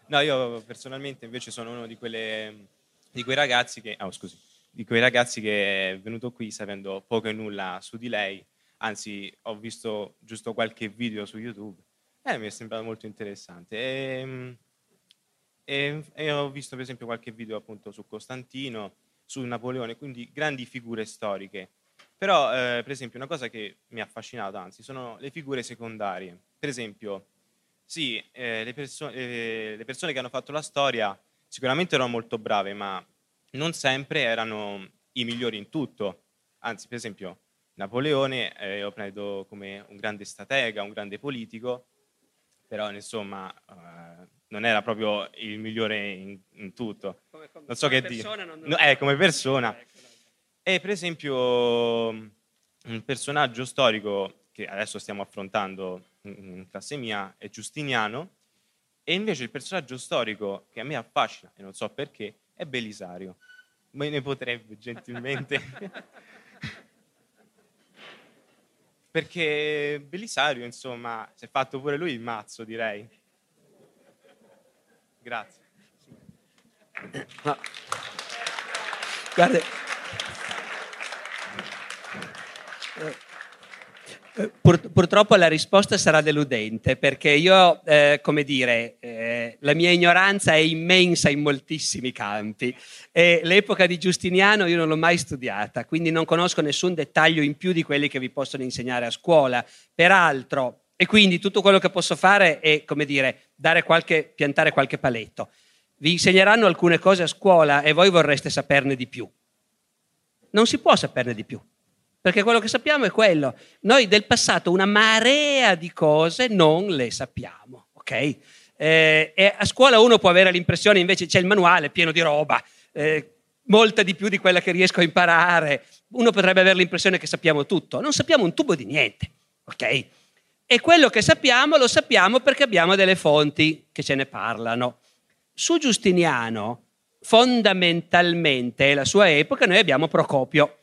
No, io personalmente invece sono uno di, quelle, di quei ragazzi che, oh, scusi, di quei ragazzi che è venuto qui sapendo poco e nulla su di lei, anzi ho visto giusto qualche video su YouTube e mi è sembrato molto interessante. E, e, e ho visto per esempio qualche video appunto su Costantino, su Napoleone, quindi grandi figure storiche. Però, eh, per esempio, una cosa che mi ha affascinato, anzi, sono le figure secondarie. Per esempio, sì, eh, le, perso- eh, le, persone che hanno fatto la storia sicuramente erano molto brave, ma non sempre erano i migliori in tutto. Anzi, per esempio, Napoleone eh, lo prendo come un grande stratega, un grande politico, però insomma eh, non era proprio il migliore in, in tutto. Come, come, non so che dire. No, eh, come persona. Ecco, e per esempio un personaggio storico che adesso stiamo affrontando in classe mia è Giustiniano e invece il personaggio storico che a me affascina e non so perché è Belisario. Me ne potrebbe gentilmente perché Belisario, insomma, si è fatto pure lui il mazzo, direi. Grazie. No. Guarda, eh, Pur, purtroppo la risposta sarà deludente perché io, eh, come dire, eh, la mia ignoranza è immensa in moltissimi campi e l'epoca di Giustiniano io non l'ho mai studiata, quindi non conosco nessun dettaglio in più di quelli che vi possono insegnare a scuola. Peraltro, e quindi tutto quello che posso fare è, come dire, qualche, piantare qualche paletto. Vi insegneranno alcune cose a scuola e voi vorreste saperne di più. Non si può saperne di più perché quello che sappiamo è quello. Noi del passato una marea di cose non le sappiamo, ok? Eh, e a scuola uno può avere l'impressione invece c'è il manuale pieno di roba, eh, molta di più di quella che riesco a imparare. Uno potrebbe avere l'impressione che sappiamo tutto, non sappiamo un tubo di niente, ok? E quello che sappiamo lo sappiamo perché abbiamo delle fonti che ce ne parlano. Su Giustiniano, fondamentalmente, la sua epoca, noi abbiamo Procopio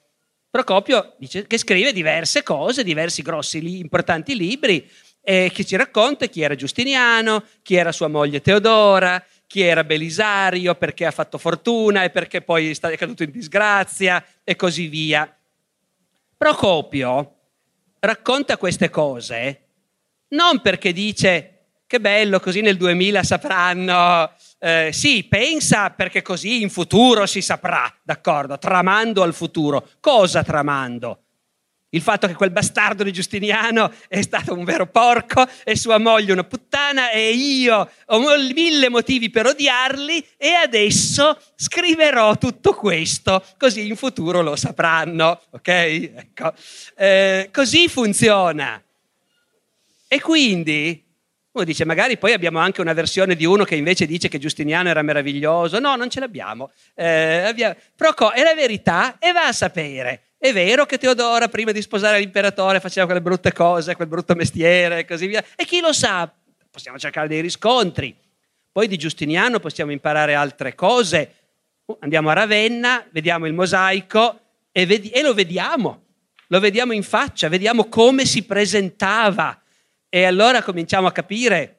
Procopio dice che scrive diverse cose, diversi grossi, importanti libri, eh, che ci racconta chi era Giustiniano, chi era sua moglie Teodora, chi era Belisario, perché ha fatto fortuna e perché poi è caduto in disgrazia e così via. Procopio racconta queste cose non perché dice che bello, così nel 2000 sapranno eh, sì, pensa perché così in futuro si saprà, d'accordo? Tramando al futuro. Cosa tramando? Il fatto che quel bastardo di Giustiniano è stato un vero porco e sua moglie una puttana e io ho mille motivi per odiarli e adesso scriverò tutto questo, così in futuro lo sapranno, ok? Ecco. Eh, così funziona. E quindi uno dice, magari poi abbiamo anche una versione di uno che invece dice che Giustiniano era meraviglioso. No, non ce l'abbiamo. Eh, abbiamo... Procò è la verità e va a sapere. È vero che Teodora, prima di sposare l'imperatore, faceva quelle brutte cose, quel brutto mestiere e così via. E chi lo sa? Possiamo cercare dei riscontri. Poi di Giustiniano possiamo imparare altre cose. Uh, andiamo a Ravenna, vediamo il mosaico e, vedi- e lo vediamo. Lo vediamo in faccia, vediamo come si presentava e allora cominciamo a capire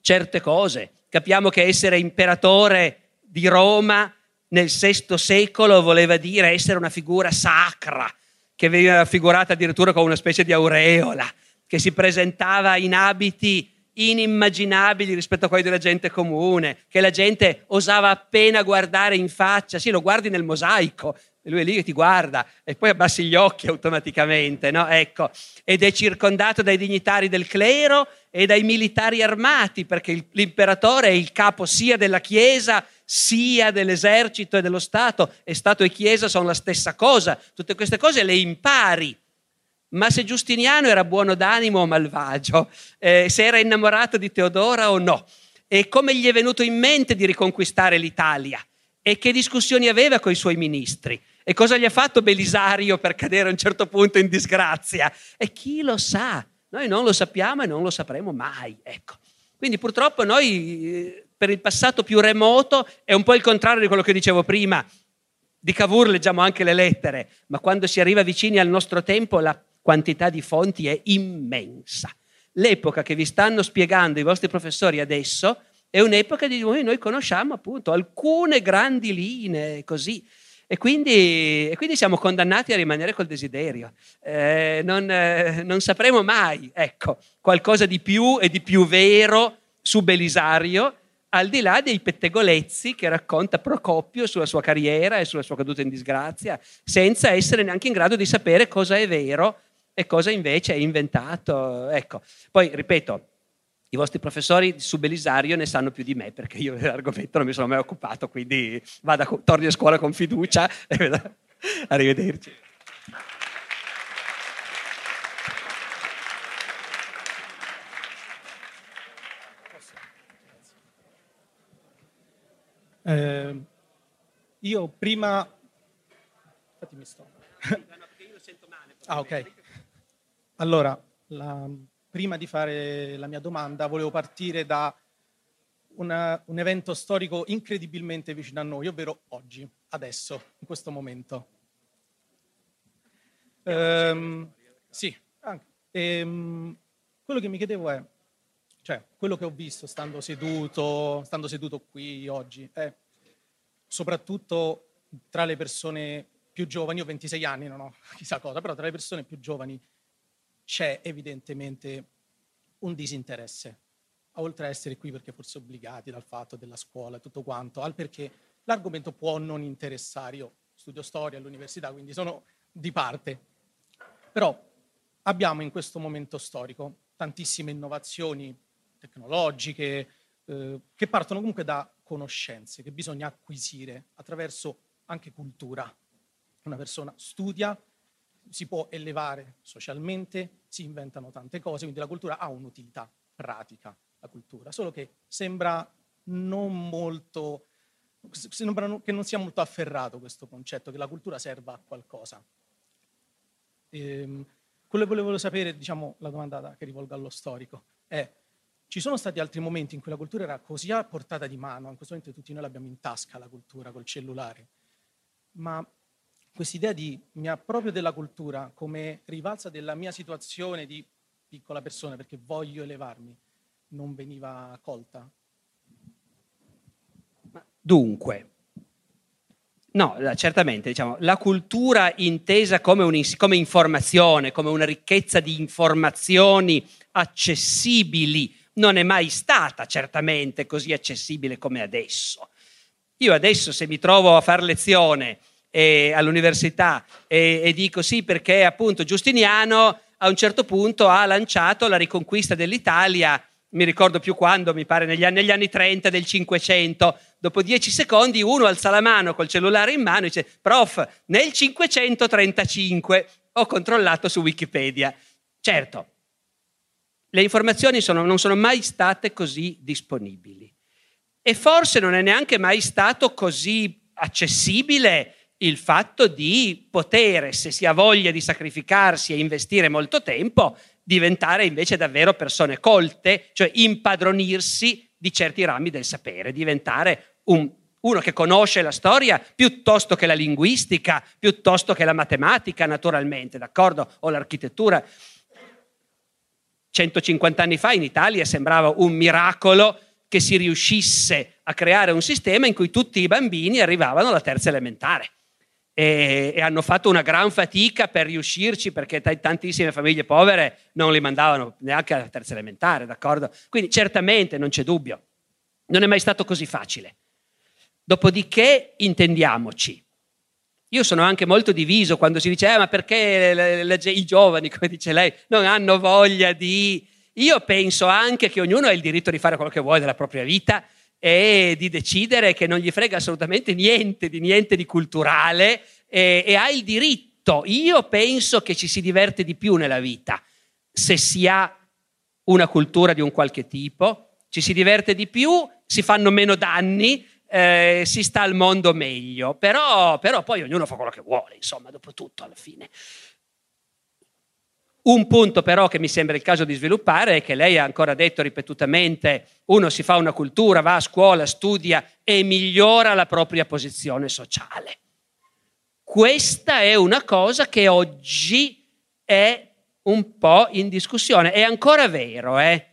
certe cose. Capiamo che essere imperatore di Roma nel VI secolo voleva dire essere una figura sacra, che veniva raffigurata addirittura con una specie di aureola, che si presentava in abiti inimmaginabili rispetto a quelli della gente comune, che la gente osava appena guardare in faccia, sì lo guardi nel mosaico, e lui è lì che ti guarda e poi abbassi gli occhi automaticamente, no? Ecco, ed è circondato dai dignitari del clero e dai militari armati, perché l'imperatore è il capo sia della Chiesa sia dell'esercito e dello Stato, e Stato e Chiesa sono la stessa cosa, tutte queste cose le impari. Ma se Giustiniano era buono d'animo o malvagio, eh, se era innamorato di Teodora o no, e come gli è venuto in mente di riconquistare l'Italia, e che discussioni aveva con i suoi ministri, e cosa gli ha fatto Belisario per cadere a un certo punto in disgrazia? E chi lo sa? Noi non lo sappiamo e non lo sapremo mai. Ecco. Quindi purtroppo noi eh, per il passato più remoto è un po' il contrario di quello che dicevo prima. Di Cavour leggiamo anche le lettere, ma quando si arriva vicini al nostro tempo la quantità di fonti è immensa. L'epoca che vi stanno spiegando i vostri professori adesso è un'epoca di cui noi conosciamo appunto alcune grandi linee così. E quindi, e quindi, siamo condannati a rimanere col desiderio. Eh, non, eh, non, sapremo mai, ecco, qualcosa di più e di più vero su Belisario, al di là dei pettegolezzi che racconta Procopio sulla sua carriera e sulla sua caduta in disgrazia, senza essere neanche in grado di sapere cosa è vero e cosa invece è inventato. Ecco. Poi, ripeto, i vostri professori su Belisario ne sanno più di me perché io dell'argomento non mi sono mai occupato, quindi vado, torni a scuola con fiducia. Arrivederci. Eh, io prima... Infatti mi sto... Ah, ok. Allora, la, prima di fare la mia domanda volevo partire da una- un evento storico incredibilmente vicino a noi, ovvero oggi, adesso, in questo momento. Ehm, sì. Ehm, quello che mi chiedevo è, cioè, quello che ho visto stando seduto, stando seduto qui oggi, è soprattutto tra le persone più giovani, io ho 26 anni, non ho chissà cosa, però tra le persone più giovani c'è evidentemente un disinteresse, oltre a essere qui perché forse obbligati dal fatto della scuola e tutto quanto, al perché l'argomento può non interessare. Io studio storia all'università, quindi sono di parte. Però abbiamo in questo momento storico tantissime innovazioni tecnologiche eh, che partono comunque da conoscenze che bisogna acquisire attraverso anche cultura. Una persona studia, si può elevare socialmente, si inventano tante cose, quindi la cultura ha un'utilità pratica, la cultura, solo che sembra non molto, sembra che non sia molto afferrato questo concetto, che la cultura serva a qualcosa. Ehm, quello che volevo sapere, diciamo, la domanda che rivolgo allo storico è ci sono stati altri momenti in cui la cultura era così a portata di mano, in questo momento tutti noi l'abbiamo in tasca la cultura col cellulare, ma quest'idea di mi approprio della cultura come rivalsa della mia situazione di piccola persona perché voglio elevarmi, non veniva colta? Dunque, no, certamente, diciamo, la cultura intesa come, un come informazione, come una ricchezza di informazioni accessibili, non è mai stata certamente così accessibile come adesso. Io adesso se mi trovo a fare lezione eh, all'università. E, e dico sì perché appunto Giustiniano a un certo punto ha lanciato la riconquista dell'Italia, mi ricordo più quando, mi pare negli anni, negli anni 30 del 500, dopo dieci secondi uno alza la mano col cellulare in mano e dice prof, nel 535 ho controllato su Wikipedia. Certo, le informazioni sono- non sono mai state così disponibili. E forse non è neanche mai stato così accessibile il fatto di poter, se si ha voglia di sacrificarsi e investire molto tempo, diventare invece davvero persone colte, cioè impadronirsi di certi rami del sapere, diventare un- uno che conosce la storia piuttosto che la linguistica, piuttosto che la matematica, naturalmente, d'accordo? O l'architettura. 150 anni fa in Italia sembrava un miracolo che si riuscisse a creare un sistema in cui tutti i bambini arrivavano alla terza elementare. E, e hanno fatto una gran fatica per riuscirci perché t- tantissime famiglie povere non li mandavano neanche alla terza elementare, d'accordo? Quindi certamente non c'è dubbio, non è mai stato così facile. Dopodiché intendiamoci, io sono anche molto diviso quando si dice, "Eh, ma perché le- le- i giovani, come dice lei, non hanno voglia di... Io penso anche che ognuno ha il diritto di fare quello che vuole della propria vita e di decidere che non gli frega assolutamente niente di niente di culturale e, e ha il diritto. Io penso che ci si diverte di più nella vita se si ha una cultura di un qualche tipo, ci si diverte di più, si fanno meno danni, eh, si sta al mondo meglio, però, però poi ognuno fa quello che vuole, insomma, dopo tutto alla fine. Un punto però che mi sembra il caso di sviluppare è che lei ha ancora detto ripetutamente, uno si fa una cultura, va a scuola, studia e migliora la propria posizione sociale. Questa è una cosa che oggi è un po' in discussione. È ancora vero, eh?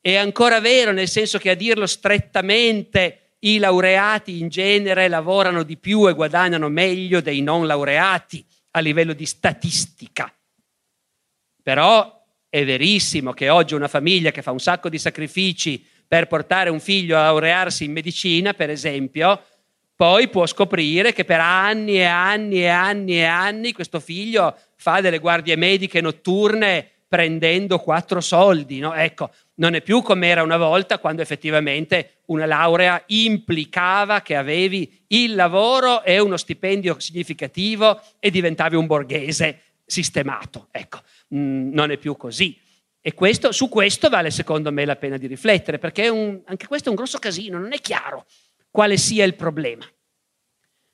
È ancora vero nel senso che a dirlo strettamente i laureati in genere lavorano di più e guadagnano meglio dei non laureati a livello di statistica. Però è verissimo che oggi una famiglia che fa un sacco di sacrifici per portare un figlio a laurearsi in medicina, per esempio, poi può scoprire che per anni e anni e anni e anni questo figlio fa delle guardie mediche notturne prendendo quattro soldi. No? Ecco, non è più come era una volta quando effettivamente una laurea implicava che avevi il lavoro e uno stipendio significativo e diventavi un borghese sistemato. Ecco, mm, non è più così. E questo, su questo vale secondo me la pena di riflettere, perché un- anche questo è un grosso casino, non è chiaro quale sia il problema.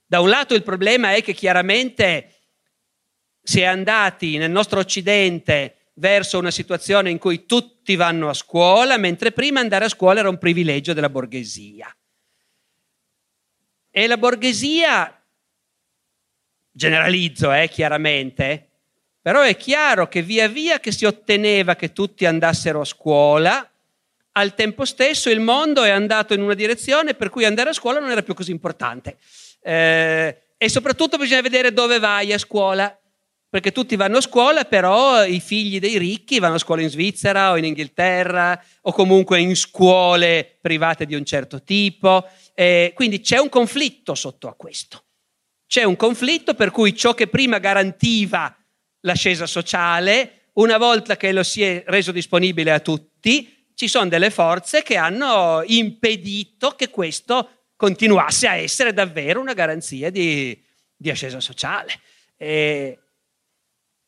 Da un lato il problema è che chiaramente si è andati nel nostro Occidente verso una situazione in cui tutti vanno a scuola, mentre prima andare a scuola era un privilegio della borghesia. E la borghesia, generalizzo eh, chiaramente, però è chiaro che via via che si otteneva che tutti andassero a scuola, al tempo stesso il mondo è andato in una direzione per cui andare a scuola non era più così importante. Eh, e soprattutto bisogna vedere dove vai a scuola perché tutti vanno a scuola, però i figli dei ricchi vanno a scuola in Svizzera o in Inghilterra o comunque in scuole private di un certo tipo. Eh, quindi c'è un conflitto sotto a questo. C'è un conflitto per cui ciò che prima garantiva l'ascesa sociale, una volta che lo si è reso disponibile a tutti, ci sono delle forze che hanno impedito che questo continuasse a essere davvero una garanzia di, di ascesa sociale. E,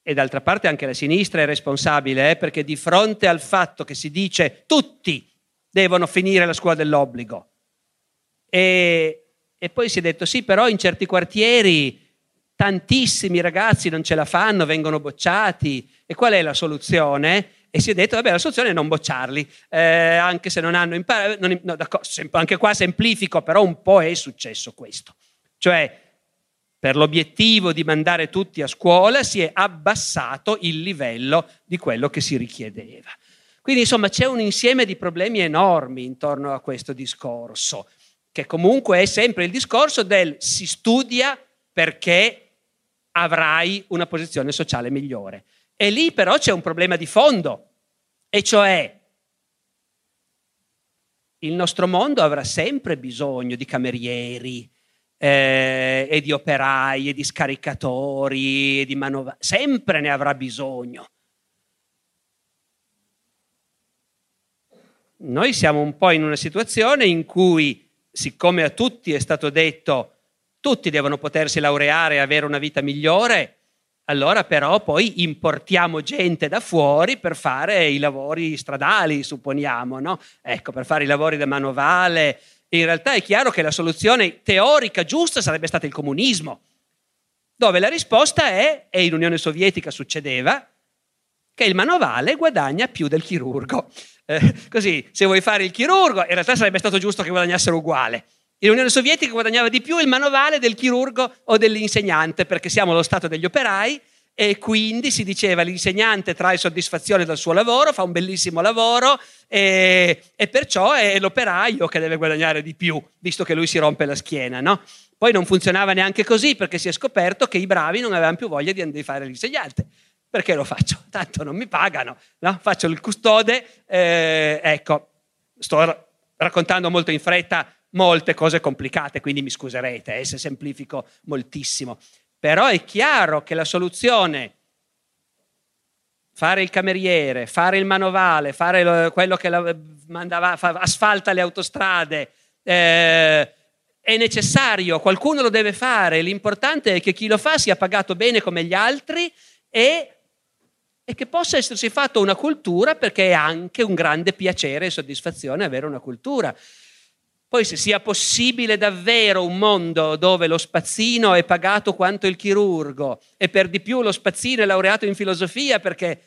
e d'altra parte anche la sinistra è responsabile, eh, perché di fronte al fatto che si dice tutti devono finire la scuola dell'obbligo, e, e poi si è detto sì, però in certi quartieri tantissimi ragazzi non ce la fanno, vengono bocciati, e qual è la soluzione? E si è detto, vabbè, la soluzione è non bocciarli, eh, anche se non hanno imparato, no, anche qua semplifico, però un po' è successo questo. Cioè, per l'obiettivo di mandare tutti a scuola si è abbassato il livello di quello che si richiedeva. Quindi insomma c'è un insieme di problemi enormi intorno a questo discorso, che comunque è sempre il discorso del si studia perché avrai una posizione sociale migliore. E lì però c'è un problema di fondo, e cioè il nostro mondo avrà sempre bisogno di camerieri, eh, e di operai, e di scaricatori, e di manovali, sempre ne avrà bisogno. Noi siamo un po' in una situazione in cui, siccome a tutti è stato detto tutti devono potersi laureare e avere una vita migliore, allora però poi importiamo gente da fuori per fare i lavori stradali, supponiamo, no? Ecco, per fare i lavori da manovale, in realtà è chiaro che la soluzione teorica giusta sarebbe stata il comunismo, dove la risposta è, e in Unione Sovietica succedeva, che il manovale guadagna più del chirurgo. Eh, così, se vuoi fare il chirurgo, in realtà sarebbe stato giusto che guadagnassero uguale. In Unione Sovietica guadagnava di più il manovale del chirurgo o dell'insegnante, perché siamo lo Stato degli operai e quindi si diceva l'insegnante trae soddisfazione dal suo lavoro, fa un bellissimo lavoro e, e, perciò è l'operaio che deve guadagnare di più, visto che lui si rompe la schiena. No? Poi non funzionava neanche così perché si è scoperto che i bravi non avevano più voglia di fare l'insegnante. Perché lo faccio? Tanto non mi pagano, no? faccio il custode, eh, ecco, sto raccontando molto in fretta molte cose complicate, quindi mi scuserete eh, se semplifico moltissimo. Però è chiaro che la soluzione, fare il cameriere, fare il manovale, fare quello che mandava, asfalta le autostrade, eh, è necessario, qualcuno lo deve fare, l'importante è che chi lo fa sia pagato bene come gli altri e, e che possa essersi fatto una cultura perché è anche un grande piacere e soddisfazione avere una cultura. Poi se sia possibile davvero un mondo dove lo spazzino è pagato quanto il chirurgo e per di più lo spazzino è laureato in filosofia perché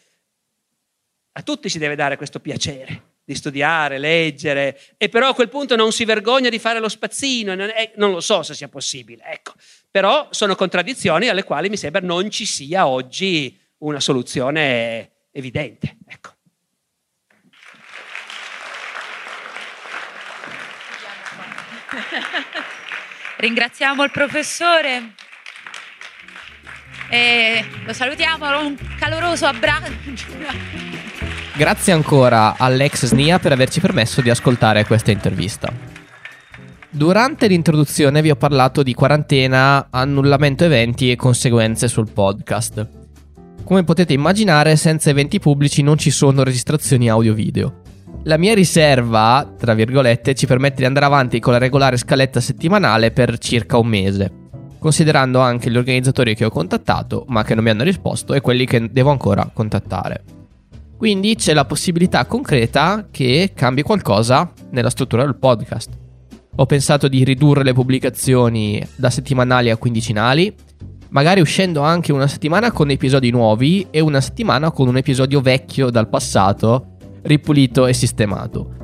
a tutti si deve dare questo piacere di studiare, leggere, e però a quel punto non si vergogna di fare lo spazzino, non, lo so se sia possibile, ecco. Però sono contraddizioni alle quali mi sembra non ci sia oggi una soluzione evidente, ecco. Ringraziamo il professore e lo salutiamo, un caloroso abbraccio. Grazie ancora all'ex SNIA per averci permesso di ascoltare questa intervista. Durante l'introduzione vi ho parlato di quarantena, annullamento eventi e conseguenze sul podcast. Come potete immaginare, senza eventi pubblici non ci sono registrazioni audio-video. La mia riserva, tra virgolette, ci permette di andare avanti con la regolare scaletta settimanale per circa un mese, considerando anche gli organizzatori che ho contattato, ma che non mi hanno risposto, e quelli che devo ancora contattare. Quindi c'è la possibilità concreta che cambi qualcosa nella struttura del podcast. Ho pensato di ridurre le pubblicazioni da settimanali a quindicinali, magari uscendo anche una settimana con episodi nuovi e una settimana con un episodio vecchio dal passato, ripulito e sistemato.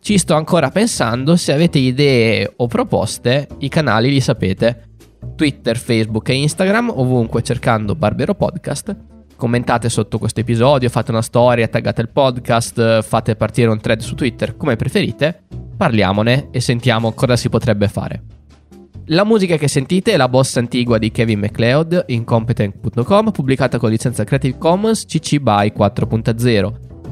Ci sto ancora pensando, se avete idee o proposte, i canali li sapete. Twitter, Facebook e Instagram, ovunque cercando Barbero Podcast. Commentate sotto questo episodio, fate una storia, taggate il podcast, fate partire un thread su Twitter, come preferite. Parliamone e sentiamo cosa si potrebbe fare. La musica che sentite è la boss antigua di Kevin MacLeod in competent.com, pubblicata con licenza Creative Commons CC BY 4.0.